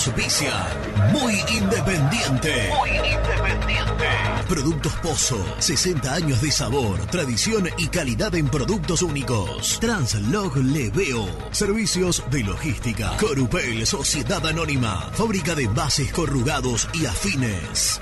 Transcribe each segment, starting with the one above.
Auspicia. Muy independiente. Muy independiente. Productos Pozo. 60 años de sabor, tradición y calidad en productos únicos. Translog Leveo. Servicios de logística. Corupel, Sociedad Anónima. Fábrica de bases corrugados y afines.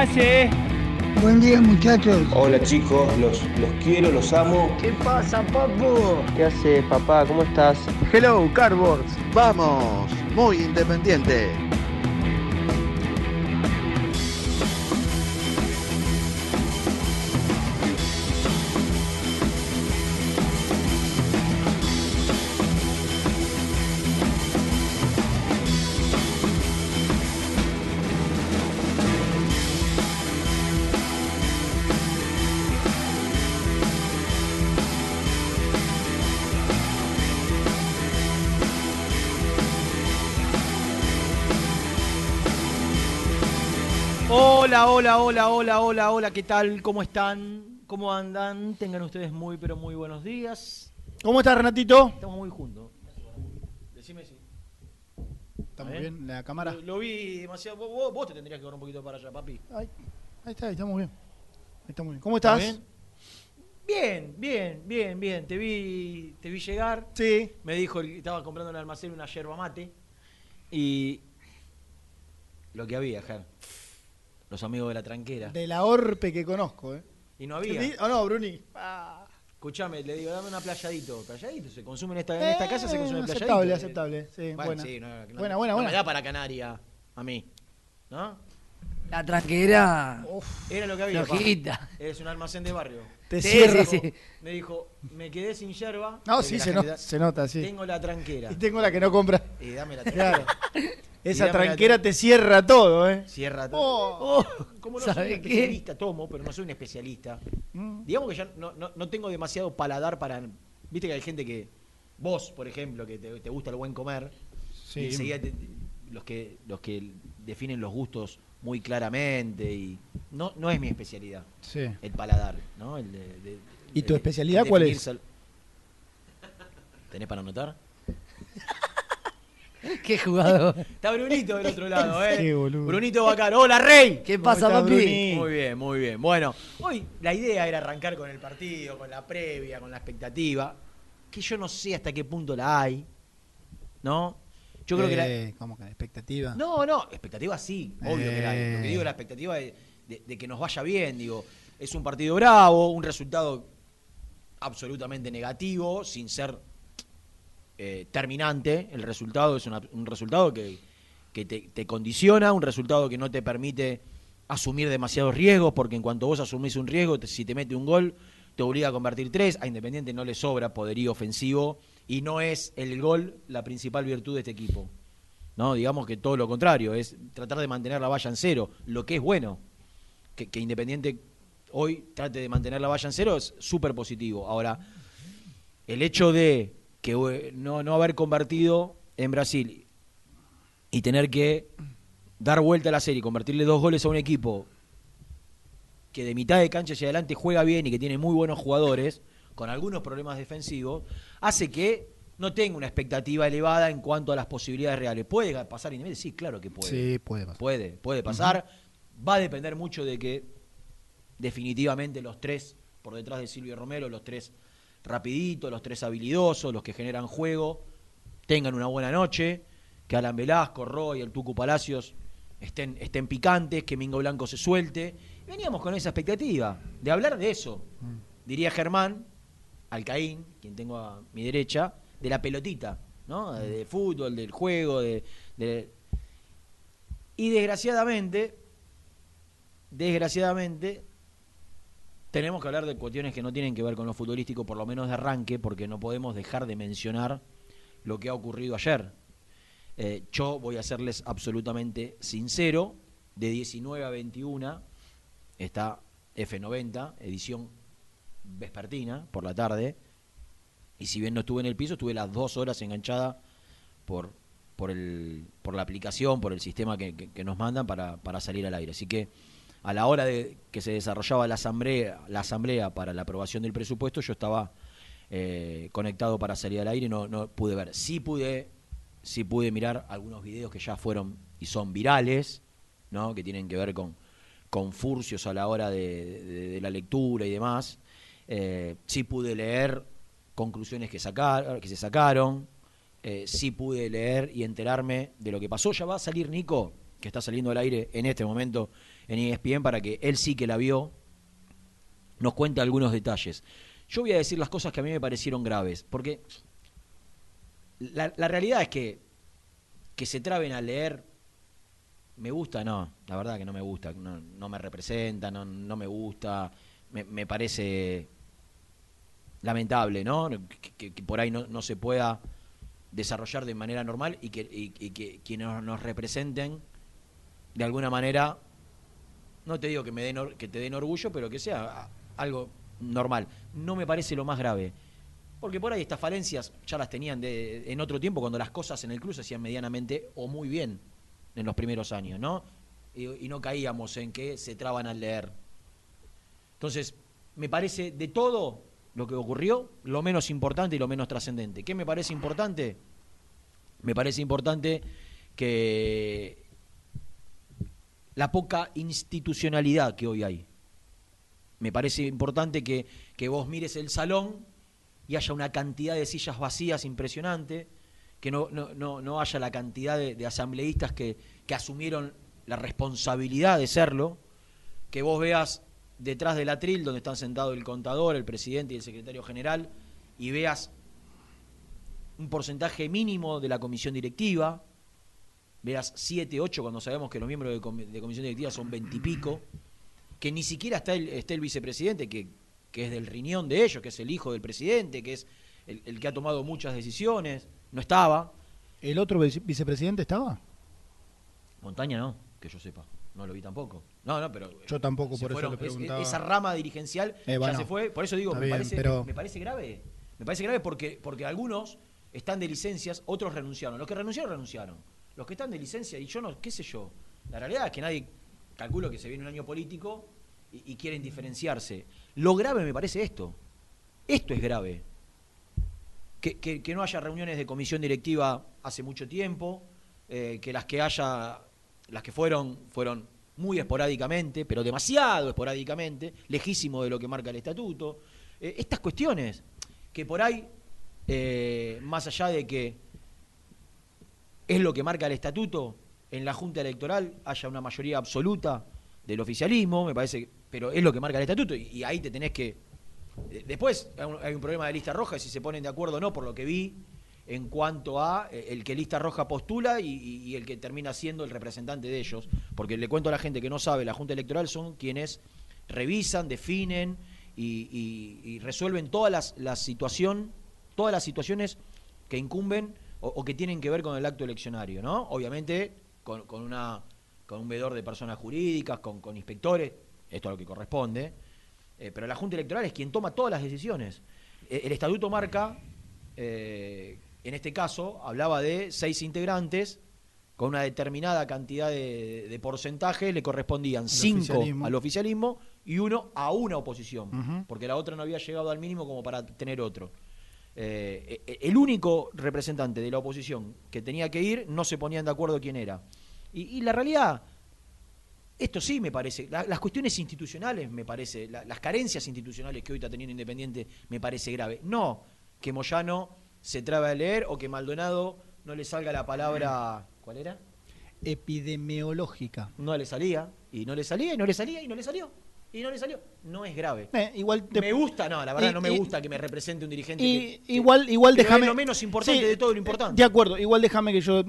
Hace? Buen día muchachos. Hola chicos, los, los quiero, los amo. ¿Qué pasa, papu? ¿Qué hace papá? ¿Cómo estás? Hello, Cardboards. Vamos, muy independiente. Hola, hola, hola, hola, hola, hola, ¿qué tal? ¿Cómo están? ¿Cómo andan? Tengan ustedes muy, pero muy buenos días. ¿Cómo estás, Renatito? Estamos muy juntos. Decime si. ¿Estamos ¿Eh? bien? ¿La cámara? Lo, lo vi demasiado. Vos, te tendrías que ver un poquito para allá, papi. Ahí, ahí está, ahí estamos bien. Ahí estamos bien. ¿Cómo estás? bien? Bien, bien, bien, bien. Te vi, te vi llegar. Sí. Me dijo que estaba comprando en el almacén una yerba mate. Y. Lo que había, Ger. Los amigos de la tranquera. De la orpe que conozco, ¿eh? Y no había. ¿O no, Bruni? Ah. Escuchame, le digo, dame una playadito. Playadito, se consume en esta, en esta casa, se consume Eh, playadito. aceptable, Eh, aceptable, sí, bueno, buena. sí, no, no- Buena, buena, no buena. me da para Canaria, a mí. ¿No? La tranquera. Era lo que había. Flojita. Es un almacén de barrio. Te Sí, cierro. sí, sí. Me dijo, me quedé sin yerba. No, sí, se, no- da- se nota, sí. Tengo la tranquera. Y tengo la que no compra. Y dame la tranquera. Claro. Esa tranquera tra- te cierra todo, ¿eh? Cierra todo. Oh. Como no soy un especialista, tomo, pero no soy un especialista. Mm. Digamos que ya no, no- no tengo demasiado paladar para. Viste que hay gente que. Vos, por ejemplo, que te, te gusta el buen comer. Sí. y enseguida te- los que los que definen los gustos muy claramente y no no es mi especialidad Sí. el paladar no el de- de- ¿Y tu de- especialidad cuál es? sal- tenés para anotar Qué jugador. está Brunito del otro lado eh Qué boludo. Brunito Bacaro hola rey ¿Qué ¿Cómo pasa, papi? Bruni? muy bien muy bien bueno hoy la idea era arrancar con el partido con la previa con la expectativa que yo no sé hasta qué punto la hay no yo creo que la, Eh, ¿Cómo que la expectativa? No, no, expectativa sí, obvio que la hay. Lo que Eh. digo, la expectativa de, de- de que nos vaya bien, digo, es un partido bravo, un resultado absolutamente negativo, sin ser eh, terminante. El resultado es un resultado que, que te, condiciona, un resultado que no te permite asumir demasiados riesgos, porque en cuanto vos asumís un riesgo, si te mete un gol, te obliga a convertir tres. A Independiente no le sobra poderío ofensivo y no es el gol la principal virtud de este equipo. No, digamos que todo lo contrario, es tratar de mantener la valla en cero, lo que es bueno. Que, que Independiente hoy trate de mantener la valla en cero es súper positivo. Ahora, el hecho de que eh, no, no haber convertido en Brasil y tener que dar vuelta a la serie convertirle dos goles a un equipo que de mitad de cancha hacia adelante juega bien y que tiene muy buenos jugadores, con algunos problemas defensivos, hace que no tengo una expectativa elevada en cuanto a las posibilidades reales. ¿Puede pasar Independiente? Sí, claro que puede. Sí, puede pasar. Puede, puede pasar. Va a depender mucho de que definitivamente los tres, por detrás de Silvio Romero, los tres rapiditos, los tres habilidosos, los que generan juego, tengan una buena noche, que Alan Velasco, Roy, el Tucu Palacios estén, estén picantes, que Mingo Blanco se suelte. Veníamos con esa expectativa, de hablar de eso. Diría Germán, Alcaín, quien tengo a mi derecha, de la pelotita, ¿no? De, de fútbol, del juego, de, de- Y desgraciadamente, desgraciadamente, tenemos que hablar de cuestiones que no tienen que ver con lo futbolístico, por lo menos de arranque, porque no podemos dejar de mencionar lo que ha ocurrido ayer. Eh, yo voy a serles absolutamente sincero, de 19 a 21 está F90, edición vespertina, por la tarde, y si bien no estuve en el piso, estuve las dos horas enganchada por, por, el, por la aplicación, por el sistema que, que- que nos mandan para, para salir al aire. Así que a la hora de que se desarrollaba la asamblea, la asamblea para la aprobación del presupuesto, yo estaba eh, conectado para salir al aire y no, pude ver. Sí pude, sí pude mirar algunos videos que ya fueron y son virales, ¿no? que tienen que ver con, con furcios a la hora de la lectura y demás. Eh, sí pude leer conclusiones que, sacar, que se sacaron, eh, sí pude leer y enterarme de lo que pasó. Ya va a salir Nico, que está saliendo al aire en este momento en ESPN, para que él sí que la vio, nos cuente algunos detalles. Yo voy a decir las cosas que a mí me parecieron graves, porque la, la realidad es que que se traben a leer, me gusta, no, la verdad que no me gusta, no, no me representa, no, no me gusta, me, parece lamentable, ¿no? Que, por ahí no, no se pueda desarrollar de manera normal y que, y- y que quienes nos representen de alguna manera, no te digo que me den que te den orgullo, pero que sea algo normal. No me parece lo más grave. Porque por ahí estas falencias ya las tenían de, en otro tiempo cuando las cosas en el club se hacían medianamente o muy bien en los primeros años, ¿no? Y, y no caíamos en que se traban al leer. Entonces, me parece de todo lo que ocurrió, lo menos importante y lo menos trascendente. ¿Qué me parece importante? Me parece importante que la poca institucionalidad que hoy hay. Me parece importante que, que vos mires el salón y haya una cantidad de sillas vacías impresionante, que no, no, no, no haya la cantidad de, asambleístas que, que asumieron la responsabilidad de serlo, que vos veas detrás del atril donde están sentados el contador, el presidente y el secretario general, y veas un porcentaje mínimo de la comisión directiva, veas 7, 8 cuando sabemos que los miembros de, comi- de comisión directiva son 20 y pico, que ni siquiera está el, esté el vicepresidente, que, que es del riñón de ellos, que es el hijo del presidente, que es el, el que ha tomado muchas decisiones, no estaba. ¿El otro vice- vicepresidente estaba? Montaña no, que yo sepa, no lo vi tampoco. No, no, pero... Yo tampoco, por eso Es- esa rama dirigencial Eh, ya se fue, por eso digo, está me, bien, parece, pero- me parece grave. Me parece grave porque, porque algunos están de licencias, otros renunciaron. Los que renunciaron, renunciaron. Los que están de licencia, y yo no, qué sé yo. La realidad es que nadie, calculo que se viene un año político y, quieren diferenciarse. Lo grave me parece esto. Esto es grave. Que no haya reuniones de comisión directiva hace mucho tiempo, eh, que las que haya, las que fueron, fueron muy esporádicamente, pero demasiado esporádicamente, lejísimo de lo que marca el estatuto. Eh, estas cuestiones que por ahí, eh, más allá de que es lo que marca el estatuto, en la Junta Electoral haya una mayoría absoluta del oficialismo, me parece, pero es lo que marca el estatuto, y, ahí te tenés que... Después hay un, problema de lista roja, si se ponen de acuerdo o no, por lo que vi, en cuanto a eh, el que lista roja postula y, el que termina siendo el representante de ellos. Porque le cuento a la gente que no sabe, la Junta Electoral son quienes revisan, definen y, y- resuelven todas las situación, todas las situaciones que incumben o, o que tienen que ver con el acto eleccionario, ¿no? Obviamente con, con una con un veedor de personas jurídicas, con, con inspectores, esto es lo que corresponde, eh, pero la Junta Electoral es quien toma todas las decisiones. Eh, el estatuto marca, eh, en este caso, hablaba de seis integrantes, con una determinada cantidad de, de porcentaje, le correspondían cinco oficialismo. al oficialismo y uno a una oposición, porque la otra no había llegado al mínimo como para tener otro. Eh, eh, el único representante de la oposición que tenía que ir no se ponían de acuerdo quién era. Y, y la realidad, esto sí me parece, la- las cuestiones institucionales me parece, la- las carencias institucionales que hoy está teniendo Independiente me parece grave. No que Moyano se trabe a leer o que Maldonado no le salga la palabra, ¿cuál era? Epidemiológica. No le salía, y no le salía, y no le salía, y no le salió. Y no le salió. No es grave. Eh, igual te- Me gusta, no, la verdad Y- no me y- gusta que me represente un dirigente Y, que, que- igual, igual déjame. lo menos importante Sí, de todo lo importante. De acuerdo, igual déjame que yo.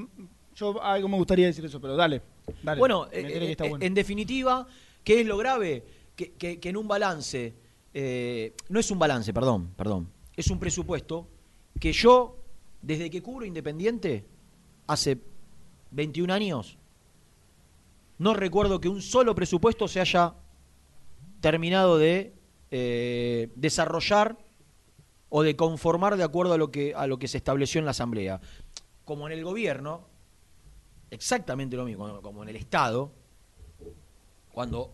Yo algo me gustaría decir eso, pero dale. dale. Bueno, eh, eh, bueno. en definitiva, ¿qué es lo grave? Que, que- que en un balance, eh, no es un balance, perdón, perdón, es un presupuesto que yo, desde que cubro Independiente, hace 21 años, no recuerdo que un solo presupuesto se haya terminado de eh, desarrollar o de conformar de acuerdo a lo que a lo que se estableció en la asamblea. Como en el gobierno, exactamente lo mismo, como- en el Estado, cuando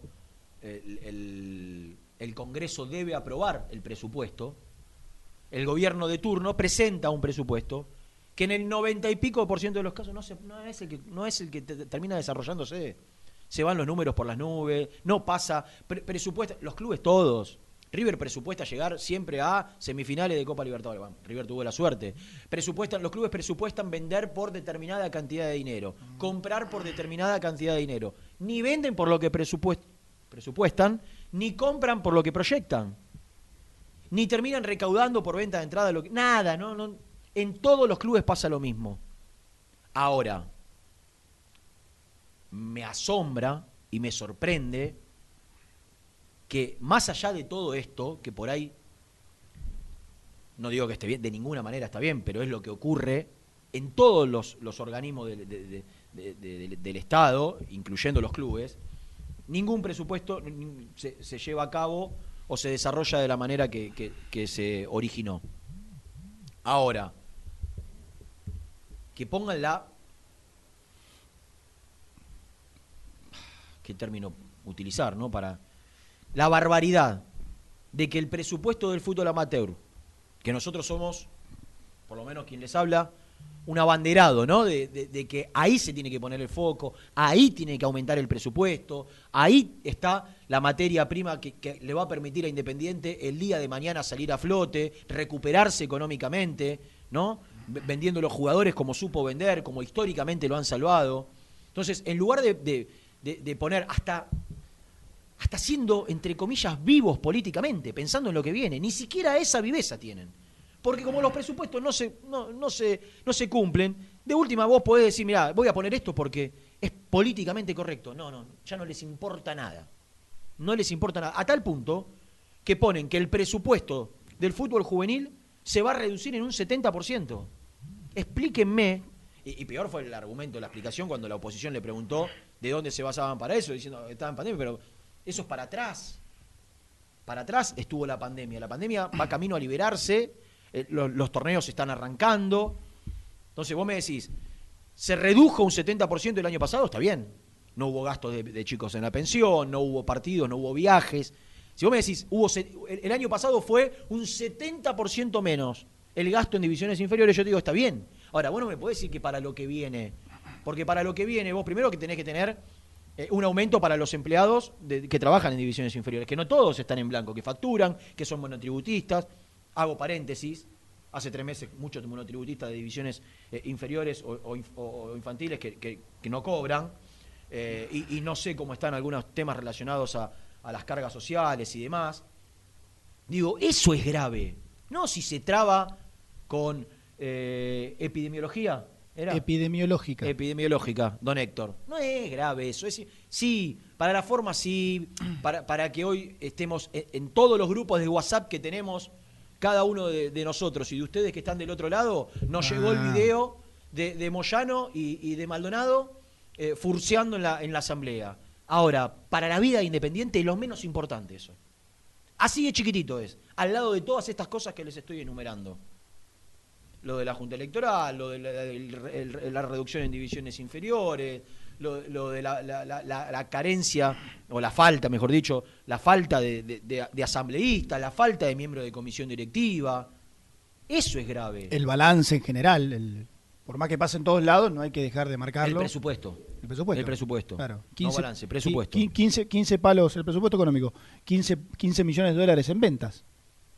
el, el- el Congreso debe aprobar el presupuesto, el gobierno de turno presenta un presupuesto que en el noventa y pico por ciento de los casos no, es el que, no es el que te- termina desarrollándose. Se van los números por las nubes, no pasa, pre- presupuesta, los clubes todos. River presupuesta llegar siempre a semifinales de Copa Libertadores. Bueno, River tuvo la suerte. Presupuestan, los clubes presupuestan vender por determinada cantidad de dinero, comprar por determinada cantidad de dinero. Ni venden por lo que presupuest- presupuestan, ni compran por lo que proyectan ni terminan recaudando por venta de entrada lo que nada, no, no en todos los clubes pasa lo mismo. Ahora me asombra y me sorprende que más allá de todo esto, que por ahí no digo que esté bien, de ninguna manera está bien, pero es lo que ocurre en todos los, los organismos del- de- de- de- de- del- del Estado, incluyendo los clubes, ningún presupuesto se, lleva a cabo o se desarrolla de la manera que se originó. Ahora, que pongan la... ¿Qué término utilizar, no? Para la barbaridad de que el presupuesto del fútbol amateur, que nosotros somos, por lo menos quien les habla, un abanderado, ¿no? De, que ahí se tiene que poner el foco, ahí tiene que aumentar el presupuesto, ahí está la materia prima que, le va a permitir a Independiente el día de mañana salir a flote, recuperarse económicamente, ¿no? Vendiendo los jugadores como supo vender, como históricamente lo han salvado. Entonces, en lugar de- de- poner hasta hasta siendo, entre comillas, vivos políticamente, pensando en lo que viene. Ni siquiera esa viveza tienen. Porque como los presupuestos no se, no, no se, no se cumplen, de última vos podés decir, mira, voy a poner esto porque es políticamente correcto. No, no, ya no les importa nada. No les importa nada. A tal punto que ponen que el presupuesto del fútbol juvenil se va a reducir en un 70%. Explíquenme, y, y peor fue el argumento, la explicación cuando la oposición le preguntó de dónde se basaban para eso, diciendo que estaban en pandemia, pero eso es para atrás. Para atrás estuvo la pandemia. La pandemia va camino a liberarse, eh, los, torneos están arrancando. Entonces vos me decís, se redujo un 70% el año pasado, está bien. No hubo gastos de, chicos en la pensión, no hubo partidos, no hubo viajes. Si vos me decís, hubo se- el, año pasado fue un 70% menos el gasto en divisiones inferiores, yo te digo, está bien. Ahora, vos no me podés decir que para lo que viene, porque para lo que viene, vos primero que tenés que tener eh, un aumento para los empleados que trabajan en divisiones inferiores, que no todos están en blanco, que facturan, que son monotributistas. Hago paréntesis, hace tres meses muchos monotributistas de divisiones eh, inferiores o, o inf- o- o infantiles que, no cobran, eh, y, no sé cómo están algunos temas relacionados a, las cargas sociales y demás. Digo, eso es grave. No si se traba con epidemiología. ¿Era? Epidemiológica. Epidemiológica, don Héctor. No es grave eso. Es, sí, para la forma sí, para, para que hoy estemos en, en todos los grupos de WhatsApp que tenemos, cada uno de, de nosotros y de ustedes que están del otro lado, nos llegó el Ah. video de, de Moyano y, y de Maldonado eh, furciando en la, en la asamblea. Ahora, para la vida independiente es lo menos importante eso. Así de chiquitito es, al lado de todas estas cosas que les estoy enumerando lo de la Junta Electoral, lo de la, el- el- la reducción en divisiones inferiores, lo, lo de la, la- la- carencia, o la falta, mejor dicho, la falta de, de- asambleístas, la falta de miembros de comisión directiva. Eso es grave. El balance en general, el- por más que pase en todos lados, no hay que dejar de El marcarlo. presupuesto. El presupuesto. El presupuesto. Claro. no balance, presupuesto. 15, 15 palos, el presupuesto económico. 15, 15 millones de dólares en ventas.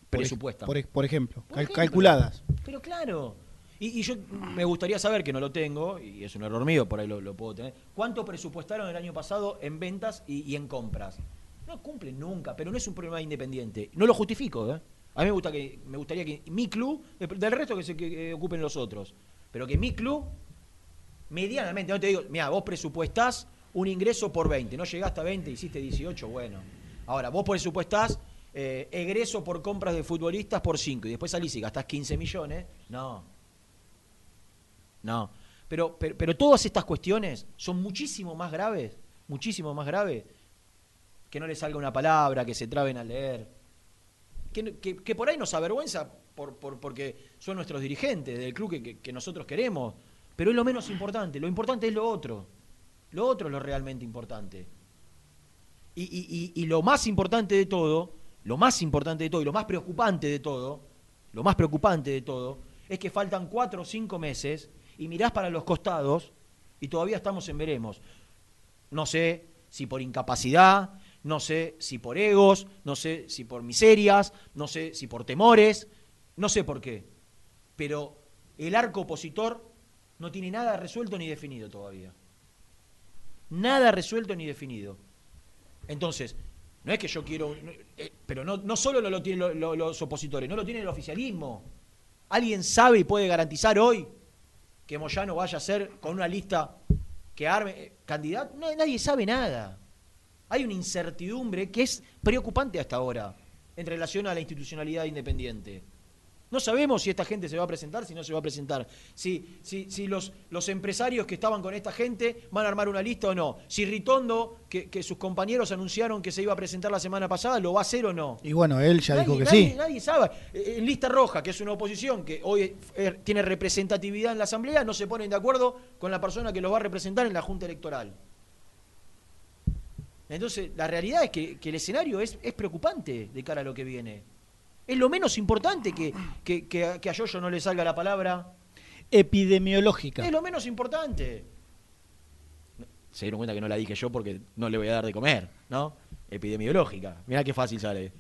Por ej- Presupuesta. Por, por ejemplo, Por ejemplo. calculadas. Pero claro. Y, y yo me gustaría saber, que no lo tengo, y es un error mío, por ahí lo, lo puedo tener. ¿Cuánto presupuestaron el año pasado en ventas y, y en compras? No cumplen nunca, pero no es un problema independiente. No lo justifico, ¿eh? A mí me, gusta que, me gustaría que mi club, del resto que se que ocupen los otros, pero que mi club, medianamente, no te digo, mira, vos presupuestás un ingreso por 20, no llegaste a 20, hiciste 18, bueno. Ahora, vos presupuestás eh, egreso por compras de futbolistas por 5 y después salís y gastás 15 millones, no. No. Pero, pero, pero todas estas cuestiones son muchísimo más graves, muchísimo más graves, que no les salga una palabra, que se traben al leer. Que, que- que por ahí nos avergüenza por, por- porque son nuestros dirigentes del club que, que- nosotros queremos. Pero es lo menos importante. Lo importante es lo otro. Lo otro es lo realmente importante. Y- y- y lo más importante de todo, lo más importante de todo y lo más preocupante de todo, lo más preocupante de todo, es que faltan cuatro o cinco meses y mirás para los costados y todavía estamos en veremos. No sé si por incapacidad, no sé si por egos, no sé si por miserias, no sé si por temores, no sé por qué. Pero el arco opositor no tiene nada resuelto ni definido todavía. Nada resuelto ni definido. Entonces, no es que yo quiero... eh, pero no, no solo lo tienen lo- los opositores, no lo tiene el oficialismo. ¿Alguien sabe y puede garantizar hoy que Moyano vaya a ser con una lista que arme eh, candidato? No, nadie sabe nada. Hay una incertidumbre que es preocupante hasta ahora en relación a la institucionalidad independiente. No sabemos si esta gente se va a presentar, si no se va a presentar. Si, si, si los, los empresarios que estaban con esta gente van a armar una lista o no. Si Ritondo, que, que sus compañeros anunciaron que se iba a presentar la semana pasada, lo va a hacer o no. Y bueno, él ya dijo que nadie, sí. Nadie sabe. Eh, En lista roja, que es una oposición que hoy eh, tiene representatividad en la Asamblea, no se ponen de acuerdo con la persona que los va a representar en la Junta Electoral. Entonces, la realidad es que, que el escenario es, es preocupante de cara a lo que viene. Es lo menos importante que, que, que a- que a Yoyo no le salga la palabra. Epidemiológica. Es lo menos importante. Se dieron cuenta que no la dije yo porque no le voy a dar de comer, ¿no? Epidemiológica. Mirá qué fácil sale.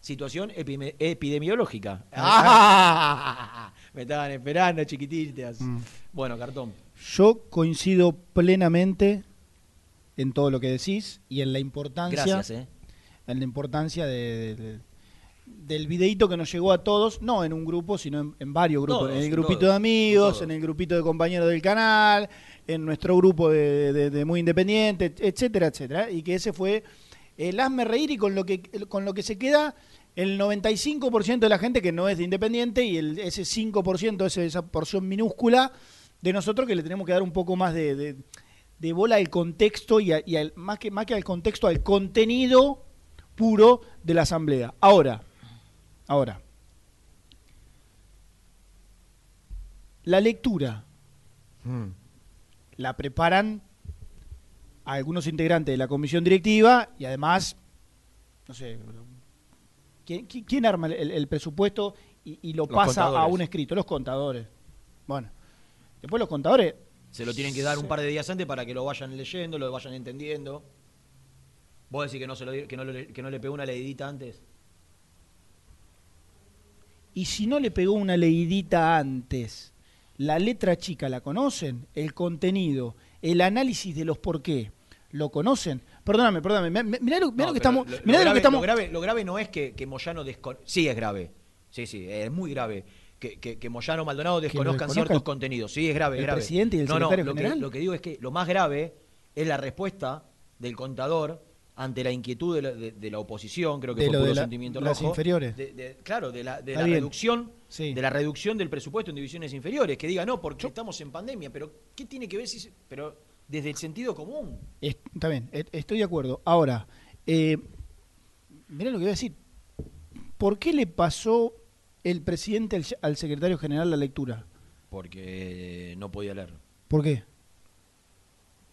Situación epidemiológica. ¡Ah! Me estaban esperando, chiquititas. Mm. Bueno, cartón. Yo coincido plenamente en todo lo que decís y en la importancia, Gracias, ¿eh? en la importancia de- de- de- del videíto que nos llegó a todos, no en un grupo, sino en, en varios grupos, Todos, en el grupito todos, de amigos, en el grupito de compañeros del canal, en nuestro grupo de, de- de muy independiente, etcétera, etcétera, y que ese fue el hazme reír y con lo que con lo que se queda el 95% de la gente que no es de independiente y el, ese 5%, ese- esa porción minúscula de nosotros que le tenemos que dar un poco más de, de- de bola al contexto y, a- y al- más, que, más que al contexto, al contenido puro de la asamblea. Ahora, ahora, la lectura la preparan a algunos integrantes de la comisión directiva y además, no sé, ¿quién, arma el, el presupuesto y, y lo Los pasa a un escrito? Los contadores. Bueno, después los contadores Se lo tienen que dar un par de días antes para que lo vayan leyendo, lo vayan entendiendo. ¿Vos decís que no, se lo, que no, le, que no le pegó una leidita antes? Y si no le pegó una leidita antes, la letra chica la conocen, el contenido, el análisis de los por qué, ¿lo conocen? Perdóname, perdóname, mi- mi- mirá lo, mirá No, lo que estamos... lo- mirá lo grave- que estamos lo grave, lo grave no es que, que Moyano desconoce. Sí, es grave. Sí, sí, es muy grave. Que, que, que Moyano Maldonado desconozcan desconozca ciertos contenidos. Sí, es grave, el grave. presidente y el no, secretario no, lo general. Que, lo que digo es que lo más grave es la respuesta del contador ante la inquietud de la, de- de la oposición, creo que De fue puro de la- sentimiento las rojo. inferiores. claro, de la, la reducción Sí. de la reducción del presupuesto en divisiones inferiores, que diga no, porque estamos en pandemia, pero ¿qué tiene que ver si se- pero desde el sentido común? Es- Está bien, e- estoy de acuerdo. Ahora, eh, mirá lo que voy a decir. ¿Por qué le pasó el presidente al, al secretario general la lectura? Porque no podía leer, ¿Por qué?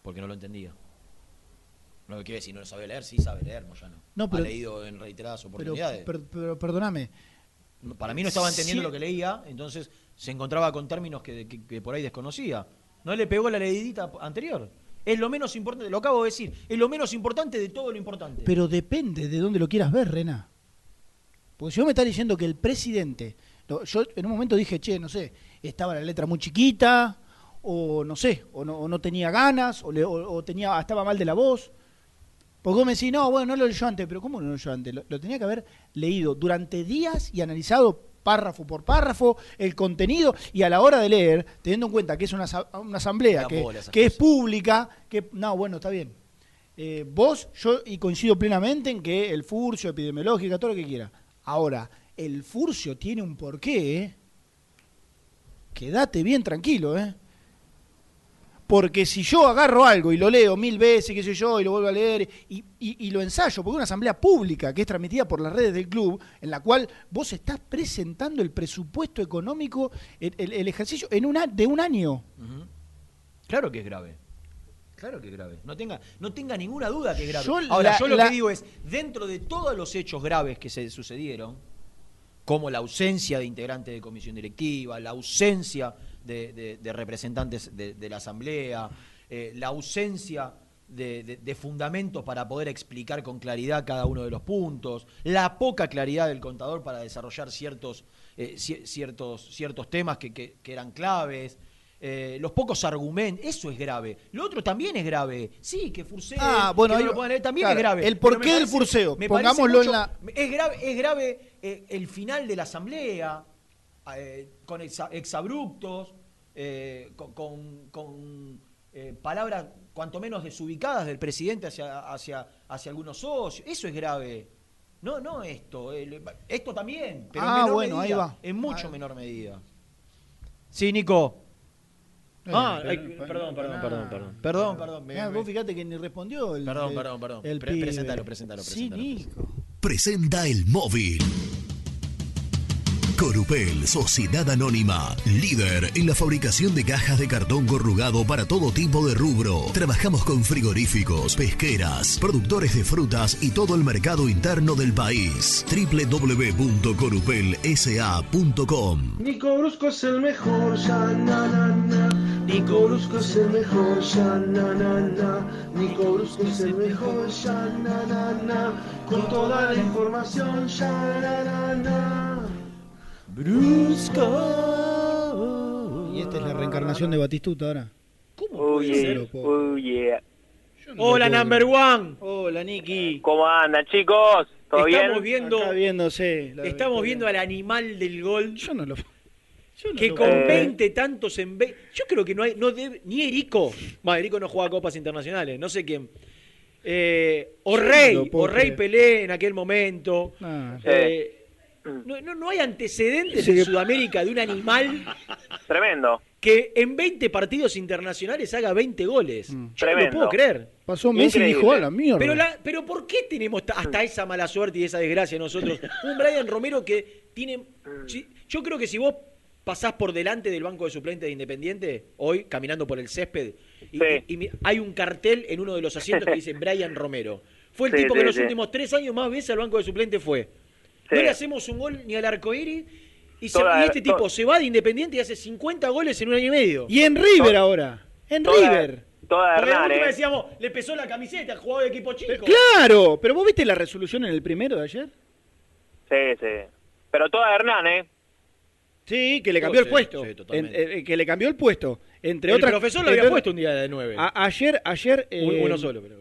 porque no lo entendía. No quiere decir no lo sabe leer, sí sabe leer, Moyano. No, pero- ha leído en reiteradas Pero, oportunidades. per- pero perdóname, para mí no estaba entendiendo Sí. lo que leía, entonces se encontraba con términos que, que- que por ahí desconocía. No le pegó la leidita anterior. Es lo menos importante, lo acabo de decir, es lo menos importante de todo lo importante. Pero depende de dónde lo quieras ver, Rena. Porque si vos me estás diciendo que el presidente. yo en un momento dije, che, no sé, estaba la letra muy chiquita, o no sé, o no, o no tenía ganas, o, le- o- o tenía, estaba mal de la voz. Porque vos me decís, no, bueno, no lo leyó antes, pero ¿cómo no lo leyó antes? Lo, lo tenía que haber leído durante días y analizado párrafo por párrafo el contenido y a la hora de leer, teniendo en cuenta que es una, una asamblea que, es pública, que no, bueno, está bien. Eh, vos, yo, y coincido plenamente en que el furcio, epidemiológica, todo lo que quiera. Ahora, el furcio tiene un porqué, ¿eh? Quédate bien tranquilo, ¿eh? Porque si yo agarro algo y lo leo mil veces, qué sé yo, y lo vuelvo a leer, y, y- y lo ensayo, porque es una asamblea pública que es transmitida por las redes del club, en la cual vos estás presentando el presupuesto económico, el, el- el ejercicio en una, de un año. Claro que es grave. Claro que es grave. No tenga, no tenga ninguna duda que es grave. Yo Ahora, la- yo lo la- que digo es, dentro de todos los hechos graves que se sucedieron, como la ausencia de integrantes de comisión directiva, la ausencia de, de- de representantes de, de la Asamblea, eh, la ausencia de, fundamentos para poder explicar con claridad cada uno de los puntos, la poca claridad del contador para desarrollar ciertos, eh, ci- ciertos, ciertos temas que, que- que eran claves. eh, los pocos argumentos, eso es grave. Lo otro también es grave. Sí, que Furseo Ah, bueno, que no ahí lo puedan leer, también Claro, es grave. el porqué del furseo, pongámoslo en la- es grave, es grave eh, el final de la asamblea, eh, con exa- exabruptos, eh, con, con- con, eh, palabras cuanto menos desubicadas del presidente hacia, hacia, hacia algunos socios. Eso es grave. No, no esto. el- esto también, pero en Ah, menor bueno, ahí va. En mucho Ah. menor medida. Sí, Nico. Ah, Eh, perdón, perdón, perdón, perdón. Perdón, perdón. me- Ah, me- vos fíjate que ni respondió el. Perdón, el- perdón, perdón. el Pre- pibe. presentalo, presentalo, Sí, presentalo. Nico. Presenta el móvil. Corupel, Sociedad Anónima, líder en la fabricación de cajas de cartón corrugado para todo tipo de rubro. Trabajamos con frigoríficos, pesqueras, productores de frutas y todo el mercado interno del país. www.corupelsa.com Nico Brusco es el mejor, ya na na es el mejor, ya na na es el mejor, ya. Con toda la información, ya. Brusco. Y esta es la reencarnación de Batistuta ahora. ¿Cómo Oh yeah, oh yeah. Hola, number one. Hola, Niki. ¿Cómo andan, chicos? ¿Todo Estamos bien? viendo, la estamos victoria. viendo al animal del gol Yo no lo. yo no que lo con puedo creer. 20 tantos en ve- Yo creo que no hay, no debe, ni Erico. Bueno, Erico no juega copas internacionales, no sé quién. Eh, o no Rey, puedo o Rey. Pelé en aquel momento. Ah, Eh, no, no- no hay antecedentes Sí. en Sudamérica de un animal Tremendo. que en 20 partidos internacionales haga 20 goles. Mm. Yo no lo Tremendo. puedo creer. pasó Messi y Increíble. dijo a la mierda. Pero, la, pero ¿por qué tenemos ta- hasta esa mala suerte y esa desgracia nosotros? Un Brian Romero que tiene... si- yo creo que si vos pasás por delante del banco de suplentes de Independiente, hoy, caminando por el césped, y, Sí. y- y hay un cartel en uno de los asientos que dice Brian Romero. Fue el Sí, tipo que sí, en los últimos tres años más veces al banco de suplentes fue. Sí. No le hacemos un gol ni al arcoíris y, se- y este tipo to- se va de Independiente y hace 50 goles en un año y medio. Y en River ahora. En Toda- River. Toda Porque de Hernán, última ¿eh? decíamos, le pesó la camiseta, jugaba de equipo chico. Claro, pero vos viste la resolución en el primero de ayer. Sí, sí. Pero toda Hernán, ¿eh? Sí, que le Oh, cambió el sí, puesto. sí, En- totalmente. eh, que le cambió el puesto. Entre el otras. profesor lo había puesto un día de 9. A- ayer, ayer. eh, uno solo, pero.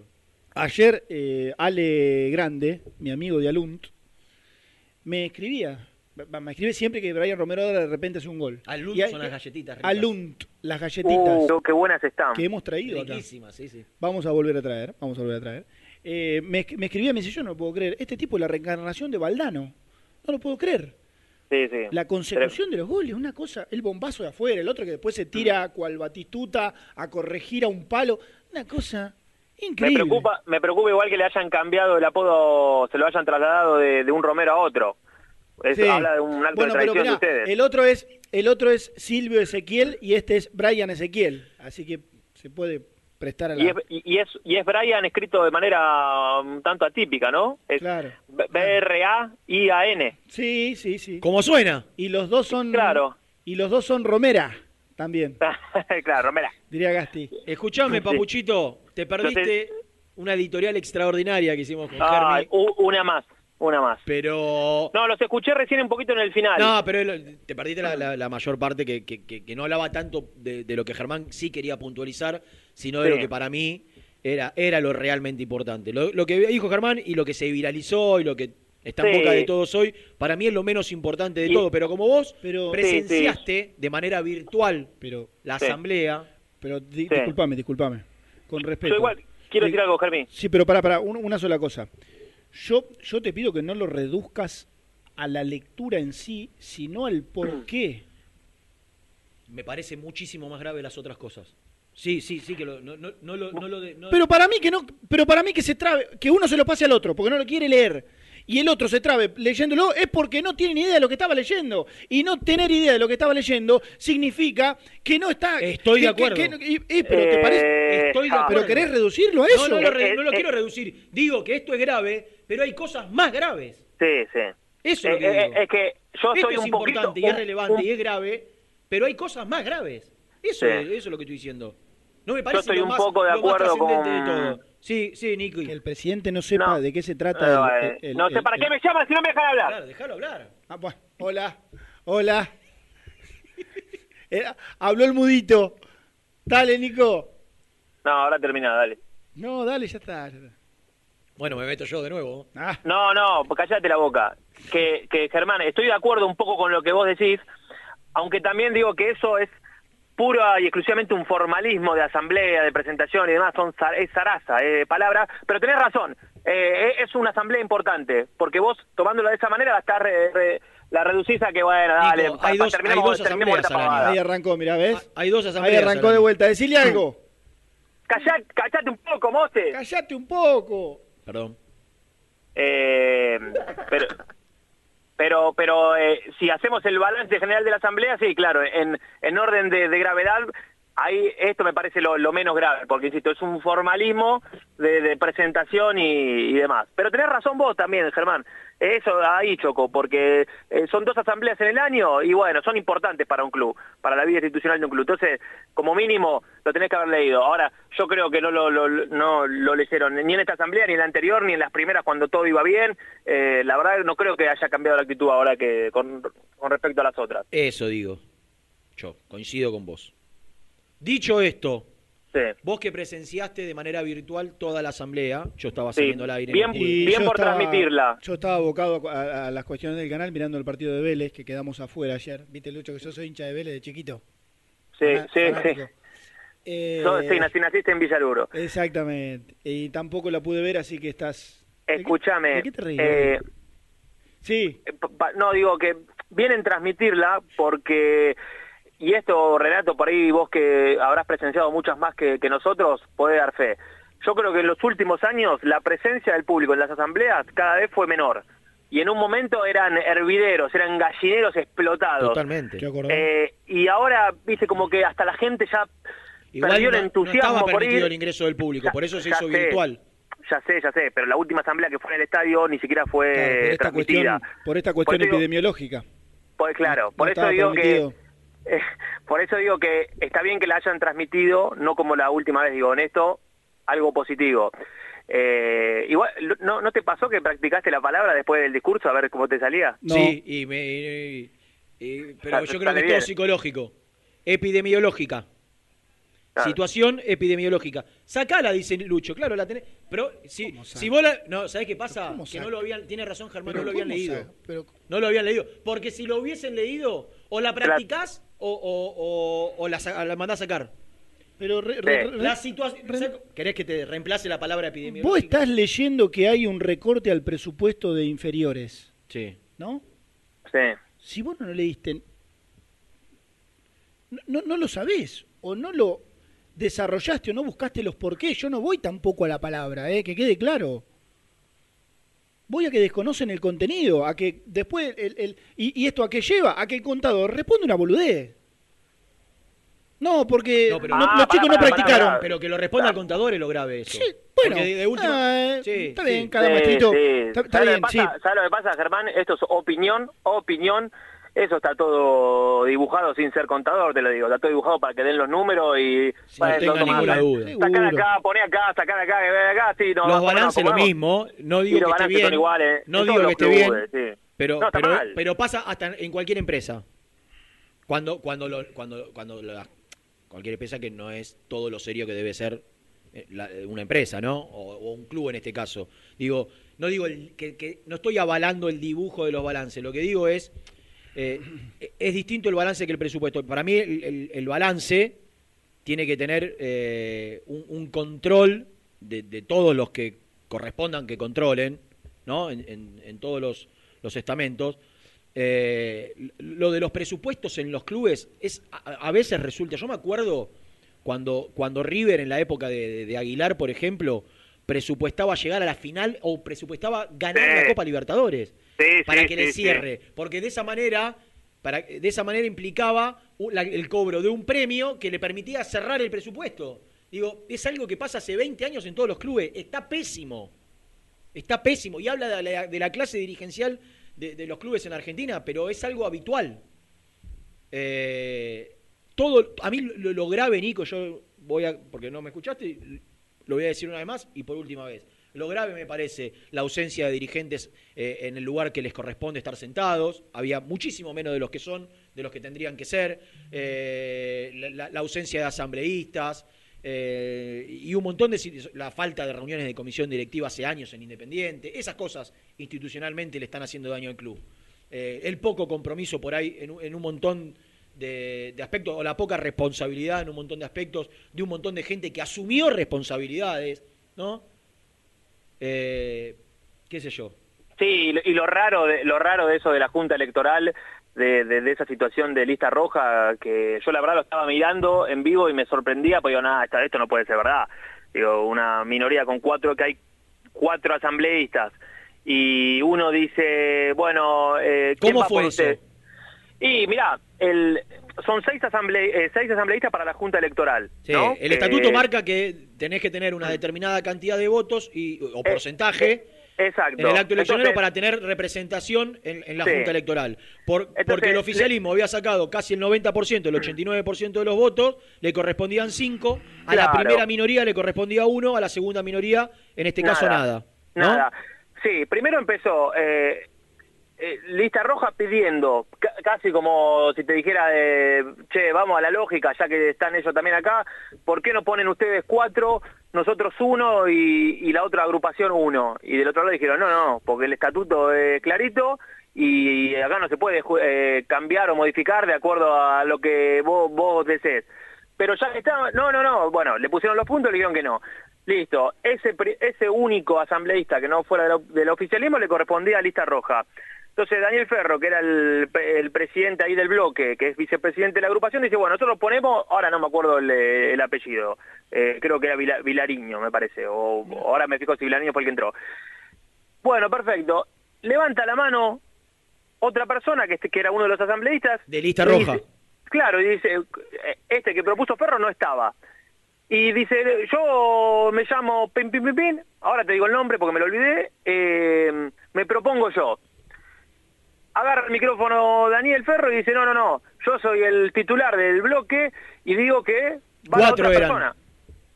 Ayer, eh, Ale Grande, mi amigo de Alunt, me escribía. Me escribe siempre que Brian Romero ahora de repente hace un gol. Alunt son las galletitas ricas. Alunt, las galletitas Uh, qué buenas están. que hemos traído acá. Riquísimas, sí, sí. Vamos a volver a traer, vamos a volver a traer. Eh, me, me escribía, me dice, yo no lo puedo creer. Este tipo es la reencarnación de Valdano. No lo puedo creer. Sí, sí. La consecución de los goles, una cosa, el bombazo de afuera, el otro que después se tira cual batistuta a corregir a un palo, una cosa Me increíble. preocupa, me preocupa igual que le hayan cambiado el apodo, se lo hayan trasladado de, de un Romero a otro. Eso Sí. habla de un acto Bueno, de pero traición de mirá, ustedes. el otro es el otro es Silvio Ezequiel y este es Brian Ezequiel, así que se puede prestar a la... Y es, y, es, y es Brian escrito de manera un tanto atípica, ¿no? Es Claro. B- B-R-A-I-A-N. Sí, sí, sí. ¿Cómo suena? Y los dos son... Claro. Y los dos son Romera, también, claro, Romera. diría Gasti. Escuchame. Papuchito, te perdiste una editorial extraordinaria que hicimos con Ay, Germi, una más, una más. pero... No, los escuché recién un poquito en el final. No, pero te perdiste la, la- la mayor parte que, que- que- que no hablaba tanto de, de lo que Germán sí quería puntualizar, sino de Sí. lo que para mí era, era lo realmente importante. Lo, lo que dijo Germán y lo que se viralizó y lo que está en Sí. boca de todos hoy, para mí es lo menos importante de Y- todo. Pero como vos Pero- presenciaste de manera virtual Pero, la Sí. asamblea, pero di- Sí. disculpame, disculpame. Con respeto. Yo igual quiero Sí. decir algo, Germín. Sí, pero para, para, una sola cosa. Yo, yo te pido que no lo reduzcas a la lectura en sí, sino al por qué. me parece muchísimo más grave las otras cosas. Sí, sí, sí, que lo- no, no, no lo... No lo de- no- Pero para mí que no, pero para mí que se trabe, que uno se lo pase al otro, porque no lo quiere leer, y el otro se trabe leyéndolo, es porque no tiene ni idea de lo que estaba leyendo. Y no tener idea de lo que estaba leyendo significa que no está. Estoy que- de que- acuerdo. que- y- y- pero te parece. Estoy de acuerdo. Pero querés reducirlo a eso. no, lo, no lo eh, quiero eh. reducir. Digo que esto es grave, pero hay cosas más graves. Sí, sí. Eso es lo que Eh, eh, digo. es que yo Esto soy es un importante poquito... y es relevante un- y es grave, pero hay cosas más graves. Eso, Sí. es, eso es lo que estoy diciendo. No me parece estoy lo un más, poco de acuerdo con- de todo. Sí, sí, Nico. Que el presidente no sepa No. de qué se trata. el- Eh, el- el- no sé el- para qué el- me llaman si no me dejan hablar. Claro, déjalo hablar. Ah, bueno, hola, hola. Era- habló el mudito. Dale, Nico. No, ahora termina, dale. No, dale, ya está. ya está. Bueno, me meto yo de nuevo. Ah, No, no, cállate la boca. Que, que Germán, estoy de acuerdo un poco con lo que vos decís, aunque también digo que eso es pura y exclusivamente un formalismo de asamblea, de presentación y demás, son es zaraza, eh, palabra, pero tenés razón, eh, es una asamblea importante, porque vos tomándolo de esa manera la estás re- re- la reducís a que bueno, dale, Nico, pa- hay pa- dos- terminemos, hay dos terminemos pavada. ahí arrancó, mira, ¿ves? Hay dos Ahí asambleas. arrancó al de vuelta. Decile algo. Callate, callate un poco, mote. Callate un poco. Perdón. Eh, pero pero pero eh, si hacemos el balance general de la asamblea sí claro en, en orden de, gravedad ahí esto me parece lo, lo menos grave porque insisto es un formalismo de, de presentación y, y demás. Pero tenés razón vos también Germán eso ahí choco porque eh, son dos asambleas en el año y bueno son importantes para un club para la vida institucional de un club entonces como mínimo lo tenés que haber leído ahora yo creo que no lo, no lo leyeron ni en esta asamblea ni en la anterior ni en las primeras cuando todo iba bien Eh, la verdad no creo que haya cambiado la actitud ahora que con, con respecto a las otras Eso digo. Yo coincido con vos. Dicho esto, sí vos que presenciaste de manera virtual toda la asamblea, yo estaba Sí, saliendo al aire. bien-. Y Bien por transmitirla. Yo estaba abocado a, a- a las cuestiones del canal mirando el partido de Vélez, que quedamos afuera ayer. ¿Viste, Lucho, que yo soy hincha de Vélez de chiquito? sí sí sí. Eh, So- sí, nací- naciste en Villaruro Exactamente. Y tampoco la pude ver, así que estás... ¿De qué- escúchame ¿De qué te reís? eh, sí, Eh, pa- pa- no, digo que vienen transmitirla porque, y esto Renato, por ahí vos que habrás presenciado muchas más que, que nosotros, puede dar fe. Yo creo que en los últimos años la presencia del público en las asambleas cada vez fue menor. Y en un momento eran hervideros, eran gallineros explotados. Totalmente. Eh, y ahora, viste, como que hasta la gente ya Igual perdió no, el no entusiasmo estaba por permitido ir. el ingreso del público, Ya- por eso se hizo sé. virtual. Ya sé, ya sé, pero la última asamblea que fue en el estadio ni siquiera fue Claro, por esta transmitida. cuestión, por esta cuestión Por epidemiológica. Pues claro, No- por no eso digo permitido. que eh, por eso digo que está bien que la hayan transmitido, no como la última vez, digo, en esto algo positivo. Eh, igual, ¿no, ¿no te pasó que practicaste la palabra después del discurso a ver cómo te salía? No. Sí, y me, y- y- pero yo creo que es todo psicológico. Epidemiológica. Claro. Situación epidemiológica. Sacala, dice Lucho. Claro, la tenés. Pero si, si vos la. No, ¿sabés qué pasa? ¿Cómo Que no lo habían. Tiene razón, Germán, no lo habían ¿cómo leído. Pero- No lo habían leído. Porque si lo hubiesen leído, o la practicás o, o, o, o la, la mandás a sacar. Pero re- re- Sí. re- La situación. ¿Querés que te reemplace la palabra epidemiológica? vos estás leyendo que hay un recorte al presupuesto de inferiores, Sí. ¿no? Sí. Si vos no lo leíste, no, no, no lo sabés, o no lo desarrollaste, o no buscaste los porqués. Yo no voy tampoco a la palabra, ¿eh? que quede claro. Voy a que desconocen el contenido, a que después, el, el- y, y esto a qué lleva, a que el contador responde una boludez. No, porque No, pero- no- Ah, los chicos no practicaron. Pero que lo responda el contador es lo grave eso. Sí, bueno, de, de última- ah, sí, está sí. bien, cada Sí, maestrito. sí. Está, está ¿Sabes bien, lo que sí. pasa? ¿Sabes lo que pasa, Germán? Esto es opinión, opinión. Eso está todo dibujado sin ser contador, te lo digo. Está todo dibujado para que den los números y... Para no tenga tomar- ninguna duda. Sacar acá, poner acá, sacar acá, acá, sí. No, los balances lo mismo, no digo que esté bien, iguales. no digo que esté bien, sí. pero No, pero, pero pasa hasta en cualquier empresa. Cuando cuando lo- cuando cuando la- cualquier empresa que no es todo lo serio que debe ser eh, la- una empresa, ¿no? O, o un club en este caso. Digo, no digo el- que, que- no estoy avalando el dibujo de los balances. Lo que digo es eh, es distinto el balance que el presupuesto. Para mí el, el- el balance tiene que tener eh, un, un control de, de todos los que correspondan que controlen, ¿no? En, en- en todos los, los estamentos. Eh, lo de los presupuestos en los clubes es a, a veces resulta. Yo me acuerdo cuando, cuando River en la época de, de- de Aguilar, por ejemplo, presupuestaba llegar a la final o presupuestaba ganar la Copa Libertadores Sí, para sí, que le cierre, porque de esa manera para, de esa manera implicaba la- el cobro de un premio que le permitía cerrar el presupuesto. Digo, es algo que pasa hace 20 años en todos los clubes, está pésimo. Está pésimo y habla de la, de la clase dirigencial de, de los clubes en Argentina, pero es algo habitual. Eh, todo, a mí lo, lo grave, Nico, yo voy a, porque no me escuchaste, lo voy a decir una vez más y por última vez. Lo grave me parece la ausencia de dirigentes eh, en el lugar que les corresponde estar sentados. Había muchísimo menos de los que son, de los que tendrían que ser. Eh, la, ausencia de asambleístas eh, y un montón de la falta de reuniones de comisión directiva hace años en Independiente. Esas cosas institucionalmente le están haciendo daño al club. El poco compromiso por ahí en, un- montón de aspectos, o la poca responsabilidad en un montón de aspectos, de un montón de gente que asumió responsabilidades, ¿no? Eh, ¿Qué sé yo? Sí, y lo- raro de, lo raro de eso de la Junta Electoral, de, de- de esa situación de lista roja, que yo la verdad lo estaba mirando en vivo y me sorprendía, porque digo, nada, esto no puede ser verdad. Digo, una minoría con cuatro, que hay cuatro asambleístas, y uno dice, bueno, eh, ¿quién ¿Cómo va fue por eso? usted? Y mirá, el, son seis, asamble, eh, seis asambleístas para la Junta Electoral. Sí, ¿no? el estatuto marca que tenés que tener una determinada cantidad de votos y, o porcentaje Exacto. en el acto eleccionario Entonces- para tener representación en, en la Sí. Junta Electoral. Por- Entonces, porque el le- oficialismo había sacado casi el 90%, el 89% de los votos, le correspondían 5, a la primera minoría le correspondía 1, a la segunda minoría, en este caso nada. ¿no? Nada. Sí, primero empezó eh, eh, lista roja pidiendo, ca- casi como si te dijera, de, che, vamos a la lógica, ya que están ellos también acá, ¿por qué no ponen ustedes cuatro, nosotros uno y, la otra agrupación uno? Y del otro lado dijeron, no, no, porque el estatuto es clarito y acá no se puede eh, cambiar o modificar de acuerdo a lo que vos, vos desees. Pero ya que está, no, no, no, bueno, le pusieron los puntos y le dijeron que no. Listo, ese, ese único asambleísta que no fuera del, del oficialismo le correspondía a lista roja. Entonces Daniel Ferro, que era el, pre- el presidente ahí del bloque, que es vicepresidente de la agrupación, dice, bueno, nosotros ponemos, ahora no me acuerdo el, el apellido, eh, creo que era Vila- Vilariño, me parece, o, ahora me fijo si Vilariño fue el que entró. Bueno, perfecto. Levanta la mano otra persona, que, este, que era uno de los asambleístas. De lista roja. dice- claro, y dice, eh, este que propuso Ferro no estaba. Y dice, yo me llamo Pin Pin Pin Pin, ahora te digo el nombre porque me lo olvidé, eh, me propongo yo. Agarra el micrófono Daniel Ferro y dice, no, no, no, yo soy el titular del bloque y digo que va la Cuatro otra eran. persona.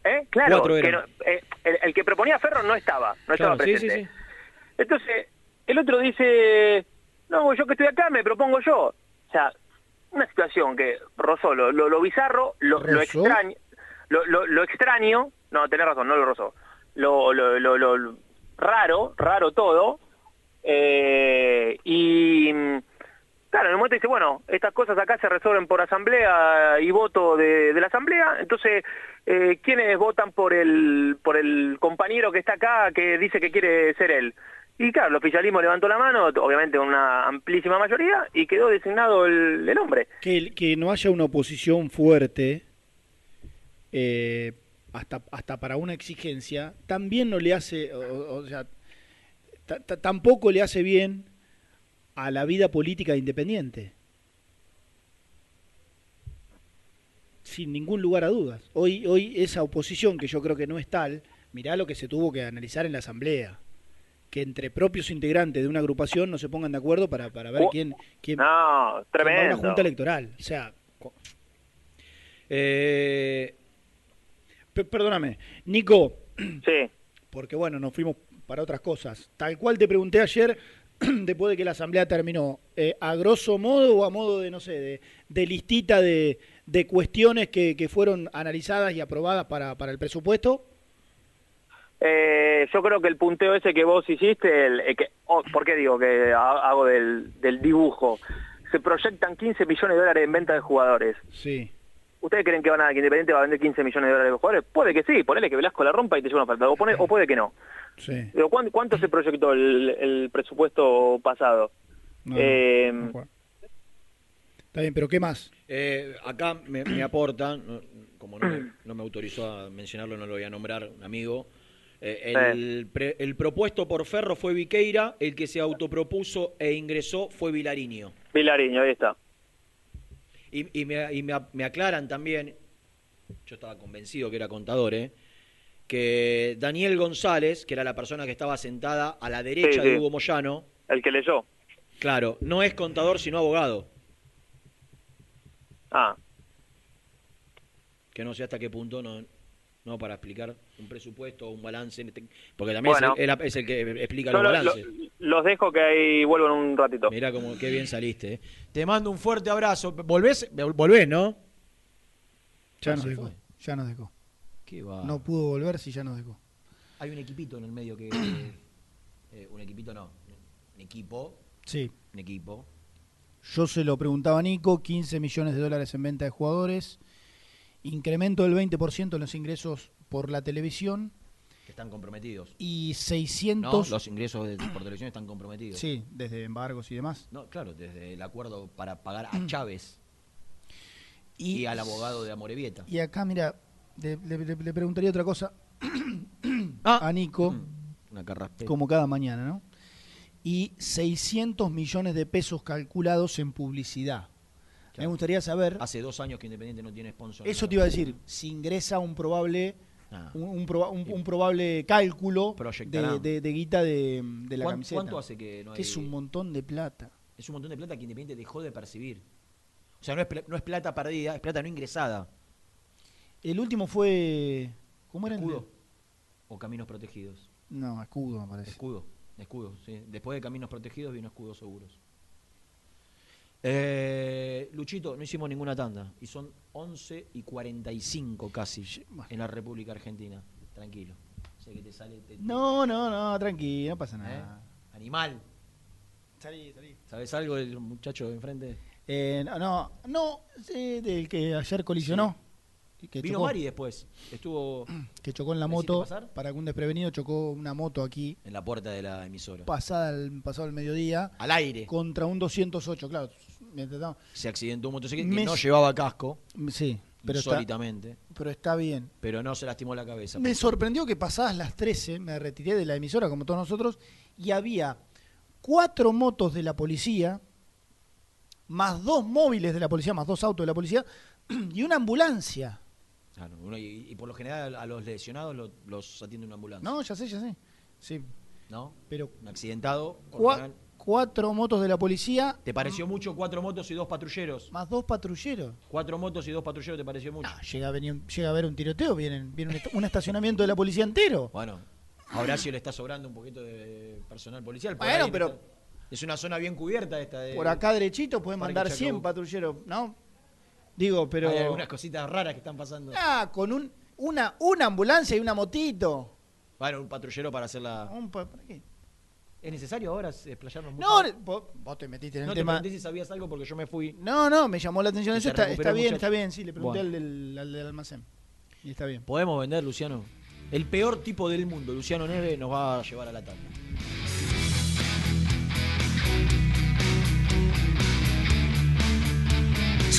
¿Eh? Claro, Cuatro que no- eh, el, el que proponía Ferro no estaba, no Claro, estaba sí, presente. sí, sí. Entonces, el otro dice, no, yo que estoy acá me propongo yo. O sea, una situación que rozó lo, lo, lo bizarro, lo, lo extraño, lo, lo, lo extraño, no, tenés razón, no lo rozó, lo, lo, lo, lo raro, raro todo, eh, y claro, en el momento dice, bueno, estas cosas acá se resuelven por asamblea y voto de, la asamblea, entonces, eh, ¿quiénes votan por el, por el compañero que está acá que dice que quiere ser él? Y claro, el oficialismo levantó la mano, obviamente con una amplísima mayoría, y quedó designado el, el hombre. Que, que no haya una oposición fuerte, eh, hasta, hasta para una exigencia, también no le hace, o, sea, tampoco le hace bien a la vida política de independiente. sin ningún lugar a dudas. Hoy, hoy esa oposición, que yo creo que no es tal, mirá lo que se tuvo que analizar en la Asamblea. Que entre propios integrantes de una agrupación no se pongan de acuerdo para, para ver quién, quién, No, quién va a una tremendo. junta electoral. O sea, Eh, pe- perdóname, Nico, Sí. porque bueno, nos fuimos para otras cosas. Tal cual te pregunté ayer, después de que la asamblea terminó, eh, a grosso modo o a modo de, no sé, de, de listita de, de cuestiones que, que fueron analizadas y aprobadas para, para el presupuesto. Eh, yo creo que el punteo ese que vos hiciste, el, el que, oh, ¿por qué digo que ha- hago del, del dibujo? Se proyectan 15 millones de dólares en venta de jugadores. Sí. ¿Ustedes creen que van a que Independiente va a vender 15 millones de dólares de jugadores? Puede que sí, ponele que Velasco la rompa y te lleva una oferta, o, pone- o puede que no. Sí. Pero ¿cuánto, cuánto se proyectó el, el presupuesto pasado? No, Eh, no, Está bien, pero ¿qué más? eh, acá me, me aportan, como no me, no me autorizó a mencionarlo, no lo voy a nombrar, un amigo. Eh, el, pre- el propuesto por Ferro fue Viqueira, el que se autopropuso e ingresó fue Vilariño. Vilariño, ahí está. Y, y me, y me me aclaran también, yo estaba convencido que era contador, ¿eh? que Daniel González, que era la persona que estaba sentada a la derecha Sí, de. Hugo Moyano, El que leyó. claro, no es contador sino abogado, Ah, que no sé hasta qué punto no, no para explicar un presupuesto o un balance, en este- porque también Bueno. es, el, es el que explica los lo- balances. lo- los dejo que ahí vuelvan un ratito. Mirá como qué bien saliste. ¿eh? Te mando un fuerte abrazo. ¿Volvés? Volvés, ¿no? Ya Ah, nos dejó. fue. Ya nos dejó. Qué va. No pudo volver si ya nos dejó. Hay un equipito en el medio que... eh, un equipito no, un equipo, Sí. un equipo. Yo se lo preguntaba a Nico, 15 millones de dólares en venta de jugadores, incremento del 20% en los ingresos por la televisión que están comprometidos. y ¿no? 600... Los ingresos de- por televisión están comprometidos. Sí, desde embargos y demás. No, claro, desde el acuerdo para pagar a Chávez y, Y, al abogado de Amorebieta. y acá, mira, le, le- le- le preguntaría otra cosa Ah. a Nico, Mm, Una como cada mañana, ¿no? Y 600 millones de pesos calculados en publicidad. Me gustaría saber, Hace dos años que Independiente no tiene sponsor. eso te iba a decir, si ingresa un probable... Ah. Un, un proba- un- un probable cálculo de, de- de guita de, de la ¿Cuán- camiseta. ¿Cuánto hace que no hay...? Que es un montón de plata. Es un montón de plata que Independiente dejó de percibir. O sea, no es, pla- no es plata perdida, es plata no ingresada. El último fue. ¿Cómo era Escudo. O caminos protegidos. No, escudo, me parece. Escudo, escudo, sí. Después de caminos protegidos vino escudos seguros. Eh, Luchito, no hicimos ninguna tanda. Y son 11 y 45 casi en la República Argentina. Tranquilo. Sé que te sale... te- te- No, no, no, tranquilo, no pasa ¿eh? nada. Animal. Salí, salí. ¿Sabes algo del muchacho de enfrente? Eh, no, no, no, sí, del que ayer colisionó. Que Vino chocó, Mari después. Estuvo que chocó en la ¿La hiciste moto. pasar? Para que un desprevenido chocó una moto aquí, en la puerta de la emisora. pasada el, pasado el mediodía, Al aire. contra un 208, claro. Mientras Se accidentó un motociclista Me- que no llevaba casco, Sí, pero está, insólitamente. pero está bien. Pero no se lastimó la cabeza. Me sorprendió que pasadas las 13 me retiré de la emisora como todos nosotros y había cuatro motos de la policía, más dos móviles de la policía, más dos autos de la policía y una ambulancia. Claro, uno- y, y por lo general a los lesionados lo- los atiende una ambulancia. No, ya sé, ya sé. Sí, ¿No? pero Un accidentado. cua- general. Cuatro motos de la policía ¿Te pareció mucho cuatro motos y dos patrulleros? más dos patrulleros. Cuatro motos y dos patrulleros te pareció mucho. No, llega a, venir llega a haber un tiroteo, viene, viene un, est- un estacionamiento de la policía entero. Bueno, a Horacio le está sobrando un poquito de personal policial. Bueno, pero- Es una zona bien cubierta esta de... Por acá derechito pueden mandar Chacabuco. 100 patrulleros, ¿no? Digo, pero... Hay algunas cositas raras que están pasando. Ah, con un, una, una ambulancia y una motito. Bueno, un patrullero para hacer la... Un pa- ¿para qué? ¿Es necesario ahora explayarnos mucho? No, vos, vos te metiste en No el te tema. pregunté si sabías algo porque yo me fui. No, no, me llamó la atención eso. Está, bien, está bien. Sí, le pregunté Bueno. al, del, al del almacén. Y está bien. ¿Podemos vender, Luciano? El peor tipo del mundo, Luciano Neve, nos va a llevar a la tanda.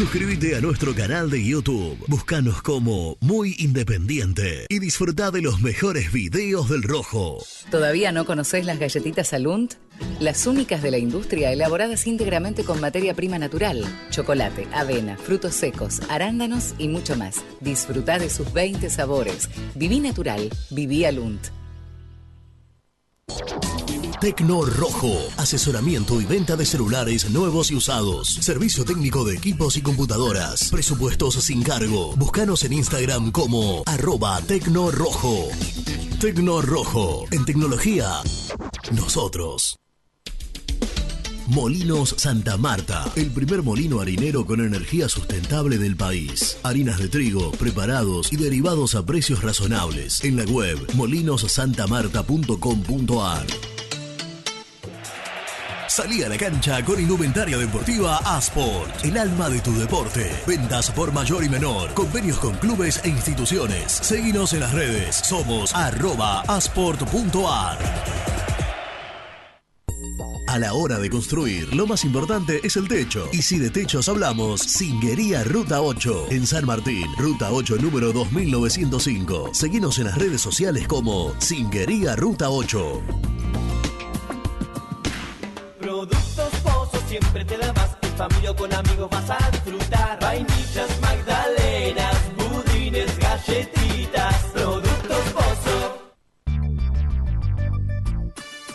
Suscríbete a nuestro canal de YouTube. Búscanos como Muy Independiente y disfruta de los mejores videos del Rojo. ¿Todavía no conoces las galletitas Alunt? Las únicas de la industria elaboradas íntegramente con materia prima natural, chocolate, avena, frutos secos, arándanos y mucho más. Disfruta de sus 20 sabores. Viví natural, viví Alunt. Tecno Rojo. Asesoramiento y venta de celulares nuevos y usados. Servicio técnico de equipos y computadoras. Presupuestos sin cargo. Búscanos en Instagram como arroba Tecno Rojo. Tecno Rojo. En tecnología, nosotros. Molinos Santa Marta, el primer molino harinero con energía sustentable del país. Harinas de trigo, preparados y derivados a precios razonables. En la web molinosantamarta.com.ar. Salí a la cancha con indumentaria deportiva Asport, el alma de tu deporte. Ventas por mayor y menor, convenios con clubes e instituciones. Seguinos en las redes, somos arroba asport.ar. A la hora de construir, lo más importante es el techo. Y si de techos hablamos, Singuería Ruta 8, en San Martín, Ruta 8 número 2905. Seguinos en las redes sociales como Singuería Ruta 8. Productos Pozos siempre te da más. En familia o con amigos vas a disfrutar. Vainillas, magdalenas, budines, galletitas.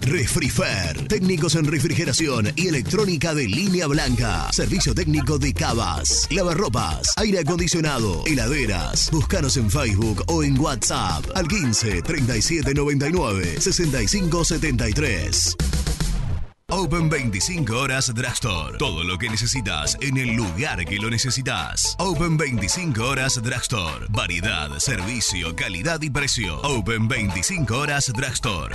Refrifer, técnicos en refrigeración y electrónica de línea blanca. Servicio técnico de cavas, lavarropas, aire acondicionado, heladeras. Búscanos en Facebook o en WhatsApp al 15 37 99 65 73. Open 25 horas Drugstore. Todo lo que necesitas en el lugar que lo necesitas. Open 25 horas Drugstore. Variedad, servicio, calidad y precio. Open 25 horas Drugstore.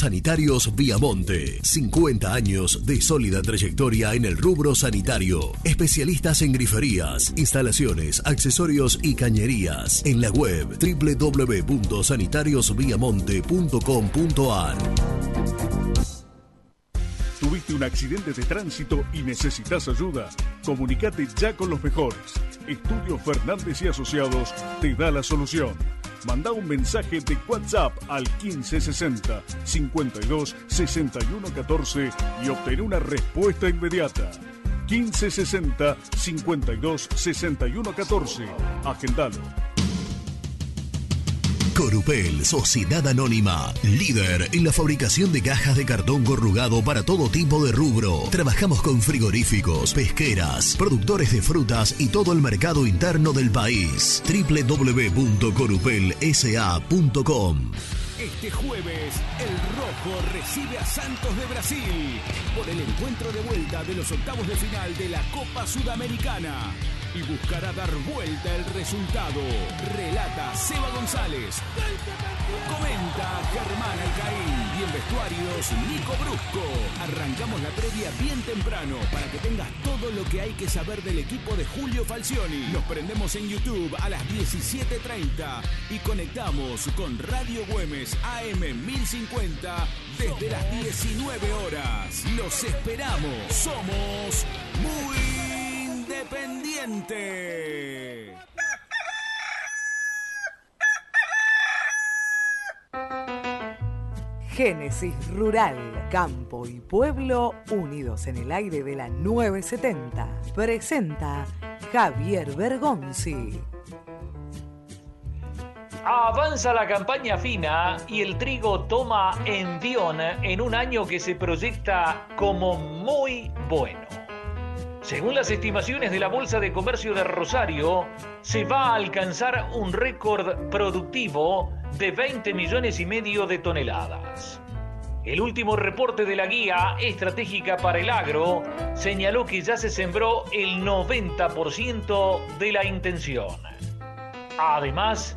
Sanitarios Viamonte. 50 años de sólida trayectoria en el rubro sanitario. Especialistas en griferías, instalaciones, accesorios y cañerías. En la web www.sanitariosviamonte.com.ar. ¿Tuviste un accidente de tránsito y necesitas ayuda? Comunicate ya con los mejores. Estudio Fernández y Asociados te da la solución. Manda un mensaje de WhatsApp al 1560 52 61 14 y obtén una respuesta inmediata. 1560 52 61 14. Agendalo. Corupel, Sociedad Anónima, líder en la fabricación de cajas de cartón corrugado para todo tipo de rubro. Trabajamos con frigoríficos, pesqueras, productores de frutas y todo el mercado interno del país. www.corupelsa.com Este jueves, el Rojo recibe a Santos de Brasil por el encuentro de vuelta de los octavos de final de la Copa Sudamericana y buscará dar vuelta el resultado. Relata Seba González. Comenta Germán Alcaín y en vestuarios Nico Brusco. Arrancamos la previa bien temprano para que tengas todo lo que hay que saber del equipo de Julio Falcioni. Nos prendemos en YouTube a las 17.30 y conectamos con Radio Güemes AM 1050 desde las 19 horas. Los esperamos. Somos muy independiente. Génesis Rural, Campo y Pueblo unidos en el aire de la 970. Presenta Javier Bergonzi. Avanza la campaña fina y el trigo toma envión en un año que se proyecta como muy bueno. Según las estimaciones de la Bolsa de Comercio de Rosario, se va a alcanzar un récord productivo de 20 millones y medio de toneladas. El último reporte de la guía estratégica para el agro señaló que ya se sembró el 90% de la intención. Además,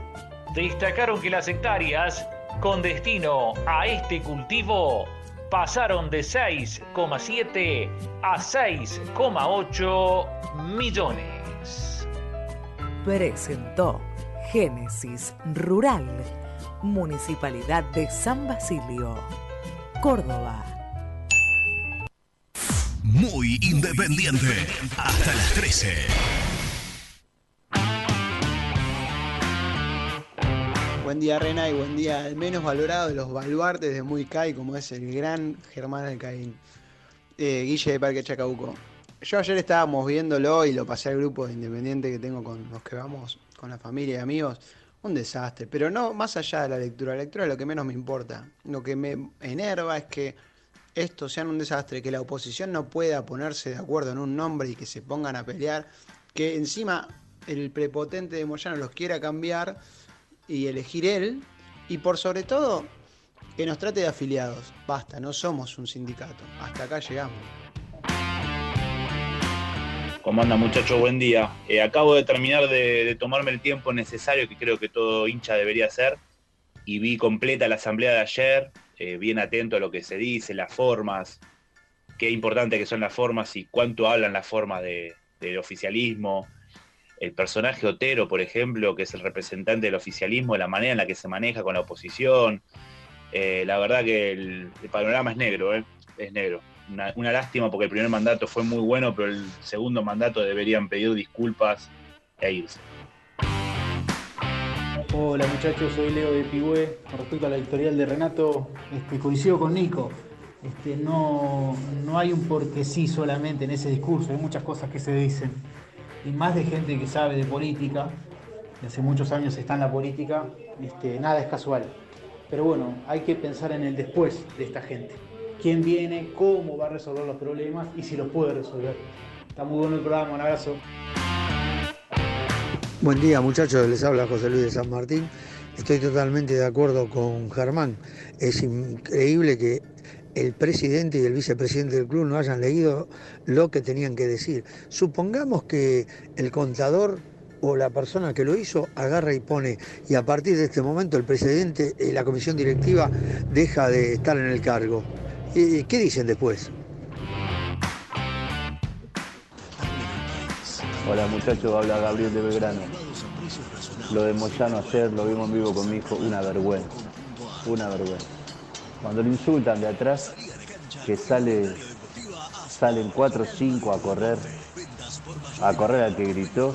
destacaron que las hectáreas con destino a este cultivo pasaron de 6,7 a 6,8 millones. Presentó Génesis Rural, Municipalidad de San Basilio, Córdoba. Muy independiente. Hasta las 13. Buen día Rena y buen día el menos valorado de los baluartes de Muy Kai como es el gran Germán Alcaín. Eh, Guille de Parque Chacabuco. Yo ayer estábamos viéndolo y lo pasé al grupo de Independiente que tengo con los que vamos, con la familia y amigos. Un desastre, pero no más allá de la lectura. La lectura es lo que menos me importa. Lo que me enerva es que esto sea un desastre, que la oposición no pueda ponerse de acuerdo en un nombre y que se pongan a pelear, que encima el prepotente de Moyano los quiera cambiar y elegir él, y por sobre todo que nos trate de afiliados. Basta, no somos un sindicato. Hasta acá llegamos. ¿Cómo anda muchachos? Buen día. Eh, acabo de terminar de, tomarme el tiempo necesario que creo que todo hincha debería hacer y vi completa la asamblea de ayer, eh, bien atento a lo que se dice, las formas, qué importante que son las formas y cuánto hablan las formas de- del oficialismo. El personaje Otero, por ejemplo, que es el representante del oficialismo, la manera en la que se maneja con la oposición. Eh, la verdad que el, panorama es negro, ¿eh? es negro. Una, una lástima porque el primer mandato fue muy bueno, pero el segundo mandato deberían pedir disculpas e irse. Hola muchachos, soy Leo de Pigüé. Con respecto a la editorial de Renato, este, coincido con Nico. Este, no, no hay un porque sí solamente en ese discurso, hay muchas cosas que se dicen. Y más de gente que sabe de política, de hace muchos años está en la política, este, nada es casual. Pero bueno, hay que pensar en el después de esta gente. ¿Quién viene? ¿Cómo va a resolver los problemas? Y si los puede resolver. Está muy bueno el programa, un abrazo. Buen día muchachos, les habla José Luis de San Martín. Estoy totalmente de acuerdo con Germán. Es increíble que el presidente y el vicepresidente del club no hayan leído lo que tenían que decir. Supongamos que el contador o la persona que lo hizo agarra y pone, y a partir de este momento el presidente y la comisión directiva deja de estar en el cargo. ¿Y ¿Qué dicen después? Hola muchachos, habla Gabriel de Belgrano. Lo de Moyano ayer lo vimos en vivo con mi hijo, una vergüenza, una vergüenza. Cuando le insultan de atrás, que sale, salen cuatro o cinco a correr, a correr al que gritó,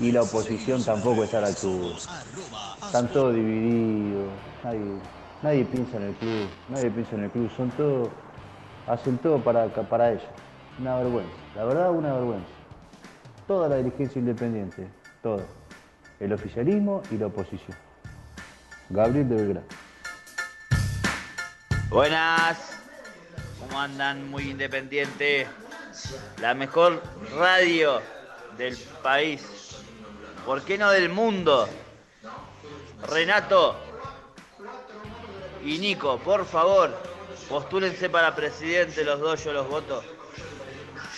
y la oposición tampoco está a la altura. Están todos divididos, nadie, nadie piensa en el club, nadie piensa en el club, son todos, hacen todo para, para ellos. Una vergüenza, la verdad una vergüenza. Toda la dirigencia independiente, toda. El oficialismo y la oposición. Gabriel de Belgrano. Buenas, ¿cómo andan? Muy independiente. La mejor radio del país. ¿Por qué no del mundo? Renato y Nico, por favor, postúlense para presidente los dos, yo los voto.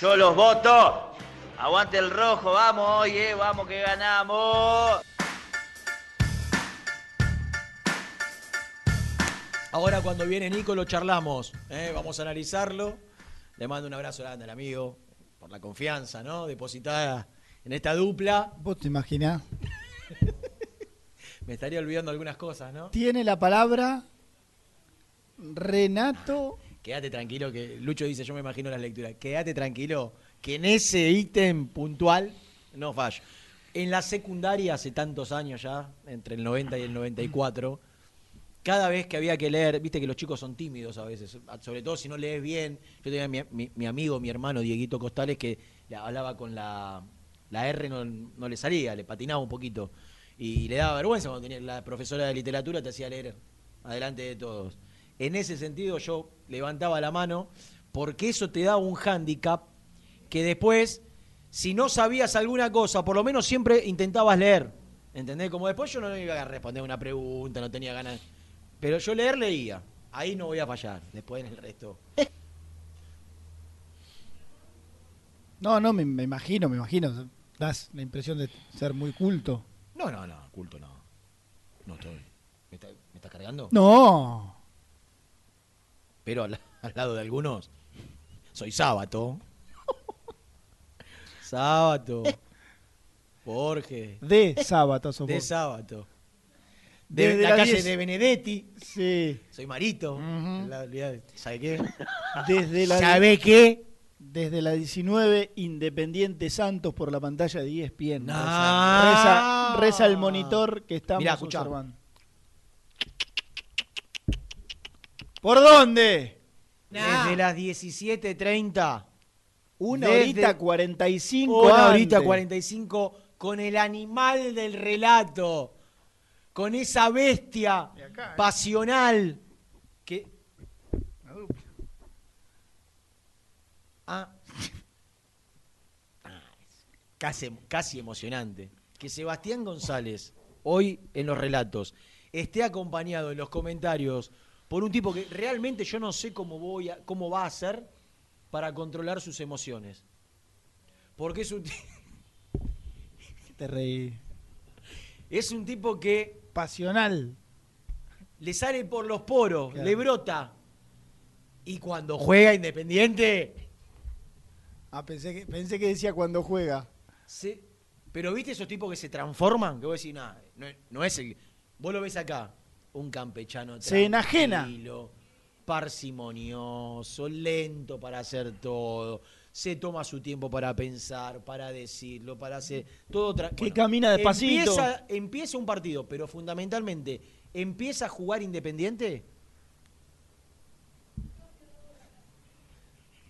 Yo los voto. Aguante el rojo, vamos, oye, vamos que ganamos. Ahora cuando viene Nico lo charlamos, ¿eh? vamos a analizarlo. Le mando un abrazo grande al amigo por la confianza, ¿no? Depositada en esta dupla. ¿Vos te imaginás? Me estaría olvidando algunas cosas, ¿no? Tiene la palabra Renato. Quédate tranquilo que Lucho dice, yo me imagino las lecturas. Quédate tranquilo que en ese ítem puntual no fallo. En la secundaria, hace tantos años ya, entre el 90 y el 94, cada vez que había que leer, viste que los chicos son tímidos a veces, sobre todo si no lees bien. Yo tenía mi, mi- mi amigo, mi hermano Dieguito Costales, que hablaba con la, la R, no, no le salía, le patinaba un poquito. Y le daba vergüenza cuando tenía la profesora de literatura, te hacía leer adelante de todos. En ese sentido yo levantaba la mano porque eso te daba un hándicap que después, si no sabías alguna cosa, por lo menos siempre intentabas leer. ¿Entendés? Como después yo no iba a responder una pregunta, no tenía ganas. Pero yo leer leía. Ahí no voy a fallar. Después en el resto. No, no, me, me imagino, me imagino. Das la impresión de ser muy culto. No, no, no, culto no. No estoy. ¿Me está, me está cargando? No. Pero al, al lado de algunos, soy sábato. sábato. Jorge. De sábado De sábado. De Desde la las calle 10. de Benedetti. Sí. Soy Marito. La- olvidá- ¿Sabe qué? Desde la ¿Sabe qué? Desde la 19, Independiente Santos por la pantalla de ESPN. No. Reza, reza el monitor que estamos Mirá, observando. ¿Por dónde? Desde las 17.30. Una Desde- horita 45 Una antes. horita 45 con el animal del relato. Con esa bestia pasional que. Ah. Ah, Casi, casi emocionante. Que Sebastián González, hoy en los relatos, esté acompañado en los comentarios por un tipo que realmente yo no sé cómo, voy a, cómo va a hacer para controlar sus emociones. Porque es un, Te reí. Es un tipo que Pasional. le sale por los poros, Claro. le brota. Y cuando juega Independiente, Ah, pensé que, pensé que decía cuando juega. se- pero viste esos tipos que se transforman, que vos decís, nada, no, es- no es el... Vos lo ves acá, un campechano Se enajena. parsimonioso, lento para hacer todo, se toma su tiempo para pensar, para decirlo, para hacer todo. Que camina despacito. Empieza, empieza un partido, pero fundamentalmente empieza a jugar Independiente.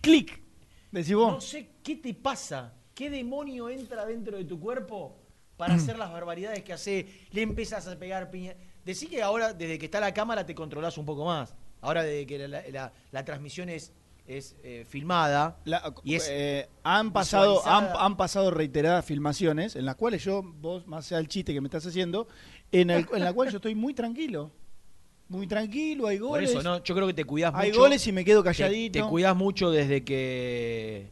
Clic. Decís vos. No sé qué te pasa, qué demonio entra dentro de tu cuerpo para hacer las barbaridades que hace, le empezás a pegar piña. Decí que ahora, desde que está la cámara, te controlás un poco más. Ahora, desde que la, la- la transmisión es, es eh, filmada y es Eh, han pasado han, han pasado reiteradas filmaciones en las cuales yo, vos, más allá del chiste que me estás haciendo, en, el, en la cual yo estoy muy tranquilo. Muy tranquilo, hay Por goles. eso, ¿no? Yo creo que te cuidás Hay mucho. goles y me quedo calladito. Te, cuidás mucho desde que.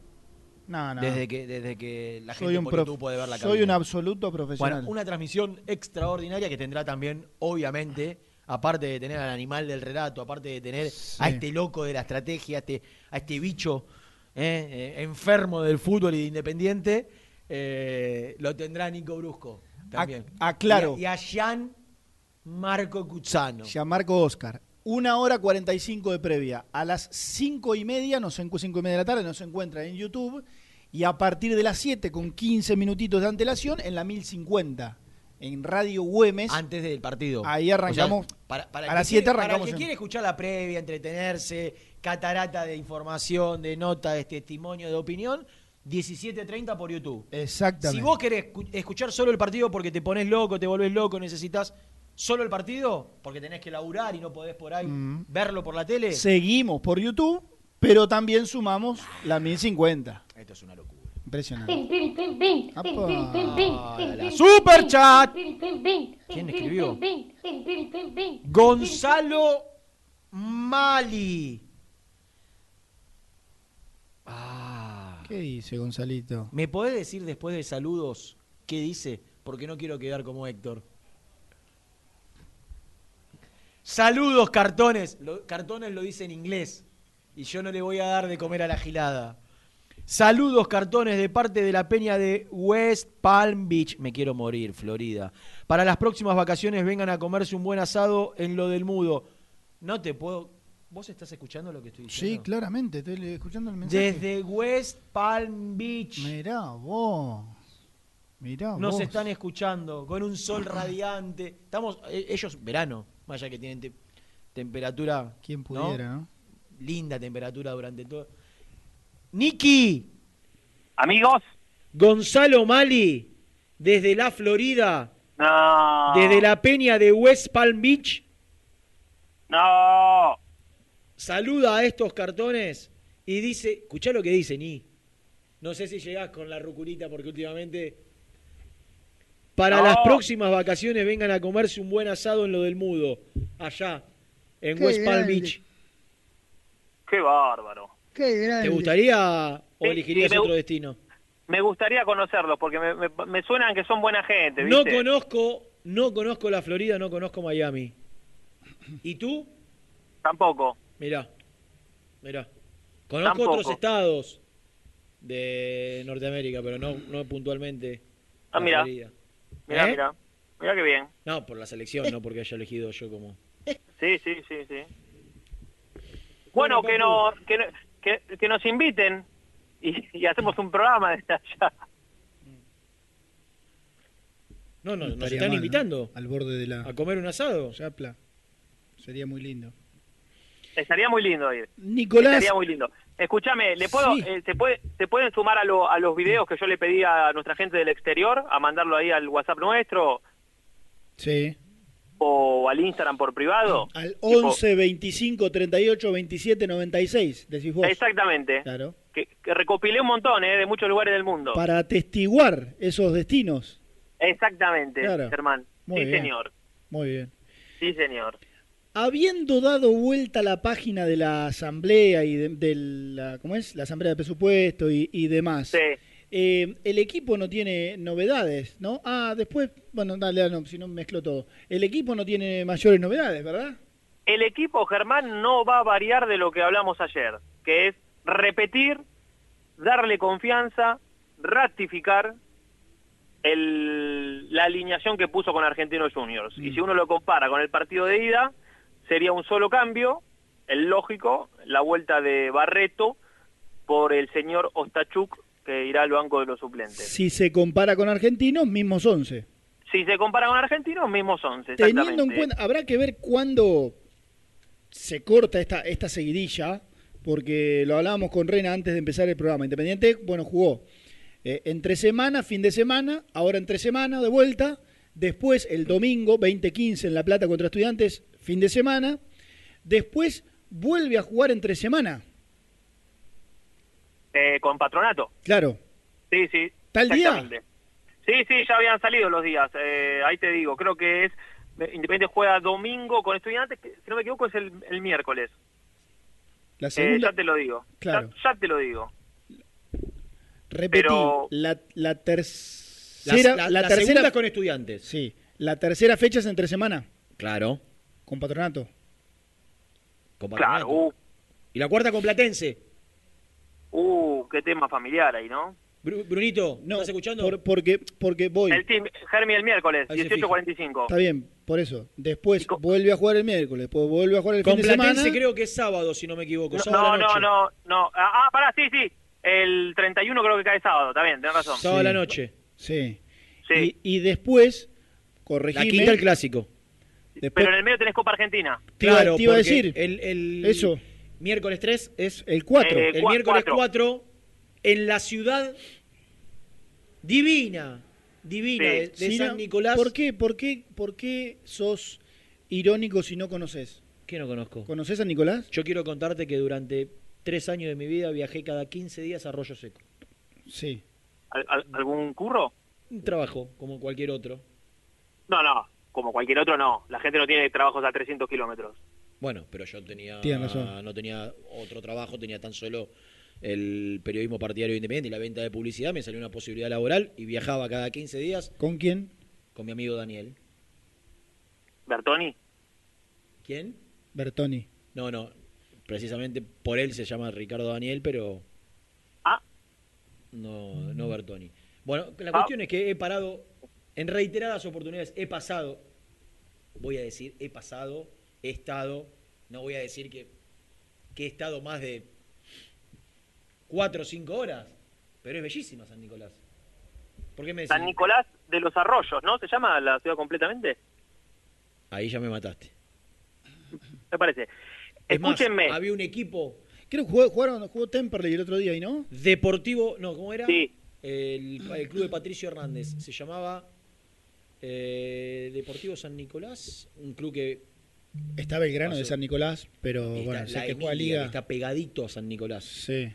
No, no. Desde que, desde que la Soy gente por puede ver la Soy cabina. un absoluto profesional. Bueno, una transmisión extraordinaria que tendrá también, obviamente, aparte de tener al animal del relato, aparte de tener a este loco de la estrategia, a este, a este bicho eh, eh, enfermo del fútbol y de Independiente, eh, lo tendrá Nico Brusco también. ah, claro. Y a, y a Gian Marco Cuzzano. Gianmarco Oscar. Una hora 45 de previa. A las cinco y media, nos en- cinco y media de la tarde, nos encuentra en YouTube. Y a partir de las 7, con 15 minutitos de antelación, en la 1050. En Radio Güemes. Antes del partido. Ahí arrancamos. O sea, para, para a las 7 quiere- Para arrancamos. el que quiere escuchar la previa, entretenerse, catarata de información, de nota, de testimonio, de opinión, 17.30 por YouTube. Exactamente. Si vos querés escu- escuchar solo el partido porque te pones loco, te volvés loco, necesitas solo el partido, porque tenés que laburar y no podés por ahí Mm. verlo por la tele. Seguimos por YouTube, pero también sumamos la 1050. Esto es una locura. Impresionante. la super chat. ¿Quién escribió? Gonzalo Mali. ¿Qué dice Gonzalito? ¿Me podés decir después de saludos qué dice? Porque no quiero quedar como Héctor. Saludos, cartones. Lo- cartones lo dice en inglés. Y yo no le voy a dar de comer a la gilada. Saludos, cartones, de parte de la peña de West Palm Beach. Me quiero morir, Florida. Para las próximas vacaciones vengan a comerse un buen asado en lo del mudo. No te puedo... ¿Vos estás escuchando lo que estoy diciendo? Sí, claramente, estoy escuchando el mensaje. Desde West Palm Beach. Mirá vos. Mirá Nos vos. están escuchando con un sol radiante. Estamos, eh, ellos, verano, más allá que tienen te- temperatura. ¿Quién pudiera, no? Linda temperatura durante todo. Niki. Amigos. Gonzalo Mali, desde la Florida, No. desde la peña de West Palm Beach. No. Saluda a estos cartones y dice, escuchá lo que dice, Ni. No sé si llegás con la rucurita porque últimamente... Para No. las próximas vacaciones vengan a comerse un buen asado en lo del mudo, allá, en Qué West Palm grande. Beach. Qué bárbaro. Qué grande. ¿Te gustaría o Sí, elegirías me otro destino? Me gustaría conocerlos porque me, me, me suenan que son buena gente, No ¿viste? conozco, no conozco la Florida, no conozco Miami. ¿Y tú? Tampoco. Mirá, mirá. Conozco Tampoco. otros estados de Norteamérica, pero no, no puntualmente. Ah, la mira. Florida. Mirá, ¿Eh? mirá. Mirá qué bien. No, por la selección, no porque haya elegido yo como. Sí, sí, sí, sí. Bueno, que, no, que, no- que, que nos inviten y, y hacemos un programa desde allá. No, no, nos están mal, ¿no? invitando Al borde de la a comer un asado. chapla. Sería muy lindo. Estaría muy lindo ir. Nicolás. Estaría muy lindo. Escúchame, ¿le puedo, Sí. eh, ¿se, puede, ¿se pueden sumar a, lo- a los videos que yo le pedí a nuestra gente del exterior? A mandarlo ahí al WhatsApp nuestro Sí. O al Instagram por privado. Al Tipo- 11 25 38 27 96, decís vos. Exactamente. Claro. Que, que recopilé un montón eh, de muchos lugares del mundo. Para atestiguar esos destinos. Exactamente, Claro. Germán. Muy sí, bien. señor. Muy bien. Sí, señor. Habiendo dado vuelta la página de la asamblea y de, de la, ¿cómo es? La asamblea de presupuesto y, y demás. Sí. Eh, el equipo no tiene novedades, ¿no? Ah, después, bueno, dale, no, si no mezclo todo. El equipo no tiene mayores novedades, ¿verdad? El equipo, Germán, no va a variar de lo que hablamos ayer, que es repetir, darle confianza, ratificar el- la alineación que puso con Argentinos Juniors. Y si uno lo compara con el partido de ida, sería un solo cambio, el lógico, la vuelta de Barreto por el señor Ostachuk, que irá al banco de los suplentes. Si se compara con argentinos, mismos 11. Si se compara con Argentinos, mismos 11, Teniendo en cuenta, habrá que ver cuándo se corta esta, esta seguidilla, porque lo hablábamos con Rena antes de empezar el programa. Independiente, bueno, jugó. eh, entre semana, fin de semana, ahora entre semana de vuelta, después el domingo 20-15 en La Plata contra Estudiantes, fin de semana, después vuelve a jugar entre semana, Eh, con patronato. claro. Sí, sí. ¿Tal día? Sí, sí, ya habían salido los días. Eh, ahí te digo, creo que es. Independiente juega domingo con estudiantes, que, si no me equivoco es el, el miércoles. La Eh, segunda, ya te lo digo. Claro. Ya, ya te lo digo. repetí, pero- la, la tercera, La, la, la- la tercera, segunda con estudiantes. sí, la tercera fecha es entre semana, Claro. con patronato. Con Claro, Patronato. uh, Y la cuarta con Platense. Uh, qué tema familiar ahí, ¿no? Bru- Brunito, No, ¿estás escuchando? por- porque, porque voy. El team, Germi el miércoles, Ahí se 18.45. Está bien, por eso. Después vuelve a jugar el miércoles, después vuelve a jugar el con fin de semana. creo que es sábado, si no me equivoco. No, sábado la no, noche. no, no. Ah, ah, pará, sí, sí. El 31 creo que cae sábado, está bien, tenés razón. Sábado a la noche. Sí. Sí. Y, y después, La corregime. quinta el clásico. después, Pero en el medio tenés Copa Argentina. Claro, te iba a decir El, el eso, miércoles 3 es el 4. Eh, el cua- miércoles cuatro. 4 en la ciudad divina, divina Sí. de, de Si San no, Nicolás. ¿Por qué, por, qué, ¿Por qué sos irónico si no conoces? ¿Qué no conozco? ¿Conoces a Nicolás? Yo quiero contarte que durante tres años de mi vida viajé cada 15 días a Arroyo Seco. Sí. ¿Al- al- ¿Algún curro? Un trabajo, como cualquier otro. No, no, como cualquier otro no. La gente no tiene trabajos a 300 kilómetros. Bueno, pero yo tenía Tienes razón. no tenía otro trabajo, tenía tan solo el periodismo partidario independiente y la venta de publicidad, me salió una posibilidad laboral y viajaba cada 15 días ¿Con quién? con mi amigo Daniel. ¿Bertoni? ¿Quién? Bertoni. No, no, precisamente por él se llama Ricardo Daniel, pero Ah. no, no Bertoni. Bueno, la Ah. cuestión es que he parado en reiteradas oportunidades, he pasado, voy a decir, he pasado, he estado, no voy a decir que, que he estado más de cuatro o cinco horas, pero es bellísima San Nicolás. ¿Por qué me decís? San Nicolás de los Arroyos, ¿no? ¿Se llama la ciudad completamente? Ahí ya me mataste. Me parece. Es más, Escúchenme. había un equipo Creo que jugó, jugaron, jugó Temperley el otro día, ¿y no? deportivo, no, ¿cómo era? Sí. El, el club de Patricio Hernández. Se llamaba eh, Deportivo San Nicolás, un club que Está Belgrano de. San Nicolás, pero está- bueno, sé la que juega Liga. que está pegadito a San Nicolás Sí.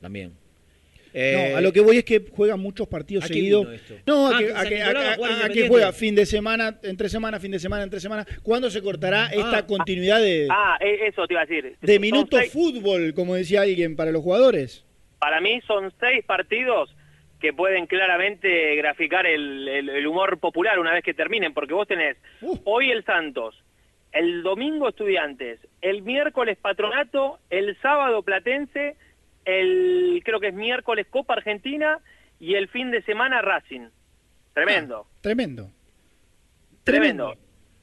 también. no, Eh, a lo que voy es que juegan muchos partidos ¿a qué seguidos. No, a Ah, que, que a que- a- Nicolás va a jugar a- a que Independiente. juega fin de semana, entre semana, fin de semana, entre semana. ¿Cuándo se cortará esta Ah, continuidad de, Ah, e- eso te iba a decir. de minuto seis- fútbol, como decía alguien, para los jugadores? Para mí son seis partidos que pueden claramente graficar el, el- el humor popular una vez que terminen, porque vos tenés Uh. hoy el Santos, el domingo Estudiantes, el miércoles Patronato, el sábado Platense, el creo que es miércoles Copa Argentina y el fin de semana Racing. Tremendo. Tremendo. Tremendo.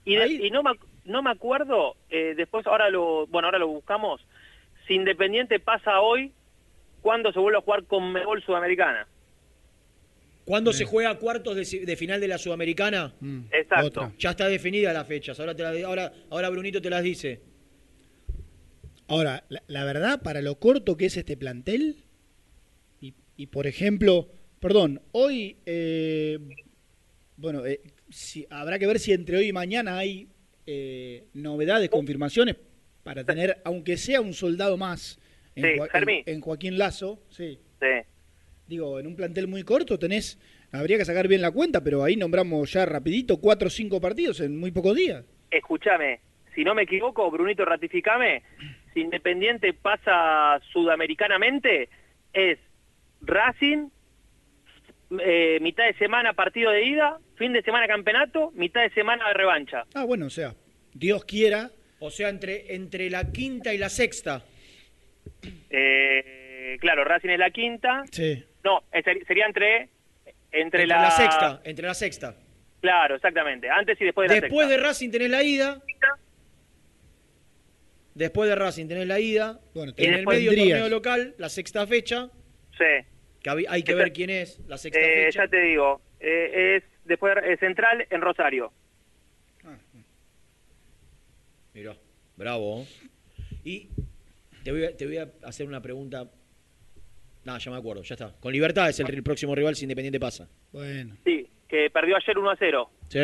Y, de- Ahí- y no, me, no me acuerdo, eh, después ahora lo, bueno, ahora lo buscamos, si Independiente pasa hoy, ¿cuándo se vuelve a jugar con Mebol Sudamericana? ¿Cuándo se juega cuartos de, de final de la Sudamericana? Mm, Exacto. otra. Ya está definida las fechas. Ahora, te la- ahora, ahora Brunito te las dice. Ahora, la, la verdad, para lo corto que es este plantel, y, y por ejemplo, perdón, hoy, eh, bueno, eh, si, habrá que ver si entre hoy y mañana hay eh, novedades, confirmaciones, para tener, aunque sea un soldado más en, Sí, en- en Joaquín Lazo, sí. Sí. Digo, en un plantel muy corto tenés, habría que sacar bien la cuenta, pero ahí nombramos ya rapidito cuatro o cinco partidos en muy pocos días. Escúchame, si no me equivoco, Brunito, ratificame, si Independiente pasa sudamericanamente, es Racing, eh, mitad de semana partido de ida, fin de semana campeonato, mitad de semana de revancha. Ah, bueno, o sea, Dios quiera, O sea, entre, entre la quinta y la sexta. Eh, claro, Racing es la quinta. sí. No, eh, sería entre entre, Entre la... la... sexta. Entre la sexta. Claro, exactamente. Antes y después de la Después de. Racing tenés la ida. Después de Racing tenés la ida. Bueno, en el después medio tendrías- torneo local, la sexta fecha. Sí. Que hay que Esta- ver quién es la sexta Eh, fecha. ya te digo, eh, es después de- Central en Rosario. Mirá, bravo. ¿eh? Y te voy, a, te voy a hacer una pregunta No, ya me acuerdo, ya está. Con Libertad es el, el próximo rival si Independiente pasa. Bueno. Sí, que perdió ayer 1 a 0. Sí.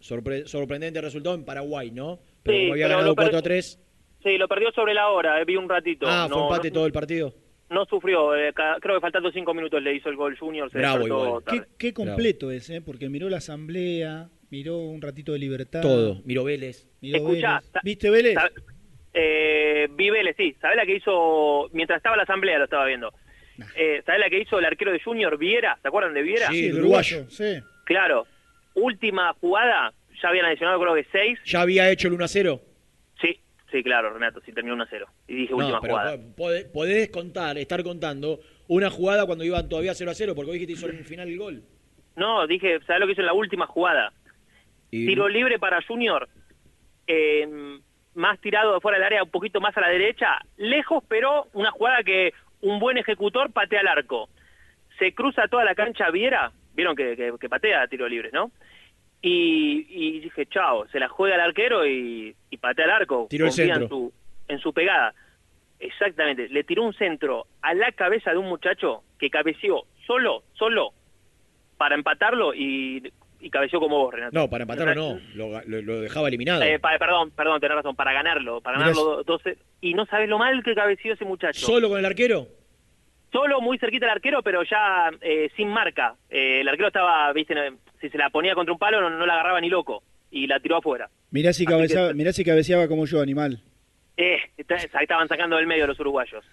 Sorpre- sorprendente resultado en Paraguay, ¿no? Pero Sí, había pero ganado lo per- 4 a 3. Sí, lo perdió sobre la hora, eh, vi un ratito. Ah, fue no, empate no, todo el partido. no sufrió, eh, creo que faltando 5 minutos le hizo el gol Junior. Se Bravo igual. Qué, qué completo es, ¿eh? Porque miró la asamblea, miró un ratito de libertad. Todo. Miro Vélez. Miró Escuchá, Vélez. ¿Viste Vélez? Eh, vi Vélez, sí. ¿Sabés la que hizo, mientras estaba la asamblea lo estaba viendo? Eh, ¿Sabés la que hizo el arquero de Junior, Viera? ¿Se acuerdan de Viera? Sí, el uruguayo. Sí. Claro. Última jugada, ya habían adicionado creo que 6. Ya había hecho el 1 a 0. Sí, sí, claro, Renato, sí terminó 1 a 0. Y dije última No, pero jugada. po- podés, podés contar, estar contando una jugada cuando iban todavía 0 a 0, porque hoy dijiste hizo en el final el gol. No, dije, ¿sabés lo que hizo en la última jugada? Y- Tiro libre para Junior, eh, más tirado de fuera del área, un poquito más a la derecha, lejos, pero una jugada que un buen ejecutor patea al arco. Se cruza toda la cancha Viera, vieron que, que- que patea tiro libre, ¿no? Y, y dije, chao, se la juega el arquero y, y patea al arco. El centro. En su, en su pegada. Exactamente, le tiró un centro a la cabeza de un muchacho que cabeceó solo, solo, para empatarlo y, y cabeceó como vos, Renato. No, para empatarlo no, lo, lo- lo dejaba eliminado. Eh, pa- perdón, perdón, tenés razón, para ganarlo, para Mirá ganarlo 12. Y no sabes lo mal que cabeció ese muchacho. ¿Solo con el arquero? Solo muy cerquita del arquero, pero ya eh, sin marca. Eh, el arquero estaba, viste, si se la ponía contra un palo no, no la agarraba ni loco. Y la tiró afuera. Mirá si, cabeceaba, que- mirá si cabeceaba como yo, animal. Eh, está- estaban sacando del medio los uruguayos.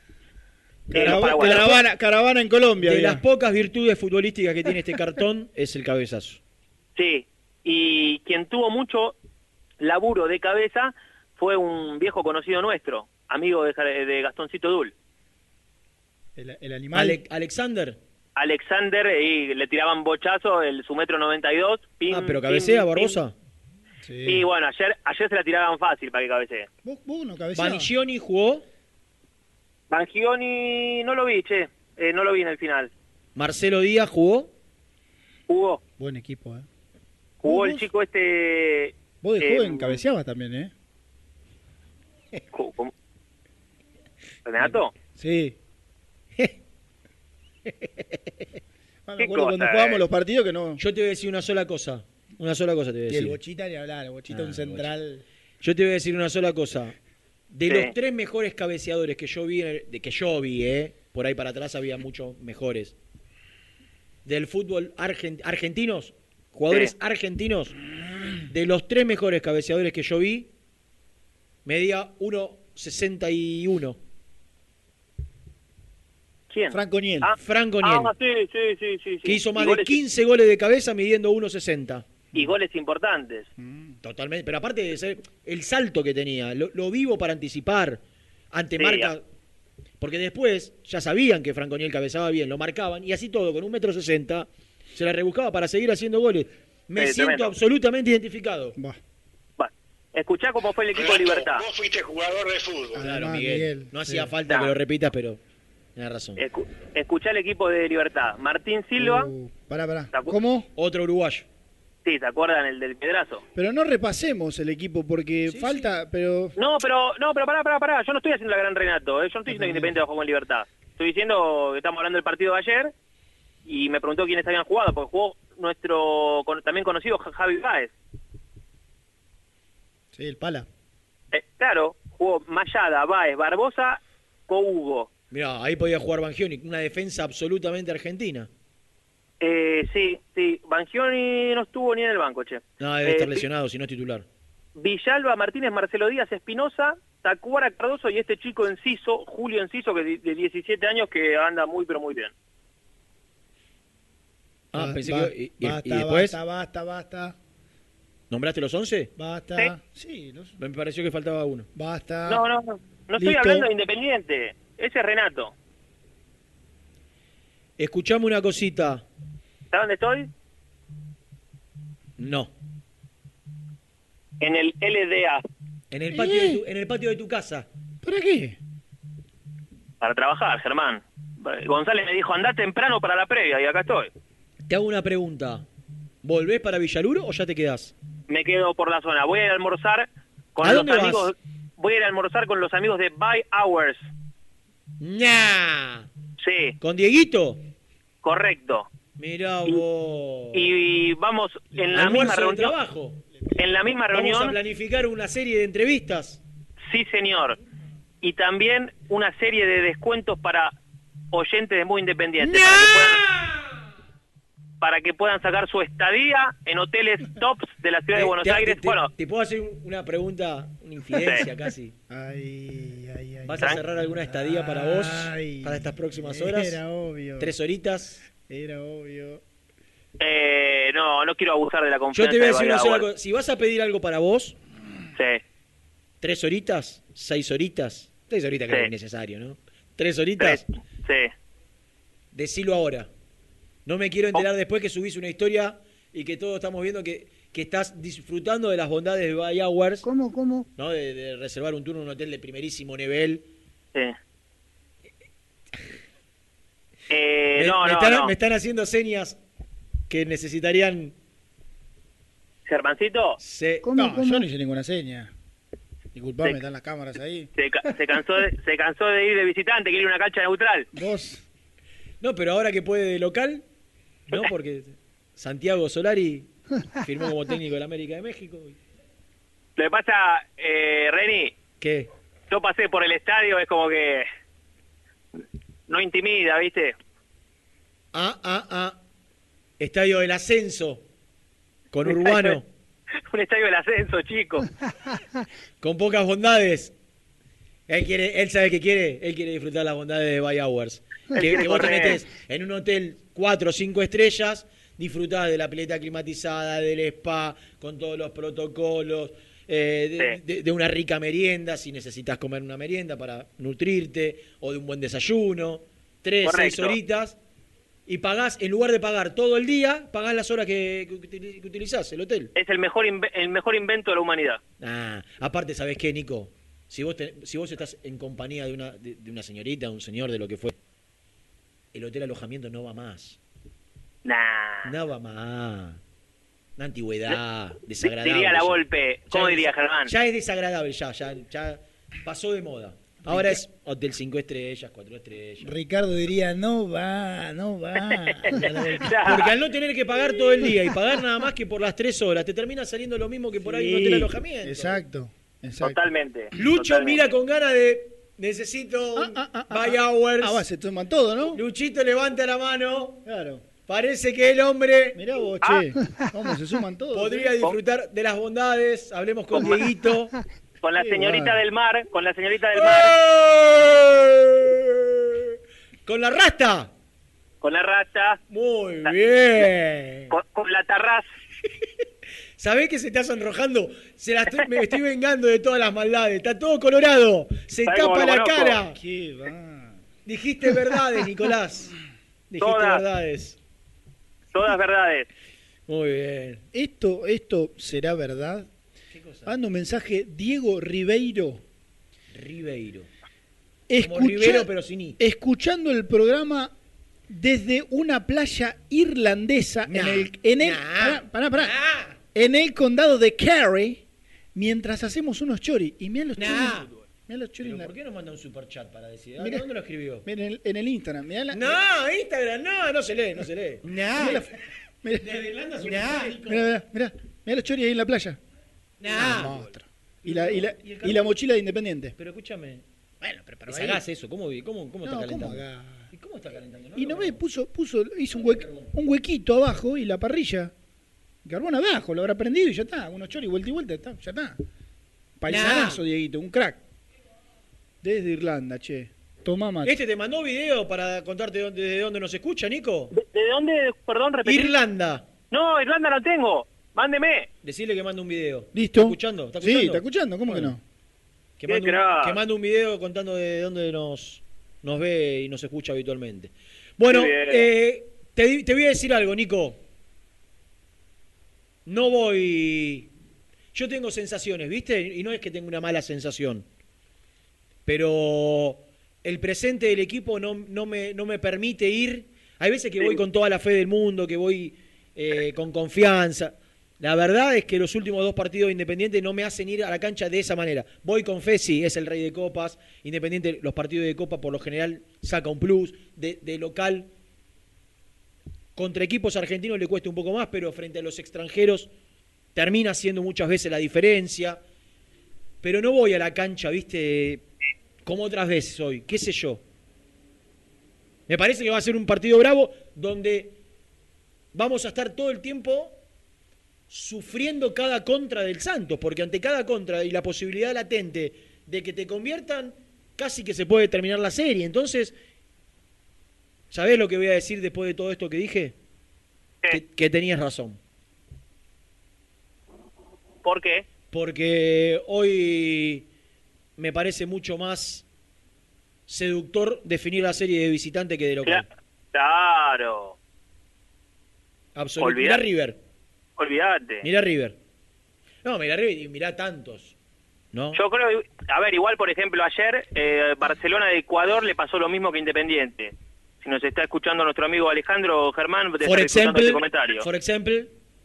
Eh, los Carava- paraguayos. caravana, caravana en Colombia. De las pocas virtudes futbolísticas que tiene este cartón es el cabezazo. Sí, y quien tuvo mucho laburo de cabeza fue un viejo conocido nuestro, amigo de, Gastoncito Dul. El, el animal. Ale- Alexander. Alexander, y le tiraban bochazo, el, su metro 92. pim, Ah, pero cabecea. Barbosa. Y bueno, ayer, ayer se la tiraban fácil para que cabecee. ¿Vos, no jugó. Bangioni no lo vi, che, eh, no lo vi en el final. Marcelo Díaz jugó. Jugó, Buen equipo, ¿eh? Jugó el chico este... Vos de eh, joven cabeceabas también, ¿eh? ¿cómo? ¿Renato? Sí. Ah, me ¿Qué acuerdo cuando jugábamos eh? los partidos que no. Yo te voy a decir una sola cosa. Una sola cosa te voy a Y el decir. bochita ni hablar, el bochita Ah, un central. Yo te voy a decir una sola cosa. De Sí. los tres mejores cabeceadores que yo vi, de que yo vi, eh, por ahí para atrás había muchos mejores. Del fútbol argen- argentinos, jugadores Sí. argentinos, de los tres mejores cabeceadores que yo vi, medía 1.61. ¿Quién? Franco Niel. Ah, Franco Niel, Ah, sí, sí, sí, que hizo más de goles- 15 goles de cabeza midiendo 1.60. Y goles importantes. Totalmente, pero aparte de ser el salto que tenía, lo, lo vivo para anticipar, ante Sí, marca, porque después ya sabían que Franco Niel cabezaba bien, lo marcaban, y así todo, con un metro sesenta, se la rebuscaba para seguir haciendo goles. Me Sí, siento tremendo. absolutamente identificado. Bueno, escuchá cómo fue el equipo de Libertad. Vos fuiste jugador de fútbol. Claro, Miguel, Miguel, no sí. hacía falta que lo repitas, pero tienes razón. Escu- escuchá el equipo de Libertad. Martín Silva, Uh, pará, pará. ¿Te acu- ¿Cómo? Otro uruguayo. sí, ¿se acuerdan el del piedrazo? Pero no repasemos el equipo porque falta, pero No, pero, no, pero pará, pará, pará. Yo no estoy haciendo la gran Renato. ¿eh? Yo no estoy diciendo que Independiente jugó en Libertad. Estoy diciendo que estamos hablando del partido de ayer y me preguntó quiénes habían jugado, porque jugó nuestro también conocido Ja- Javi Báez. sí, el pala. Eh, claro, jugó Mayada, Báez, Barbosa, Hugo. Mirá, ahí podía jugar Bangioni, una defensa absolutamente argentina. Eh, sí, sí. Bangioni no estuvo ni en el banco, che. No, debe Eh, estar Vi- lesionado, si no es titular. Villalba, Martínez, Marcelo Díaz, Espinosa, Tacuara Cardoso y este chico Enciso, Julio Enciso, que de 17 años que anda muy, pero muy bien. Ah, Ba- pensé que... y- basta, y después? basta, basta, basta, ¿Nombraste los 11? basta. Sí, los- Me pareció que faltaba uno. basta. No, no, no. No estoy Listo. hablando de Independiente. Ese es Renato. Escuchame una cosita. ¿Sabes dónde estoy? No. En el LDA. En el patio, de, tu, en el patio de tu casa. ¿Para qué? Para trabajar, Germán. González me dijo, andá temprano para la previa y acá estoy. Te hago una pregunta. ¿Volvés para Villaluro o ya te quedás? Me quedo por la zona. Voy a ir a almorzar con ¿A los dónde vas? amigos. Voy a ir a almorzar con los amigos de Buy Hours. ¡Nah! Sí, ¿Con Dieguito? correcto. Mirá vos. Y vamos en la misma reunión. trabajo. En la misma Vamos a reunión, planificar una serie de entrevistas. sí señor. Y también una serie de descuentos para oyentes de Muy Independiente. Para, que puedan, para que puedan sacar su estadía en hoteles tops de la ciudad de Buenos te- Aires. te- bueno, te puedo hacer una pregunta, una infidencia Sí. casi. Ay, ay, ay. ¿Vas a cerrar alguna estadía para vos Ay, para estas próximas horas? Era obvio. ¿Tres horitas? Era obvio. eh, no, no quiero abusar de la Yo confianza. te voy a de decir una sola cosa. Si vas a pedir algo para vos, Sí, tres horitas, seis horitas, tres horitas Sí. que es necesario, ¿no? Tres horitas, sí. decilo ahora. No me quiero enterar después que subís una historia y que todos estamos viendo que, que estás disfrutando de las bondades de Bay Hours, ¿Cómo, cómo? ¿no? De, de reservar un turno en un hotel de primerísimo nivel. sí. Eh, me, no, me no, están, no. me están haciendo señas que necesitarían... Germancito, Se... no, yo no hice ninguna seña. Disculpame, Sí. están las cámaras ahí. se, se cansó de, se cansó de ir de visitante, quiere ir a una cancha neutral. Vos. No, pero ahora que puede de local, ¿no? Porque Santiago Solari firmó como técnico de la América de México. Lo que pasa, eh, Reni, ¿Qué? yo pasé por el estadio, es como que no intimida, ¿viste? Ah, ah, ah. Estadio del Ascenso. Con Urbano. Un estadio del ascenso, chico. con pocas bondades. Él, quiere, él sabe que quiere. Él quiere disfrutar las bondades de Bay Hours. Que, que vos te metés en un hotel cuatro o cinco estrellas, disfrutás de la pileta climatizada, del spa, con todos los protocolos, eh, de, de- de una rica merienda, si necesitas comer una merienda para nutrirte, o de un buen desayuno, tres, seis Correcto. horitas, y pagás, en lugar de pagar todo el día, pagás las horas que, que util- que utilizás, el hotel. Es el mejor el mejor invento de la humanidad. Ah, aparte, ¿sabés qué, Nico? Si vos, te- si vos estás en compañía de una, de, de una señorita, un señor, de lo que fue, el hotel alojamiento no va más. Nah. No va más. Una antigüedad, desagradable. Diría la ya. Volpe, ¿cómo Ya es- diría Germán? Ya es desagradable, ya, ya, ya pasó de moda. Ahora es hotel 5 estrellas, 4 estrellas. Ricardo diría, no va, no va. Porque al no tener que pagar todo el día y pagar nada más que por las 3 horas, te termina saliendo lo mismo que por ahí un Sí, hotel alojamiento. Exacto, exacto. Totalmente. Lucho totalmente. mira con ganas de necesito un buy hours. Ah, va, se toman todo, ¿no? Luchito levanta la mano. Claro. Parece que el hombre Mirá vos, Ah. che. ¿Cómo se suman todos? podría eh? disfrutar de las bondades. Hablemos con Dieguito. Con la señorita del mar, con la señorita del mar, Con la rasta. con la rata, Muy bien. con, con la tarraz. ¿Sabés que se está sonrojando? Se la estoy- me estoy vengando de todas las maldades. Está todo colorado. Se ¿Sabés cómo tapa la conozco? cara. Qué va. Dijiste verdades, Nicolás. Dijiste Todas. verdades. Todas verdades. Muy bien. Esto, esto será verdad. ¿Qué cosa? Manda un mensaje Diego Ribeiro. Ribeiro. Escucha- Como Rivero, pero sin I. Escuchando el programa desde una playa irlandesa en el, en el, nah, pará, pará, pará. En el condado de Kerry, mientras hacemos unos choris. Y mirá los Nah. choris. Mirá los choris. ¿Pero en la- ¿Por qué no manda un superchat para decir? ¿A Mirá. ¿Dónde lo escribió? mirá en, el, en el Instagram. Mirá la, No, Instagram, no, no se lee, no se lee. mirá la- mirá- Desde Irlanda mirá, mirá, mirá, mirá los choris ahí en la playa. Nah. Monstruo. Y la, y, la, ¿Y el y la mochila de Independiente. Pero escúchame. Bueno, pero, pero Es ahí- gas eso, ¿cómo, cómo, cómo está calentando? ¿cómo? ¿Y cómo está calentando? Y no ves, puso, puso, hizo un, hue- un huequito abajo y la parrilla. Carbón abajo, lo habrá prendido y ya está. Unos choris, vuelta y vuelta, está, ya está. Paisanazo, Dieguito, un crack. Desde Irlanda, che. Tomá mate. ¿Este te mandó video para contarte de dónde, de dónde nos escucha, Nico? ¿De, de dónde, perdón, repetí? Irlanda. No, Irlanda no tengo. Mándeme. Decirle que mande un video. ¿Listo? ¿Está escuchando? ¿Está Sí, escuchando? está escuchando, ¿cómo Bueno. que no? Que mande, un, crack. que mande un video contando de dónde nos, nos ve y nos escucha habitualmente. Bueno, eh, te voy a decir algo, Nico. No voy... Yo tengo sensaciones, ¿viste? Y no es que tenga una mala sensación. Pero el presente del equipo no, no, me, no me permite ir. Hay veces que voy con toda la fe del mundo, que voy eh, con confianza. La verdad es que los últimos dos partidos de Independiente no me hacen ir a la cancha de esa manera. Voy con Fesi, es el rey de copas. Independiente, los partidos de copa por lo general saca un plus. De, de local, contra equipos argentinos le cuesta un poco más, pero frente a los extranjeros termina siendo muchas veces la diferencia. Pero no voy a la cancha, viste, como otras veces hoy, qué sé yo. Me parece que va a ser un partido bravo donde vamos a estar todo el tiempo sufriendo cada contra del Santos, porque ante cada contra y la posibilidad latente de que te conviertan, casi que se puede terminar la serie. Entonces, ¿sabés lo que voy a decir después de todo esto que dije? Que, que tenías razón. ¿Por qué? Porque hoy me parece mucho más seductor definir la serie de visitante que de local. Claro. Absolutamente. Mira River. Olvídate. Mira River. No, mira River y mira tantos. ¿No? Yo creo, a ver, igual por ejemplo ayer eh, Barcelona de Ecuador le pasó lo mismo que Independiente. Si nos está escuchando nuestro amigo Alejandro Germán, te Por ejemplo, este comentario. por ejemplo,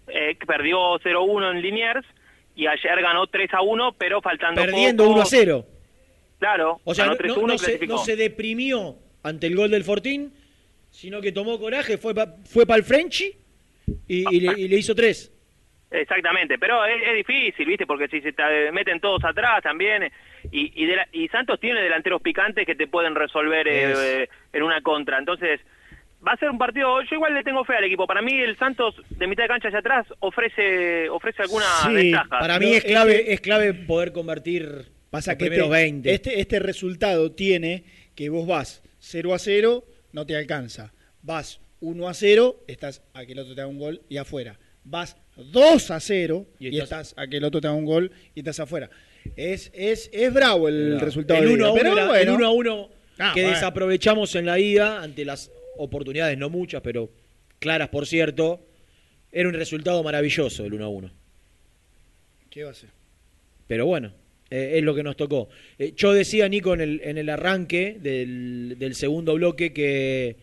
Eh, perdió 0-1 en Liniers y ayer ganó 3-1, pero faltando perdiendo poco. 1 a 0. Claro, O sea, ganó no, 3-1 no- se, no se deprimió ante el gol del Fortín, sino que tomó coraje, fue para fue el Frenchy y, y le, y le hizo tres. Exactamente, pero es, es difícil, ¿viste? Porque si se te meten todos atrás también. Y, y, de la- y Santos tiene delanteros picantes que te pueden resolver eh, eh, en una contra. Entonces, va a ser un partido. Yo igual le tengo fe al equipo. Para mí, el Santos de mitad de cancha hacia atrás ofrece ofrece alguna ventaja. Para mí es clave, es clave poder convertir Pasa que este, 20. Este, este resultado tiene que vos vas 0 a 0, no te alcanza. Vas 1 a 0, estás a que el otro te haga un gol y afuera. Vas 2 a 0 Y y, estás- estás a que el otro te haga un gol y estás afuera. Es, es, es bravo el resultado. el de 1 a ida, 1, pero era- bueno. el 1 a 1 Ah, que bueno. desaprovechamos en la ida ante las oportunidades, no muchas, pero claras por cierto, era un resultado maravilloso el 1 a 1. ¿Qué va a ser? Pero bueno, eh, es lo que nos tocó. Eh, yo decía, Nico, en el, en el arranque del, del segundo bloque que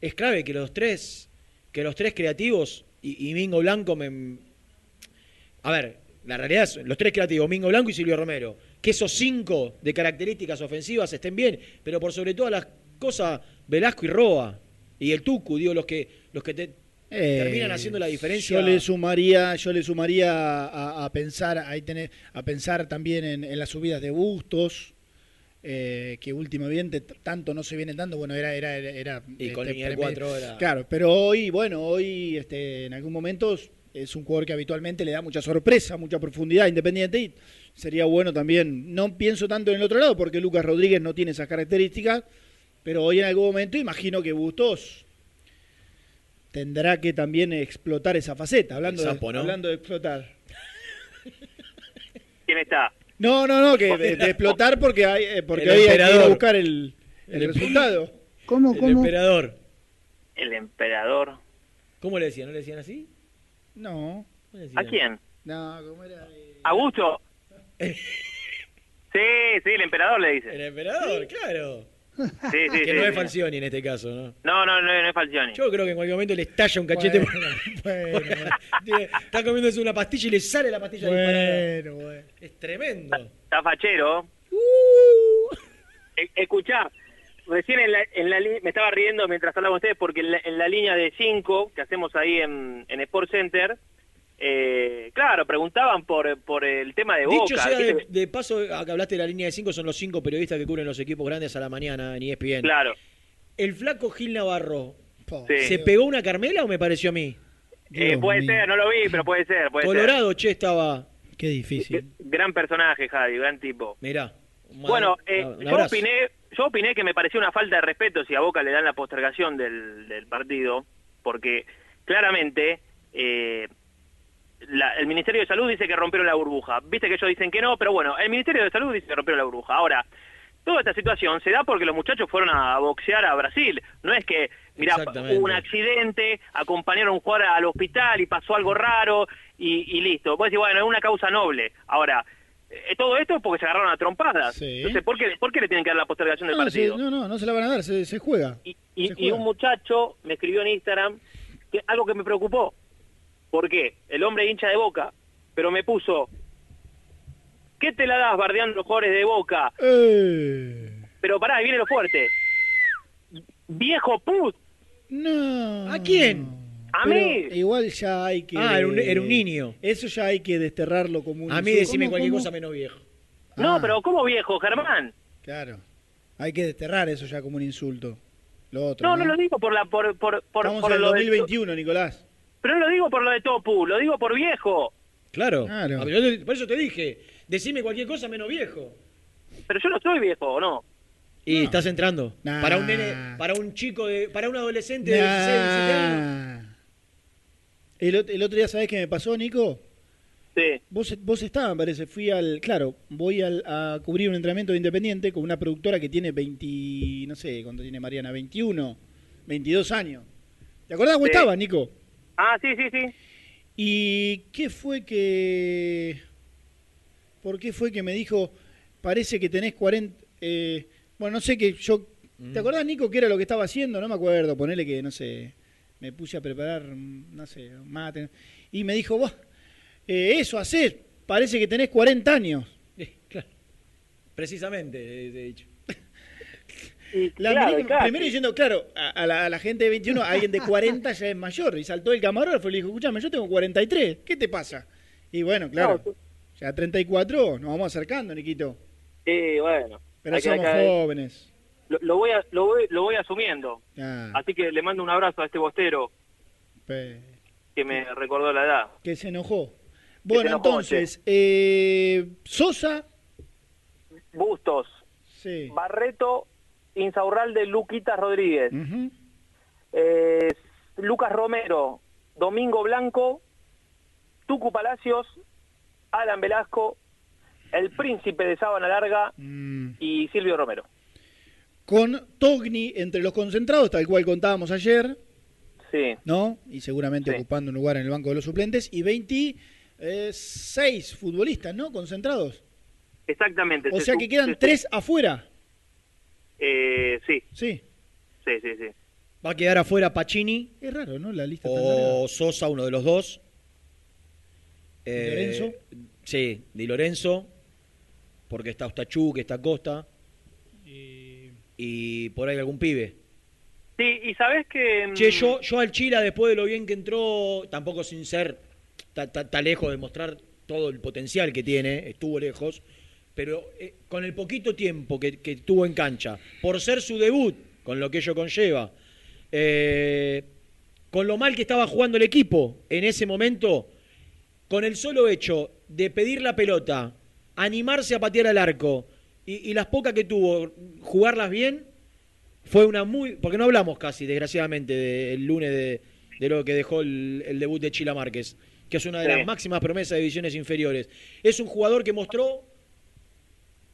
es clave que los tres, que los tres creativos y, y Mingo Blanco me... A ver, la realidad es, los tres creativos, Mingo Blanco y Silvio Romero, que esos cinco de características ofensivas estén bien, pero por sobre todas las cosas, Velasco y Roa y el Tucu, digo, los que, los que te Eh, terminan haciendo la diferencia. Yo le sumaría, yo le sumaría a, a pensar, ahí tenés, a pensar también en, en las subidas de Bustos, eh, que últimamente tanto no se vienen dando, bueno, era, era, era, Y con este, primer- cuatro era- Claro, pero hoy, bueno, hoy este, en algún momento es un jugador que habitualmente le da mucha sorpresa, mucha profundidad Independiente y sería bueno también, no pienso tanto en el otro lado porque Lucas Rodríguez no tiene esas características, pero hoy en algún momento imagino que Bustos tendrá que también explotar esa faceta, hablando, El sapo, de, ¿no? hablando de explotar. ¿Quién está? No, no, no, que de, de explotar porque hay, eh, porque El hoy hay que ir a buscar el, el El resultado. ¿Cómo, El cómo? emperador. El emperador. ¿Cómo le decían? ¿No le decían así? No. ¿A quién? No, ¿cómo era? ¿Augusto? Sí, sí, el emperador le dice. El emperador, claro. Sí, sí, que sí, no sí. es Falcioni en este caso, ¿no? No, no, no, no es Falcioni. Yo creo que en cualquier momento le estalla un cachete. Bueno, Está comiéndose una pastilla y le sale la pastilla disparada. Bueno, bueno. Es tremendo. Está fachero. E- escuchá, recién en la, en la me estaba riendo mientras hablaba con ustedes porque en la, en la línea de 5 que hacemos ahí en, en Sport Center, eh, claro, preguntaban por, por el tema de Dicho Boca. sea de, de paso, acá hablaste de la línea de 5, son los cinco periodistas que cubren los equipos grandes a la mañana en ESPN. Claro, ¿El flaco Gil Navarro Sí. se pegó una Carmela o me pareció a mí? eh, puede mío. ser, no lo vi, pero puede ser. Puede Colorado, che, estaba. Qué difícil. Gran personaje, Javi, gran tipo. Mirá. Bueno, eh, yo opiné, yo opiné que me pareció una falta de respeto si a Boca le dan la postergación del, del partido, porque claramente eh, la- el Ministerio de Salud dice que rompieron la burbuja. Viste que ellos dicen que no, pero bueno, el Ministerio de Salud dice que rompieron la burbuja. Ahora, toda esta situación se da porque los muchachos fueron a boxear a Brasil. No es que, mira, Exactamente. hubo un accidente, acompañaron a un jugador al hospital y pasó algo raro y, y listo. Vos decís, bueno, es una causa noble. Ahora, todo esto es porque se agarraron a trompadas. Sí. Entonces, ¿por qué, ¿por qué le tienen que dar la postergación del No, se- partido? no, no, no se la van a dar, se, se juega. Y, y- Se y juega. un muchacho me escribió en Instagram que algo que me preocupó. ¿Por qué? El hombre hincha de boca, pero me puso, ¿qué te la das bardeando los jugadores de boca? Pero pará, ahí viene lo fuerte. Viejo put. No. ¿A quién? A Pero mí. Igual ya hay que. Ah, era un- era un niño. Eso ya hay que desterrarlo como un. A mí insulto. decime ¿Cómo, cualquier cómo? cosa menos viejo. No, Ah. pero ¿cómo viejo, Germán? Claro. Hay que desterrar eso ya como un insulto. Lo otro. No, no lo digo por la por por por, Estamos por en el lo de- 2021, Nicolás. pero no lo digo por lo de Topu, lo digo por viejo. Claro. Claro. Ah, pero yo te- por eso te dije, decime cualquier cosa menos viejo. Pero yo no soy viejo, ¿o no? Y estás entrando. Nah. Para un nene, para un chico de, para un adolescente de 16, 17 años. Nah. El, ot- el otro día, ¿sabés qué me pasó, Nico? Sí. Vos, vos estabas, me parece, fui al, claro, voy al- a cubrir un entrenamiento de Independiente con una productora que tiene 20, no sé, ¿cuánto tiene Mariana? 21, 22 años. ¿Te acordás cómo Sí. estaba, Nico? Ah, sí, sí, sí. ¿Y qué fue que... ¿Por qué fue que me dijo, parece que tenés 40... eh, bueno, no sé que yo... ¿Te acordás, Nico, qué era lo que estaba haciendo? No me acuerdo, ponele que, no sé, me puse a preparar, mm, no sé, mate. Y me dijo, vos, eh, eso hacés, parece que tenés 40 años. Claro. Precisamente, de, de hecho. La Claro, miré primero diciendo, claro, a, a la, a la gente de 21, alguien de 40 ya es mayor. Y saltó el camarógrafo y le dijo, escuchame, yo tengo 43, ¿qué te pasa? Y bueno, claro, ya 34 nos vamos acercando, Niquito. Sí, bueno. Pero somos jóvenes. Lo, lo voy a, lo, voy, lo voy asumiendo. Ah, Así que le mando un abrazo a este bostero pe- que me recordó la edad. que se enojó. Bueno, enojó, entonces, eh, Sosa, Bustos, sí. Barreto, Insaurralde, Luquita Rodríguez, eh, Lucas Romero, Domingo Blanco, Tucu Palacios, Alan Velasco, el príncipe de Sábana Larga Mm. y Silvio Romero. Con Togni entre los concentrados, tal cual contábamos ayer, Sí, ¿no? Y seguramente Sí. ocupando un lugar en el banco de los suplentes, y 26 futbolistas, ¿no? Concentrados. exactamente. O Se sea que quedan se- tres afuera. Eh, sí, Sí. sí, sí, sí. Va a quedar afuera Pacini Es raro, ¿no? La lista tan o Sosa, uno de los dos. Eh, Lorenzo? Sí, Di Lorenzo, porque está Ostachú, que está Costa, y por ahí algún pibe. Sí, y sabes que... Che, yo, yo al Chila, después de lo bien que entró, tampoco sin ser tan lejos de mostrar todo el potencial que tiene, estuvo lejos, pero eh, con el poquito tiempo que, que tuvo en cancha, por ser su debut, con lo que ello conlleva, eh, con lo mal que estaba jugando el equipo en ese momento, con el solo hecho de pedir la pelota, animarse a patear al arco y, y las pocas que tuvo, jugarlas bien, fue una muy. Porque no hablamos casi, desgraciadamente, del lunes de, de lo que dejó el, el debut de Chila Márquez, que es una de Sí. las máximas promesas de divisiones inferiores. Es un jugador que mostró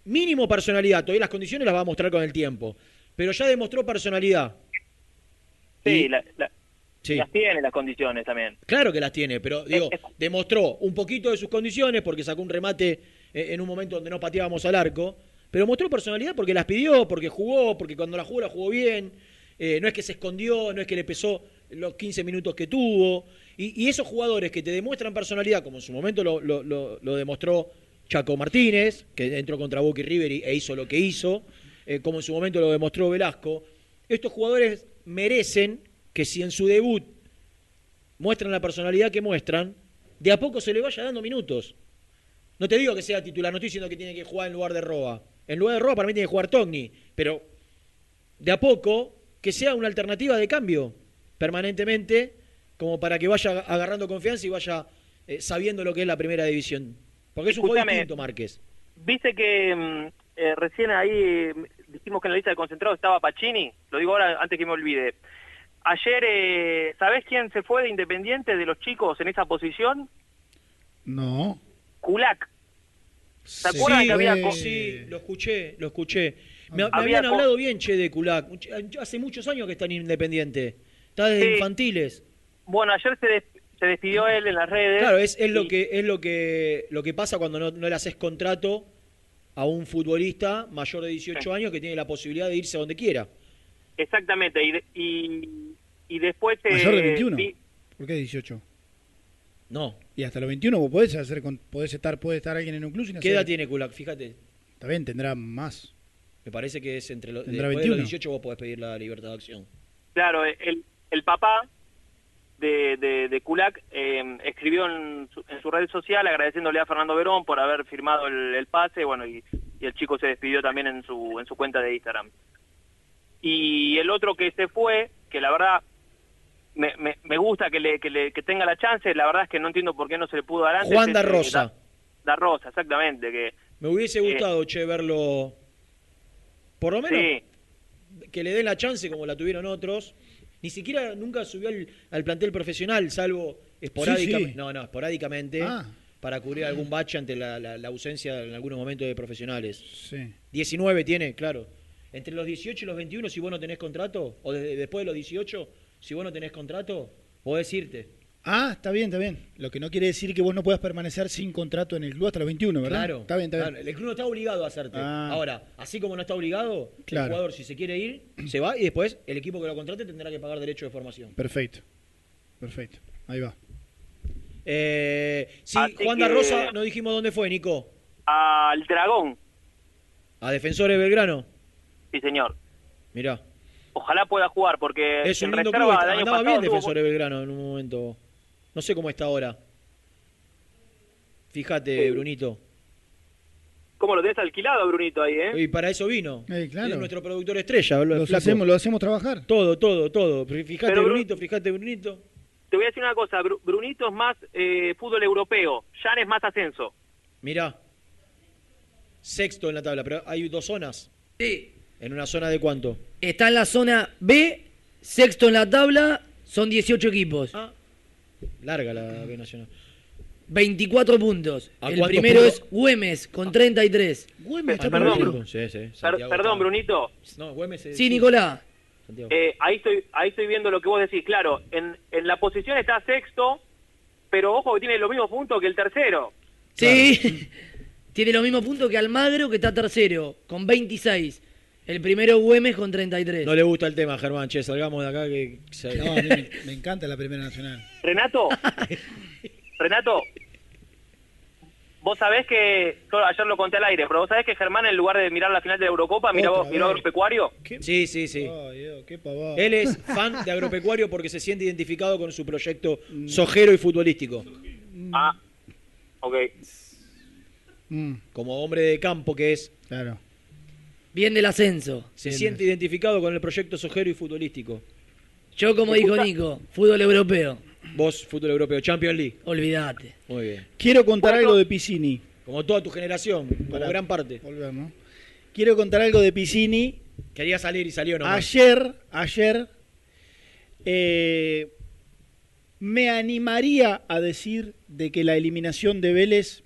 mínimo personalidad, todavía las condiciones las va a mostrar con el tiempo, pero ya demostró personalidad. Sí, Y- la- la- Sí. las tiene las condiciones también. Claro que las tiene, pero digo, demostró un poquito de sus condiciones porque sacó un remate eh, en un momento donde no pateábamos al arco, pero mostró personalidad porque las pidió, porque jugó, porque cuando la jugó la jugó bien, eh, no es que se escondió, no es que le pesó los 15 minutos que tuvo, y, esos jugadores que te demuestran personalidad, como en su momento lo, demostró Chaco Martínez, que entró contra Boca River e hizo lo que hizo, eh, como en su momento lo demostró Velasco, estos jugadores merecen que si en su debut muestran la personalidad que muestran, de a poco se le vaya dando minutos. No te digo que sea titular, no estoy diciendo que tiene que jugar en lugar de Roa. En lugar de Roa para mí tiene que jugar Togni, pero de a poco que sea una alternativa de cambio permanentemente, como para que vaya agarrando confianza y vaya eh, sabiendo lo que es la primera división. Porque es un juego Escúchame. distinto, Márquez. Viste que mm, eh, recién ahí eh, dijimos que en la lista de concentrados estaba Pacini, lo digo ahora antes que me olvide. Ayer, eh, ¿sabés quién se fue de Independiente de los chicos en esa posición? No. Kulak. ¿Se acuerdan sí, que había eh, co- sí, lo escuché, lo escuché. Me, me Había habían hablado bien, che, de Kulak. Hace muchos años que está en Independiente. Está desde Sí. infantiles. Bueno, ayer se, des- se despidió él en las redes. Claro, es, es lo que es lo que lo que pasa cuando no, no le haces contrato a un futbolista mayor de 18 años que tiene la posibilidad de irse a donde quiera. Exactamente, y, de- y, y después... eh, Mayor de 21. vi- ¿Por qué 18? No. Y hasta los 21 vos podés hacer, con- podés estar, puede estar alguien en un club sin ¿Qué hacer- edad tiene Kulak? Fíjate. Está bien, tendrá más. Me parece que es entre los. Tendrá Después de los 21. 18 vos podés pedir la libertad de acción. Claro, el, el papá de, de, de Kulak eh, escribió en su, en su red social agradeciéndole a Fernando Verón por haber firmado el, el pase, bueno, y, y el chico se despidió también en su, en su cuenta de Instagram. Y el otro que se fue, que la verdad me, me, me gusta que, le, que, le, que tenga la chance, la verdad es que no entiendo por qué no se le pudo dar antes. Juan es, da eh, Rosa. Da, Da Rosa, exactamente, que Me hubiese Eh, gustado, che, verlo. Por lo menos sí, que le den la chance como la tuvieron otros. Ni siquiera nunca subió al, al plantel profesional, salvo esporádicamente. Sí, sí. No, no, esporádicamente. Ah. Para cubrir algún bache ante la, la- la ausencia en algunos momentos de profesionales. Sí. 19 tiene, claro. Entre los 18 y los 21, si vos no tenés contrato, o desde- después de los 18, si vos no tenés contrato, podés irte. Ah, está bien, está bien. Lo que no quiere decir que vos no puedas permanecer sin contrato en el club hasta los 21, ¿verdad? Claro. Está bien, está bien. Claro, El club no está obligado a hacerte. Ah. Ahora, así como no está obligado, Claro. el jugador, si se quiere ir, se va y después el equipo que lo contrate tendrá que pagar derecho de formación. Perfecto. Perfecto. Ahí va. Eh, sí, Así Juan da que- Rosa, no dijimos dónde fue, Nico. al Dragón, A Defensores de Belgrano. sí señor. Mirá. Ojalá pueda jugar porque Es un lindo reserva club. Andaba pasado bien tuvo- Defensores de Belgrano en un momento. No sé cómo está ahora. Fíjate, Brunito. ¿Cómo lo tenés alquilado, Brunito, ahí, eh? Y para eso vino. Eh, claro. Es nuestro productor estrella. lo- hacemos, lo hacemos trabajar. Todo, todo, todo. Fíjate, Pero, Brunito, fíjate, Brunito. Te voy a decir una cosa, Bru- Brunito es más eh, fútbol europeo, Jan es más ascenso. Mirá. Sexto en la tabla, pero hay dos zonas. Sí. ¿En una zona de cuánto? Está en la zona B, sexto en la tabla, son 18 equipos. Ah. Larga la B Nacional. 24 puntos. ¿A El primero puntos? es Güemes con 33. Güemes está Perdón, Sí, sí. Per- perdón, está- Brunito, No, Güemes es- Sí, Nicolás. Santiago. eh, ahí estoy ahí estoy viendo lo que vos decís. Claro, en, en la posición está sexto, pero ojo que tiene los mismos puntos que el tercero. Sí. Tiene los mismos puntos que Almagro, que está tercero, con 26. El primero Güemes con 33. No le gusta el tema, Germán. Che, salgamos de acá que... No, a mí me, me encanta la Primera Nacional. Renato, Renato, vos sabés que, yo ayer lo conté al aire, pero vos sabés que Germán en lugar de mirar la final de la Eurocopa, miró, miró. Agropecuario. Sí, sí, sí. Ay, Dios, qué. Él es fan de agropecuario porque se siente identificado con su proyecto sojero y futbolístico. Ah, ok. Mm, Como hombre de campo que es, claro. Bien del ascenso. se Bien. siente identificado con el proyecto sojero y futbolístico. Yo, como dijo Nico, fútbol europeo. Vos, fútbol europeo, Champions League. Olvídate. Muy bien. Quiero contar algo de Piscini. Como toda tu generación, como gran parte. Volver, ¿no? Quiero contar algo de Piscini. Quería salir y salió nomás. Ayer, ayer, eh, me animaría a decir de que la eliminación de Vélez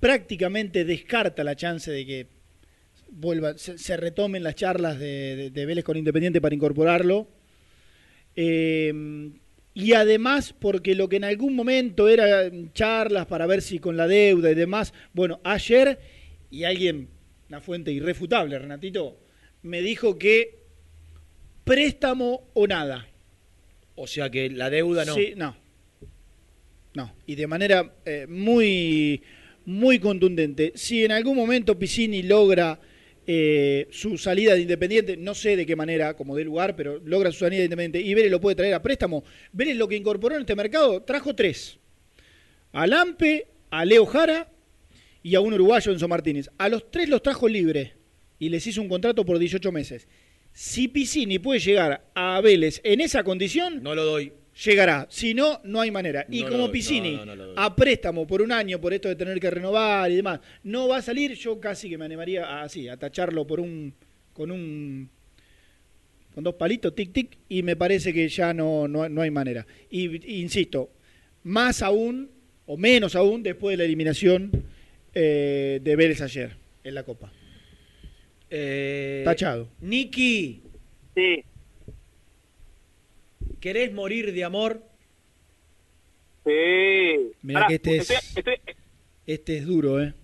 prácticamente descarta la chance de que vuelva, se, se retomen las charlas de, de- de Vélez con Independiente para incorporarlo. Eh, y además, porque lo que en algún momento eran charlas para ver si con la deuda y demás, bueno, ayer, y alguien, una fuente irrefutable, Renatito, me dijo que préstamo o nada. O sea que la deuda no. Sí, no. No. Y de manera eh, muy, muy contundente. Si en algún momento Piscini logra eh, su salida de Independiente, no sé de qué manera, como de lugar, pero logra su salida de Independiente y Vélez lo puede traer a préstamo. Vélez lo que incorporó en este mercado trajo tres. A Lampe, a Leo Jara y a un uruguayo, Enzo Martínez. A los tres los trajo libre y les hizo un contrato por 18 meses. Si Piscini puede llegar a Vélez en esa condición, No lo doy. Llegará. Si no, no hay manera. Y No como Piscini, no, no, no lo doy. a préstamo por un año, por esto de tener que renovar y demás, no va a salir, yo casi que me animaría a, así, a tacharlo por un, con un, con dos palitos, tic, tic, y me parece que ya no, no, no hay manera. Y, insisto, más aún, o menos aún, después de la eliminación eh, de Vélez ayer en la Copa. Eh, Tachado. Niki, Sí, ¿querés morir de amor? sí. Mira que este es, estoy, estoy, este es duro, ¿eh?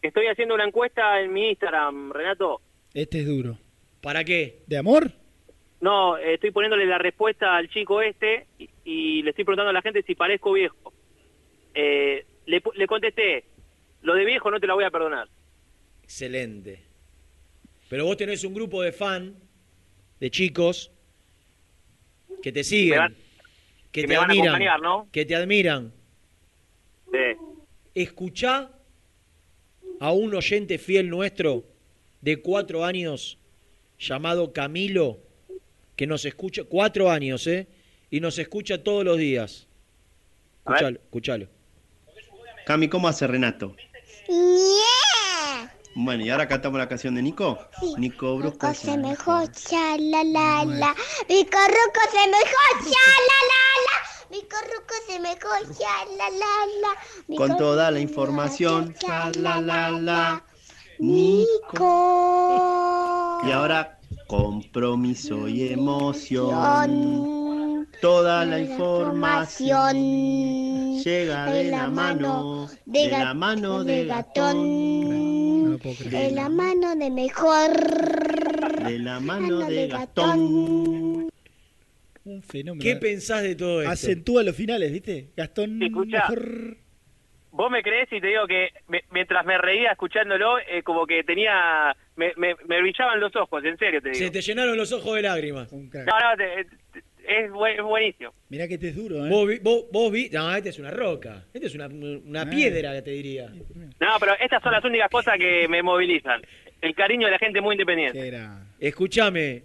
estoy haciendo una encuesta en mi Instagram, Renato. Este es duro. ¿Para qué? ¿De amor? No, estoy poniéndole la respuesta al chico este y, y le estoy preguntando a la gente si parezco viejo. Eh, le, le contesté, lo de viejo no te la voy a perdonar. Excelente. Pero vos tenés un grupo de fan, de chicos, que te siguen, van- que, que te admiran, ¿no? que te admiran. Sí. Escuchá a un oyente fiel nuestro de cuatro años llamado Camilo, que nos escucha, cuatro años, ¿eh? Y nos escucha todos los días. Escuchalo, escuchalo. Cami, ¿cómo hace Renato? Bueno, y ahora cantamos la canción de Nico. Nico Brusco. se me jocha, la la la. Mi corruco se me jocha, la la la. Mi corruco se me jocha, la la la. Con toda la información. La la la. Nico. Y ahora compromiso y emoción. Toda la información llega de la mano, de la mano de gatón, De la mano de mejor. de la mano de Gastón. Un fenómeno. ¿Qué pensás de todo esto? Acentúa los finales, ¿viste? Gastón. Mejor- vos me crees y te digo que me- mientras me reía escuchándolo, eh, como que tenía, me, me, me brillaban los ojos, en serio te digo. Se te llenaron los ojos de lágrimas. No, no, te- te- es, es buenísimo. Mirá que te es duro, ¿eh? Vos, vi- vos, vos vi... No, este es una roca. Este es una, una piedra, te diría. No, pero estas son las únicas cosas que me movilizan. El cariño de la gente muy independiente. Escúchame,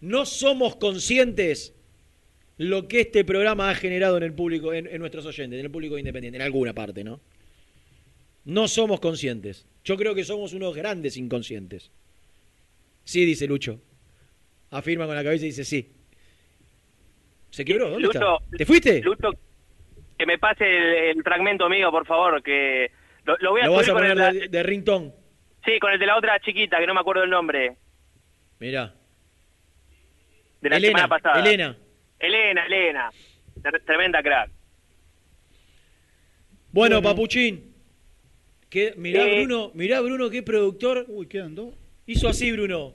no somos conscientes lo que este programa ha generado en el público, en, en nuestros oyentes, en el público independiente, en alguna parte, ¿no? No somos conscientes. Yo creo que somos unos grandes inconscientes. Sí, dice Lucho. Afirma con la cabeza y dice sí. ¿Se quebró? ¿Dónde Lucho, está? ¿Te fuiste? Lucho, que me pase el, el fragmento mío, por favor, que lo, lo voy a Lo vas a con poner el, de, de ringtone. Sí, con el de la otra chiquita, que no me acuerdo el nombre, Mirá. de la Elena, semana pasada. Elena. Elena, Elena. Tre- Tremenda crack. Bueno, Bueno. Papuchín. Que, mirá, Eh. Bruno, mirá, Bruno, qué productor. Uy, quedan dos. Hizo así, Bruno.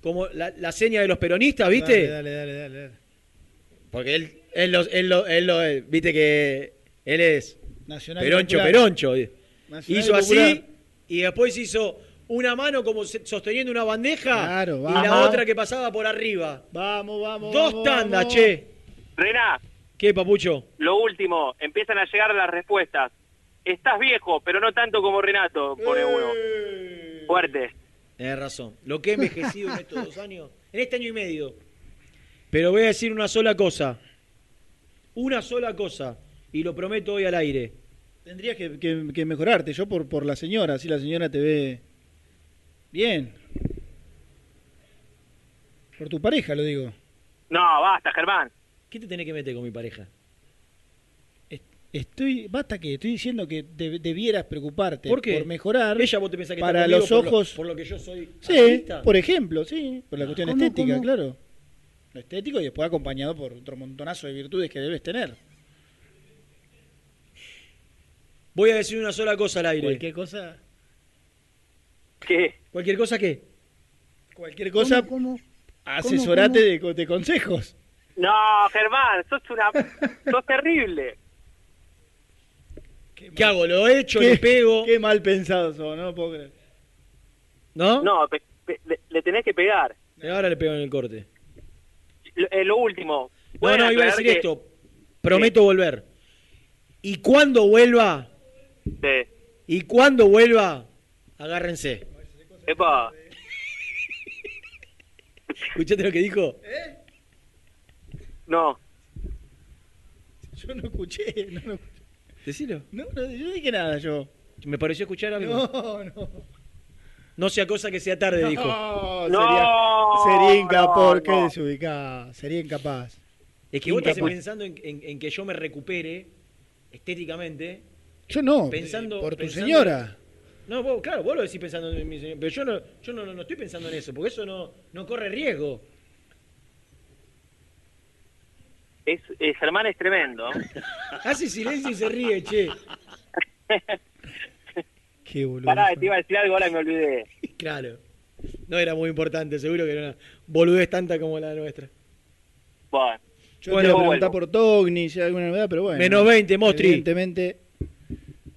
Como la, la seña de los peronistas, ¿viste? Dale, dale, dale, dale. Porque él, él, lo, él, lo, él lo- él- viste que él es Nacional y peroncho, popular. peroncho. Nacional hizo así y después hizo una mano como sosteniendo una bandeja Claro, y la otra que pasaba por arriba. Vamos, vamos. Dos vamos, tandas, vamos. che. Rená, ¿Qué, papucho? lo último, empiezan a llegar las respuestas. Estás viejo, pero no tanto como Renato, pone uno. Fuerte. Tienes razón. Lo que he envejecido en estos dos años, en este año y medio. Pero voy a decir una sola cosa. Una sola cosa. Y lo prometo hoy al aire. Tendrías que, que- que mejorarte, yo por, por la señora, así la señora te ve bien. Por tu pareja, lo digo. No, basta, Germán. ¿Qué te tenés que meter con mi pareja? Estoy, basta que estoy diciendo que de- debieras preocuparte ¿Por qué? mejorar Ella vos te pensás que está para conmigo los por lo- ojos. por lo que yo soy Sí, artista? por ejemplo, sí, por la cuestión ¿Cómo, estética, cómo? claro. Lo estético y después acompañado por otro montonazo de virtudes que debes tener. Voy a decir una sola cosa al aire. Cualquier cosa, ¿Qué? ¿Cualquier cosa qué? cualquier cosa, asesorate De, co- de consejos. No, Germán, sos una... sos terrible. ¿Qué hago? ¿Lo he hecho? Qué- ¿Le pego? Qué mal pensado sos, no lo puedo creer. ¿No? No, pe- pe- le, le tenés que pegar. Ahora le pego en el corte. Lo, eh, lo último. No, ¿pueden no, iba a decir que- esto. Prometo volver. Y cuando vuelva, Sí. y cuando vuelva, agárrense. Epa. ¿Escuchaste lo que dijo? No. Yo no escuché, no, no, Decilo. no, no, yo no dije nada yo. Me pareció escuchar algo. No, no. No sea cosa que sea tarde, dijo. No, No, sería, sería incapaz, no, qué desubicada, sería incapaz. Es que vos estás pensando en, en- en que yo me recupere estéticamente. Yo no, Pensando- por tu pensando- señora. No, vos, claro, vos lo decís pensando en mi señor. Pero yo no, yo no, no estoy pensando en eso, porque eso no, no corre riesgo. Es, eh, Germán es tremendo. Hace silencio y se ríe, che. Qué boludo. Pará, te iba a decir algo, ahora me olvidé. Claro. no era muy importante, seguro que era una boludez tanta como la nuestra. Bueno, Yo Bueno, te iba a pero preguntar por Togni, si hay alguna novedad, pero bueno. Menos 20, Mostri. Evidentemente,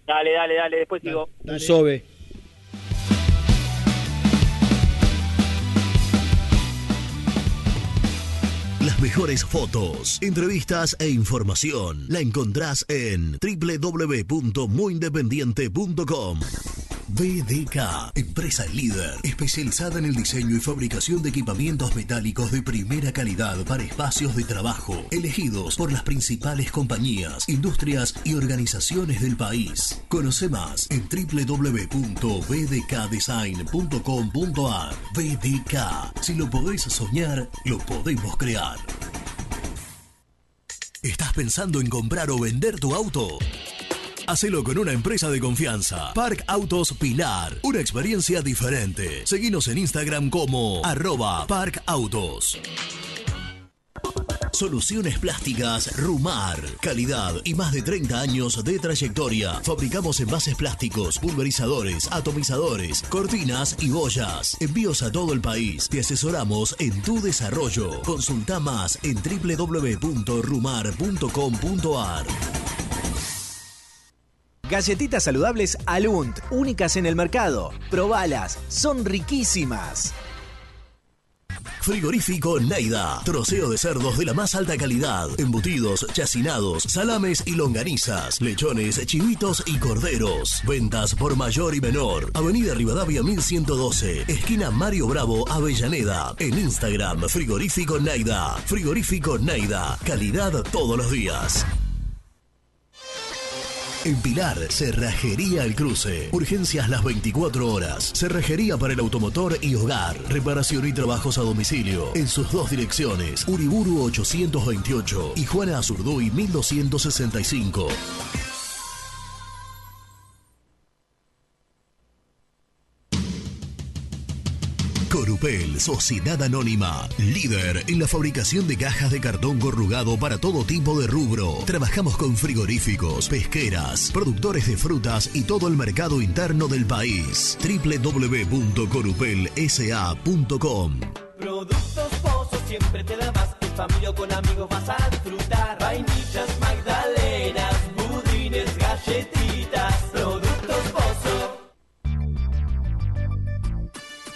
dale, dale, dale, después sigo. Sobe. Mejores fotos, entrevistas e información la encontrás en www.muyindependiente.com. BDK, empresa líder, especializada en el diseño y fabricación de equipamientos metálicos de primera calidad para espacios de trabajo, elegidos por las principales compañías, industrias y organizaciones del país. Conoce más en www.bdkdesign.com.ar. BDK, si lo podés soñar, lo podemos crear. ¿Estás pensando en comprar o vender tu auto? Hacelo con una empresa de confianza. Park Autos Pilar. Una experiencia diferente. Seguinos en Instagram como arroba Park Autos. Soluciones plásticas Rumar. Calidad y más de 30 años de trayectoria. Fabricamos envases plásticos, pulverizadores, atomizadores, cortinas y boyas. Envíos a todo el país. Te asesoramos en tu desarrollo. Consulta más en www.rumar.com.ar. Galletitas saludables Alunt, únicas en el mercado. Probalas, son riquísimas. Frigorífico Neida. Troceo de cerdos de la más alta calidad. Embutidos, chacinados, salames y longanizas. Lechones, chivitos y corderos. Ventas por mayor y menor. Avenida Rivadavia 1112. Esquina Mario Bravo, Avellaneda. En Instagram, Frigorífico Neida. Frigorífico Neida. Calidad todos los días. En Pilar, Cerrajería El Cruce. Urgencias las 24 horas. Cerrajería para el automotor y hogar. Reparación y trabajos a domicilio. En sus dos direcciones. Uriburu 828 y Juana Azurduy 1265. Sociedad Anónima, líder en la fabricación de cajas de cartón corrugado para todo tipo de rubro. Trabajamos con frigoríficos, pesqueras, productores de frutas y todo el mercado interno del país. www.corupelsa.com Productos Pozos siempre te da más. En familia o con amigos vas a disfrutar. Vainillas, magdalenas, budines, galletitas.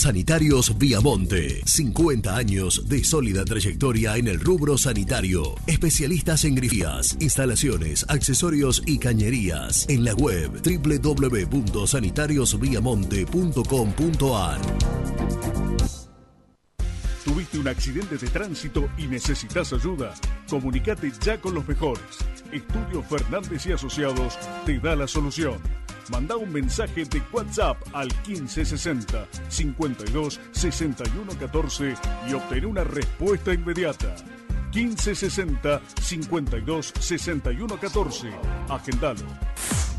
Sanitarios Viamonte. 50 años de sólida trayectoria en el rubro sanitario. Especialistas en grifías, instalaciones, accesorios y cañerías. En la web www.sanitariosviamonte.com.ar. ¿Tuviste un accidente de tránsito y necesitas ayuda? Comunicate ya con los mejores. Estudio Fernández y Asociados te da la solución. Manda un mensaje de WhatsApp al 1560 52 61 14 y obtén una respuesta inmediata. 1560 52 61 14. Agendalo.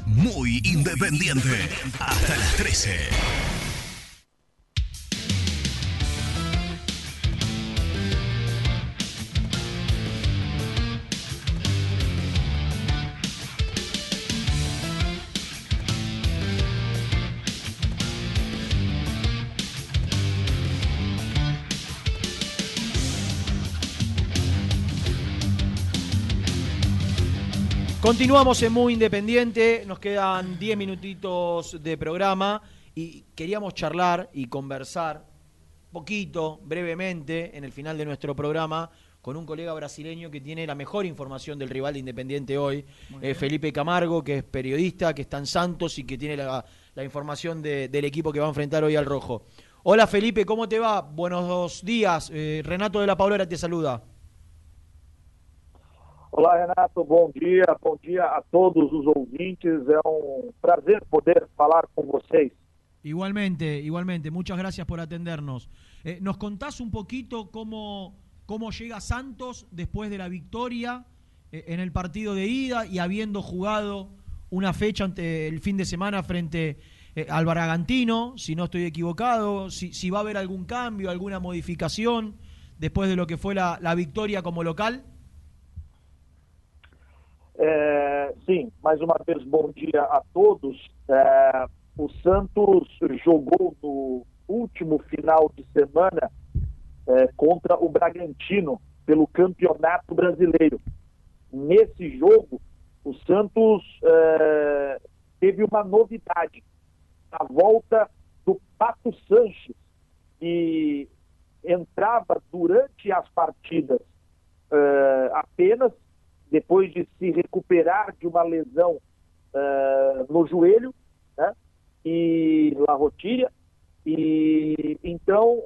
Muy independiente. Hasta las 13. Continuamos en Muy Independiente, nos quedan 10 minutitos de programa y queríamos charlar y conversar poquito, brevemente, en el final de nuestro programa con un colega brasileño que tiene la mejor información del rival de Independiente hoy, eh, Felipe Camargo, que es periodista, que está en Santos y que tiene la, la información de- del equipo que va a enfrentar hoy al Rojo. Hola Felipe, ¿cómo te va? Buenos días. Eh, Renato de la Paulera te saluda. Olá, Renato, bom dia, bom dia a todos os ouvintes. É um prazer poder falar com vocês. Igualmente, igualmente. Muchas gracias por atendernos. Eh, ¿Nos contás un poquito cómo, cómo llega Santos después de la victoria eh, en el partido de ida y habiendo jugado una fecha ante el fin de semana frente eh, al Bragantino, si no estoy equivocado, si, si va a haber algún cambio, alguna modificación después de lo que fue la, la victoria como local? É, sim, mais uma vez, bom dia a todos. É, o Santos jogou no último final de semana é, contra o Bragantino pelo Campeonato Brasileiro. Nesse jogo, o Santos é, teve uma novidade. A volta do Pato Sanches, que entrava durante as partidas é, apenas depois de se recuperar de uma lesão eh, no joelho, né? E La Rotilha. E então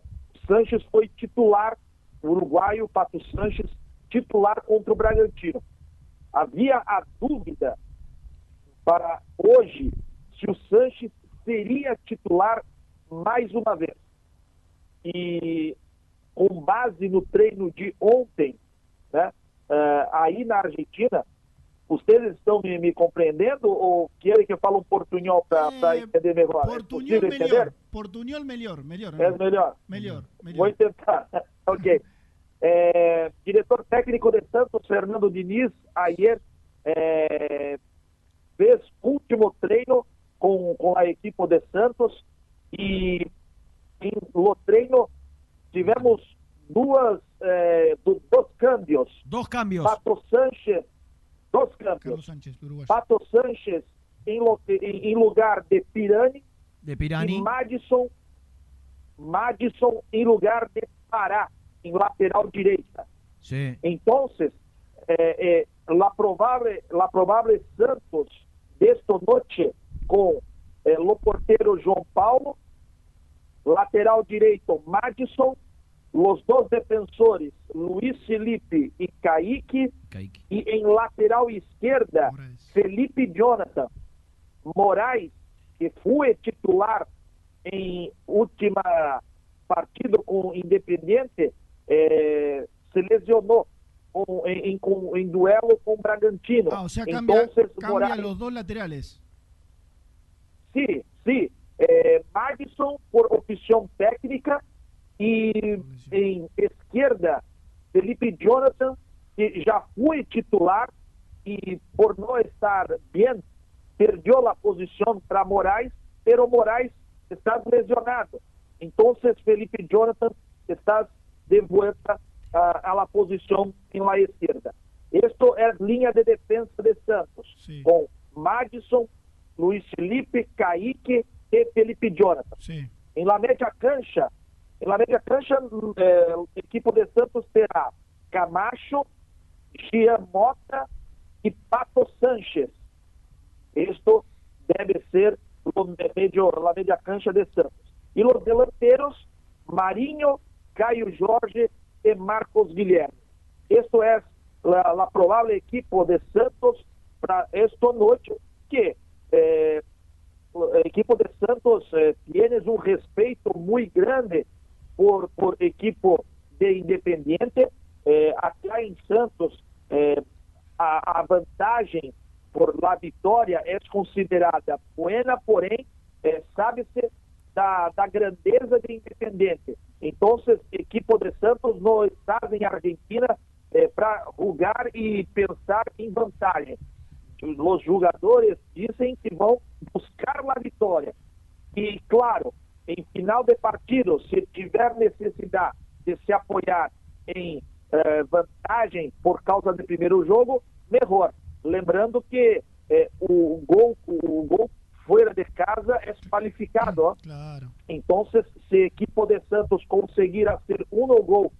Sanches foi titular, o uruguaio Pato Sanches, titular contra o Bragantino. Havia a dúvida para hoje se o Sanches seria titular mais uma vez. E com base no treino de ontem, né? Eh, aí na Argentina, vocês estão me, me compreendendo ou querem que eu fale um portunhol para entender melhor? é Portuñol possível melhor. Portuñol melhor, melhor. É melhor? Melhor, melhor. Vou tentar. ok. Eh, diretor técnico de Santos, Fernando Diniz, ayer eh, fez último treino com, com a equipe de Santos e em no treino tivemos duas eh, do- dos cambios. Dos cambios. Pato Sánchez, dos cambios. Pato Sánchez em, lo- em- em lugar de Pirani De Pirani. e Madison Madison en lugar de Pará en lateral derecha. Sí. Entonces, eh, eh, la probable, la probable Santos de esta noche con eh, lo portero João Paulo, lateral direito Madison, los dos defensores Luis Felipe y Kaique, y en lateral izquierda Felipe Jonathan Moraes, que fue titular en última partido con Independiente, eh, se lesionó con- en, en- con- en duelo con Bragantino. Ah, o sea, cambia, Entonces, cambia Moraes- los dos laterales. Sí, sí. Eh, Madison por opción técnica y en izquierda Felipe Jonathan, que ya fue titular y por no estar bien perdió la posición para Moraes, pero Moraes está lesionado. Entonces Felipe Jonathan está de vuelta ah, a la posición en la izquierda. Esto es línea de defensa de Santos, con Madison, Luis Felipe, Kaique y Felipe Jonathan. En la media cancha, en la media cancha, mm, eh, el equipo de Santos terá Camacho, Gian Mota y Pato Sánchez. Esto debe ser lo medio, la media cancha de Santos. Y los delanteros, Marinho, Caio Jorge y Marcos Guilherme. Esto es la, la probable equipo de Santos para esta noche, que eh, el equipo de Santos eh, tiene un respeto muy grande por, por equipo de Independiente. Eh, en Santos, eh, a, a vantagem por la vitória é considerada buena, porém, eh, sabe-se da, da grandeza de Independiente. Então, equipo de Santos não está em Argentina para jogar e pensar em vantagem. Os jogadores dizem que vão buscar a vitória. E, claro, em final de partido, se tiver necessidade de se apoiar em eh, vantagem por causa do primeiro jogo, melhor. Lembrando que eh, o gol, o gol fora de casa é qualificado. ó. Então, se a equipe de Santos conseguir fazer um gol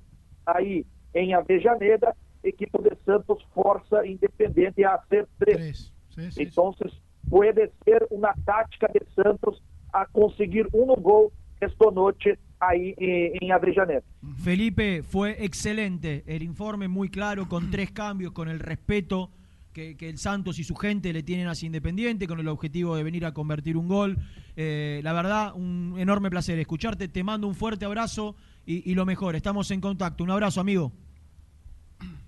aí em Avejaneda, a equipe de Santos força Independente a hacer três. Então, pode ser uma tática de Santos a conseguir um gol esta noite aí em, em Avejaneda. Felipe, fue excelente el informe, muy claro, con tres cambios, con el respeto que, que el Santos y su gente le tienen hacia Independiente, con el objetivo de venir a convertir un gol. Eh, la verdad, un enorme placer escucharte. Te mando un fuerte abrazo y, y lo mejor. Estamos en contacto. Un abrazo, amigo.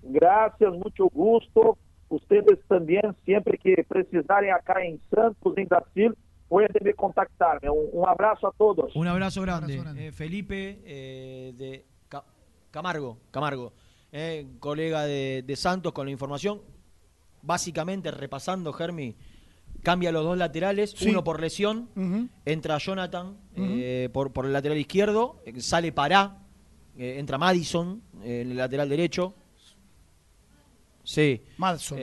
Gracias, mucho gusto. Ustedes también, siempre que precisarem acá en Santos, en Brasil, pueden me contactarme. Un, un abrazo a todos. Un abrazo grande. Eh, Felipe eh, de Ca- Camargo, Camargo eh, colega de, de Santos con la información. Básicamente, repasando, Germi, cambia los dos laterales, Sí. uno por lesión, entra Jonathan eh, por, por el lateral izquierdo, sale Pará, eh, entra Madison eh, en el lateral derecho. Sí. Madison.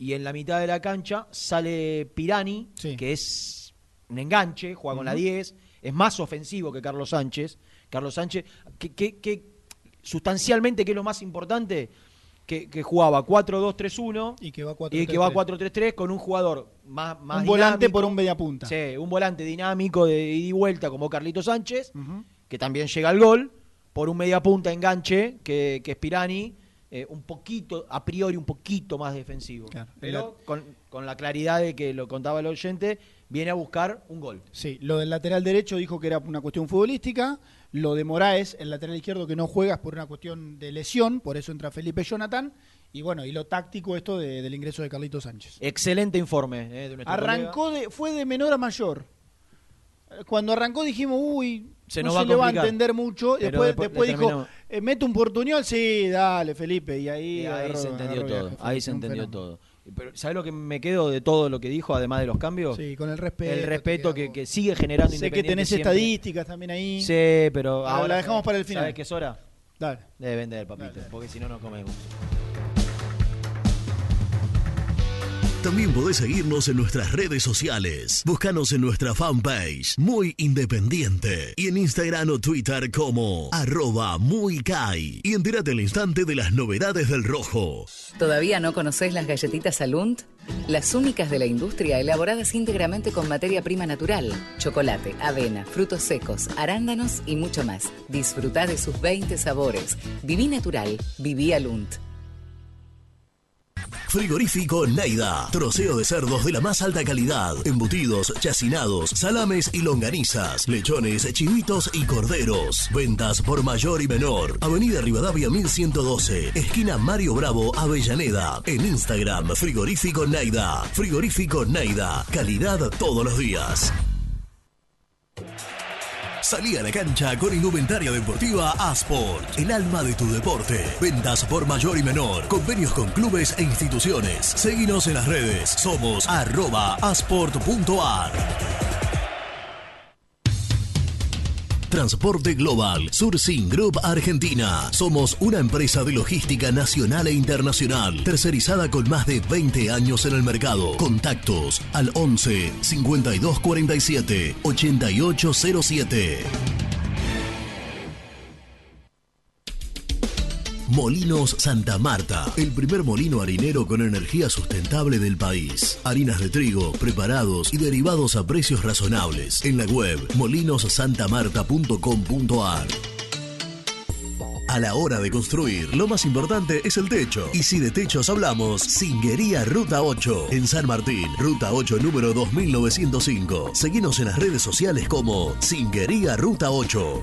Y en la mitad de la cancha sale Pirani, que es un enganche, juega con la Ujú. 10, es más ofensivo que Carlos Sánchez. Carlos Sánchez, que, que- que sustancialmente, que es lo más importante, que, que jugaba 4-2-3-1 y que va y que va 4-3-3 con un jugador más, más Un volante dinámico. por un mediapunta. Sí, un volante dinámico de ida y vuelta como Carlito Sánchez, que también llega al gol, por un mediapunta enganche que, que es Pirani, eh, un poquito, a priori un poquito más defensivo. Pero con, con la claridad de que lo contaba el oyente, viene a buscar un gol. Sí, lo del lateral derecho dijo que era una cuestión futbolística. Lo de Moraes, el lateral izquierdo que no juega es por una cuestión de lesión, por eso entra Felipe Jonathan. Y bueno, y lo táctico esto de- del ingreso de Carlito Sánchez. Excelente informe eh, de Arrancó de, fue de menor a mayor. Cuando arrancó dijimos, uy, Se no se le va a entender mucho. Después, después dijo, eh, mete un portuñol, sí, dale, Felipe. Y ahí, Y ahí agarró- se entendió todo. viaje. Ahí se entendió todo. Pero ¿sabes lo que me quedo de todo lo que dijo, además de los cambios? Sí, con el respeto. El respeto que, que sigue generando Sé que tenés siempre. estadísticas también ahí. Sí, pero Ah, ahora la dejamos para el final. ¿Sabes qué es hora? Dale. Debe vender, papito, porque si no, no comemos. También podés seguirnos en nuestras redes sociales. Búscanos en nuestra fanpage, Muy Independiente, y en Instagram o Twitter como arroba muy Kai. Y entérate al instante de las novedades del rojo. ¿Todavía no conocés las galletitas Alunt? Las únicas de la industria elaboradas íntegramente con materia prima natural, chocolate, avena, frutos secos, arándanos y mucho más. Disfruta de sus 20 sabores. Viví natural, viví Alunt. Frigorífico Neida. Troceo de cerdos de la más alta calidad. Embutidos, chacinados, salames y longanizas. Lechones, chivitos y corderos. Ventas por mayor y menor. Avenida Rivadavia 1112. Esquina Mario Bravo, Avellaneda. En Instagram, Frigorífico Neida. Frigorífico Neida. Calidad todos los días. Salí a la cancha con indumentaria deportiva Asport, el alma de tu deporte. Ventas por mayor y menor, convenios con clubes e instituciones. Seguinos en las redes, somos arroba asport.ar. Transporte Global, Surcing Group Argentina. Somos una empresa de logística nacional e internacional, tercerizada con más de 20 años en el mercado. Contactos al 11 5247 8807. Molinos Santa Marta, el primer molino harinero con energía sustentable del país. Harinas de trigo, preparados y derivados a precios razonables. En la web molinosantamarta.com.ar. A la hora de construir, lo más importante es el techo. Y si de techos hablamos, Singuería Ruta 8. En San Martín, Ruta 8 número 2905. Seguinos en las redes sociales como Singuería Ruta 8.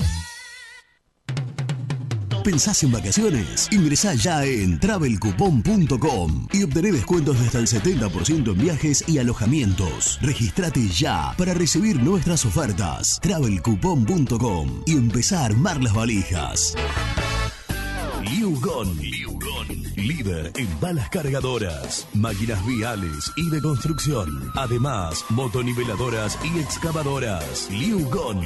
¿Pensás en vacaciones? Ingresá ya en travelcoupon.com y obtené descuentos de hasta el 70% en viajes y alojamientos. Registrate ya para recibir nuestras ofertas. travelcoupon.com y empezá a armar las valijas. Liugon. Líder en balas cargadoras, máquinas viales y de construcción. Además, motoniveladoras y excavadoras. Liugon.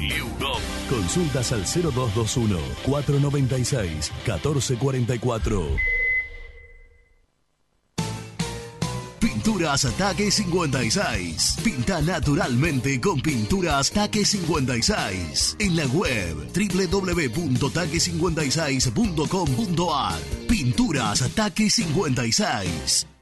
Consultas al 0221 496 1444. Pinturas Ataque 56. Pinta naturalmente con Pinturas Taque 56. En la web www.taque56.com.ar. Pinturas Ataque 56.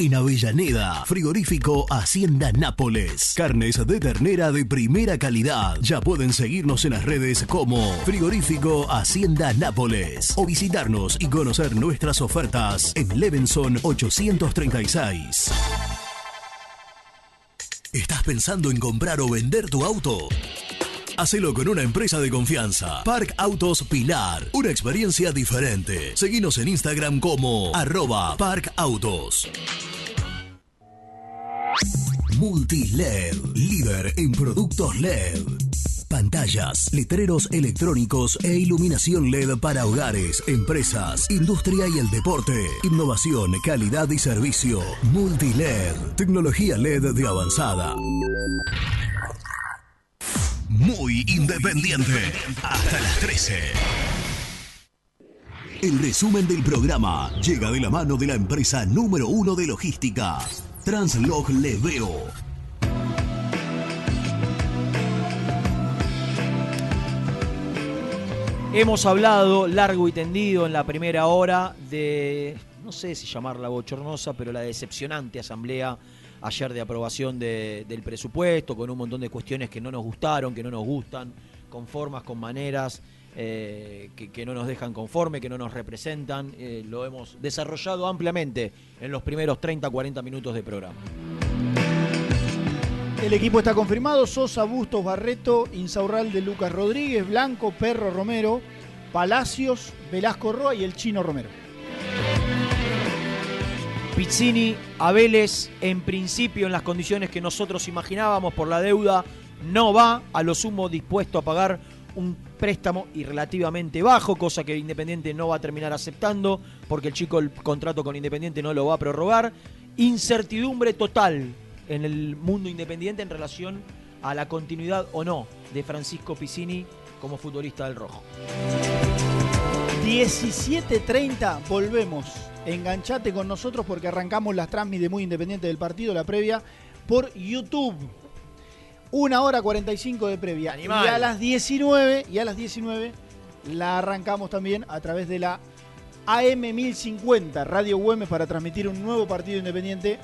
En Avellaneda, frigorífico Hacienda Nápoles. Carnes de ternera de primera calidad. Ya pueden seguirnos en las redes como frigorífico Hacienda Nápoles o visitarnos y conocer nuestras ofertas en Levenson 836. ¿Estás pensando en comprar o vender tu auto? Hacelo con una empresa de confianza. Park Autos Pilar. Una experiencia diferente. Seguinos en Instagram como arroba Park Autos. Multiled, líder en productos LED. Pantallas, letreros electrónicos e iluminación LED para hogares, empresas, industria y el deporte. Innovación, calidad y servicio. Multiled, tecnología LED de avanzada. Muy independiente. Hasta las 13. El resumen del programa llega de la mano de la empresa número uno de logística, Translog Leveo. Hemos hablado largo y tendido en la primera hora de, no sé si llamarla bochornosa, pero la decepcionante asamblea ayer de aprobación de- del presupuesto, con un montón de cuestiones que no nos gustaron, que no nos gustan, con formas, con maneras, eh, que, no nos dejan conforme, que no nos representan. Eh, lo hemos desarrollado ampliamente en los primeros 30, 40 minutos de programa. El equipo está confirmado: Sosa, Bustos, Barreto, Insaurralde, Lucas Rodríguez, Blanco, Perro Romero, Palacios, Velasco Roa y el Chino Romero. Pizzini a en principio en las condiciones que nosotros imaginábamos por la deuda, no va a lo sumo dispuesto a pagar un préstamo y relativamente bajo, cosa que Independiente no va a terminar aceptando, porque el chico el contrato con Independiente no lo va a prorrogar. Incertidumbre total en el mundo independiente en relación a la continuidad o no de Francisco Piccini como futbolista del Rojo. 17.30, volvemos. Enganchate con nosotros porque arrancamos las transmis de Muy Independiente del partido, la previa, por YouTube. Una hora 45 de previa. Animal. Y a las 19, y a las 19 la arrancamos también a través de la AM 1050, Radio Güemes, para transmitir un nuevo partido independiente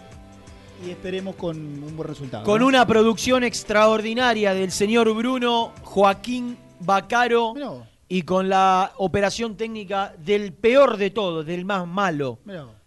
y esperemos con un buen resultado. Con ¿no? una producción extraordinaria del señor Bruno Joaquín Bacaro y con la operación técnica del peor de todos, del más malo.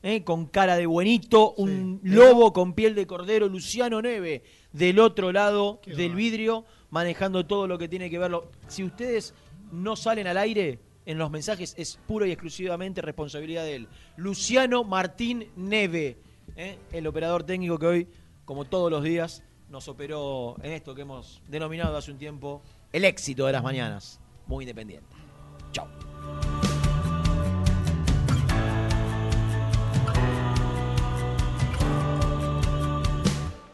¿eh? Con cara de buenito, un lobo con piel de cordero, Luciano Neve, del otro lado del vidrio, manejando todo lo que tiene que verlo. Si ustedes no salen al aire en los mensajes, es puro y exclusivamente responsabilidad de él. Luciano Martín Neve, ¿eh? el operador técnico que hoy, como todos los días, nos operó en esto que hemos denominado hace un tiempo el éxito de las mañanas muy independiente. Chao.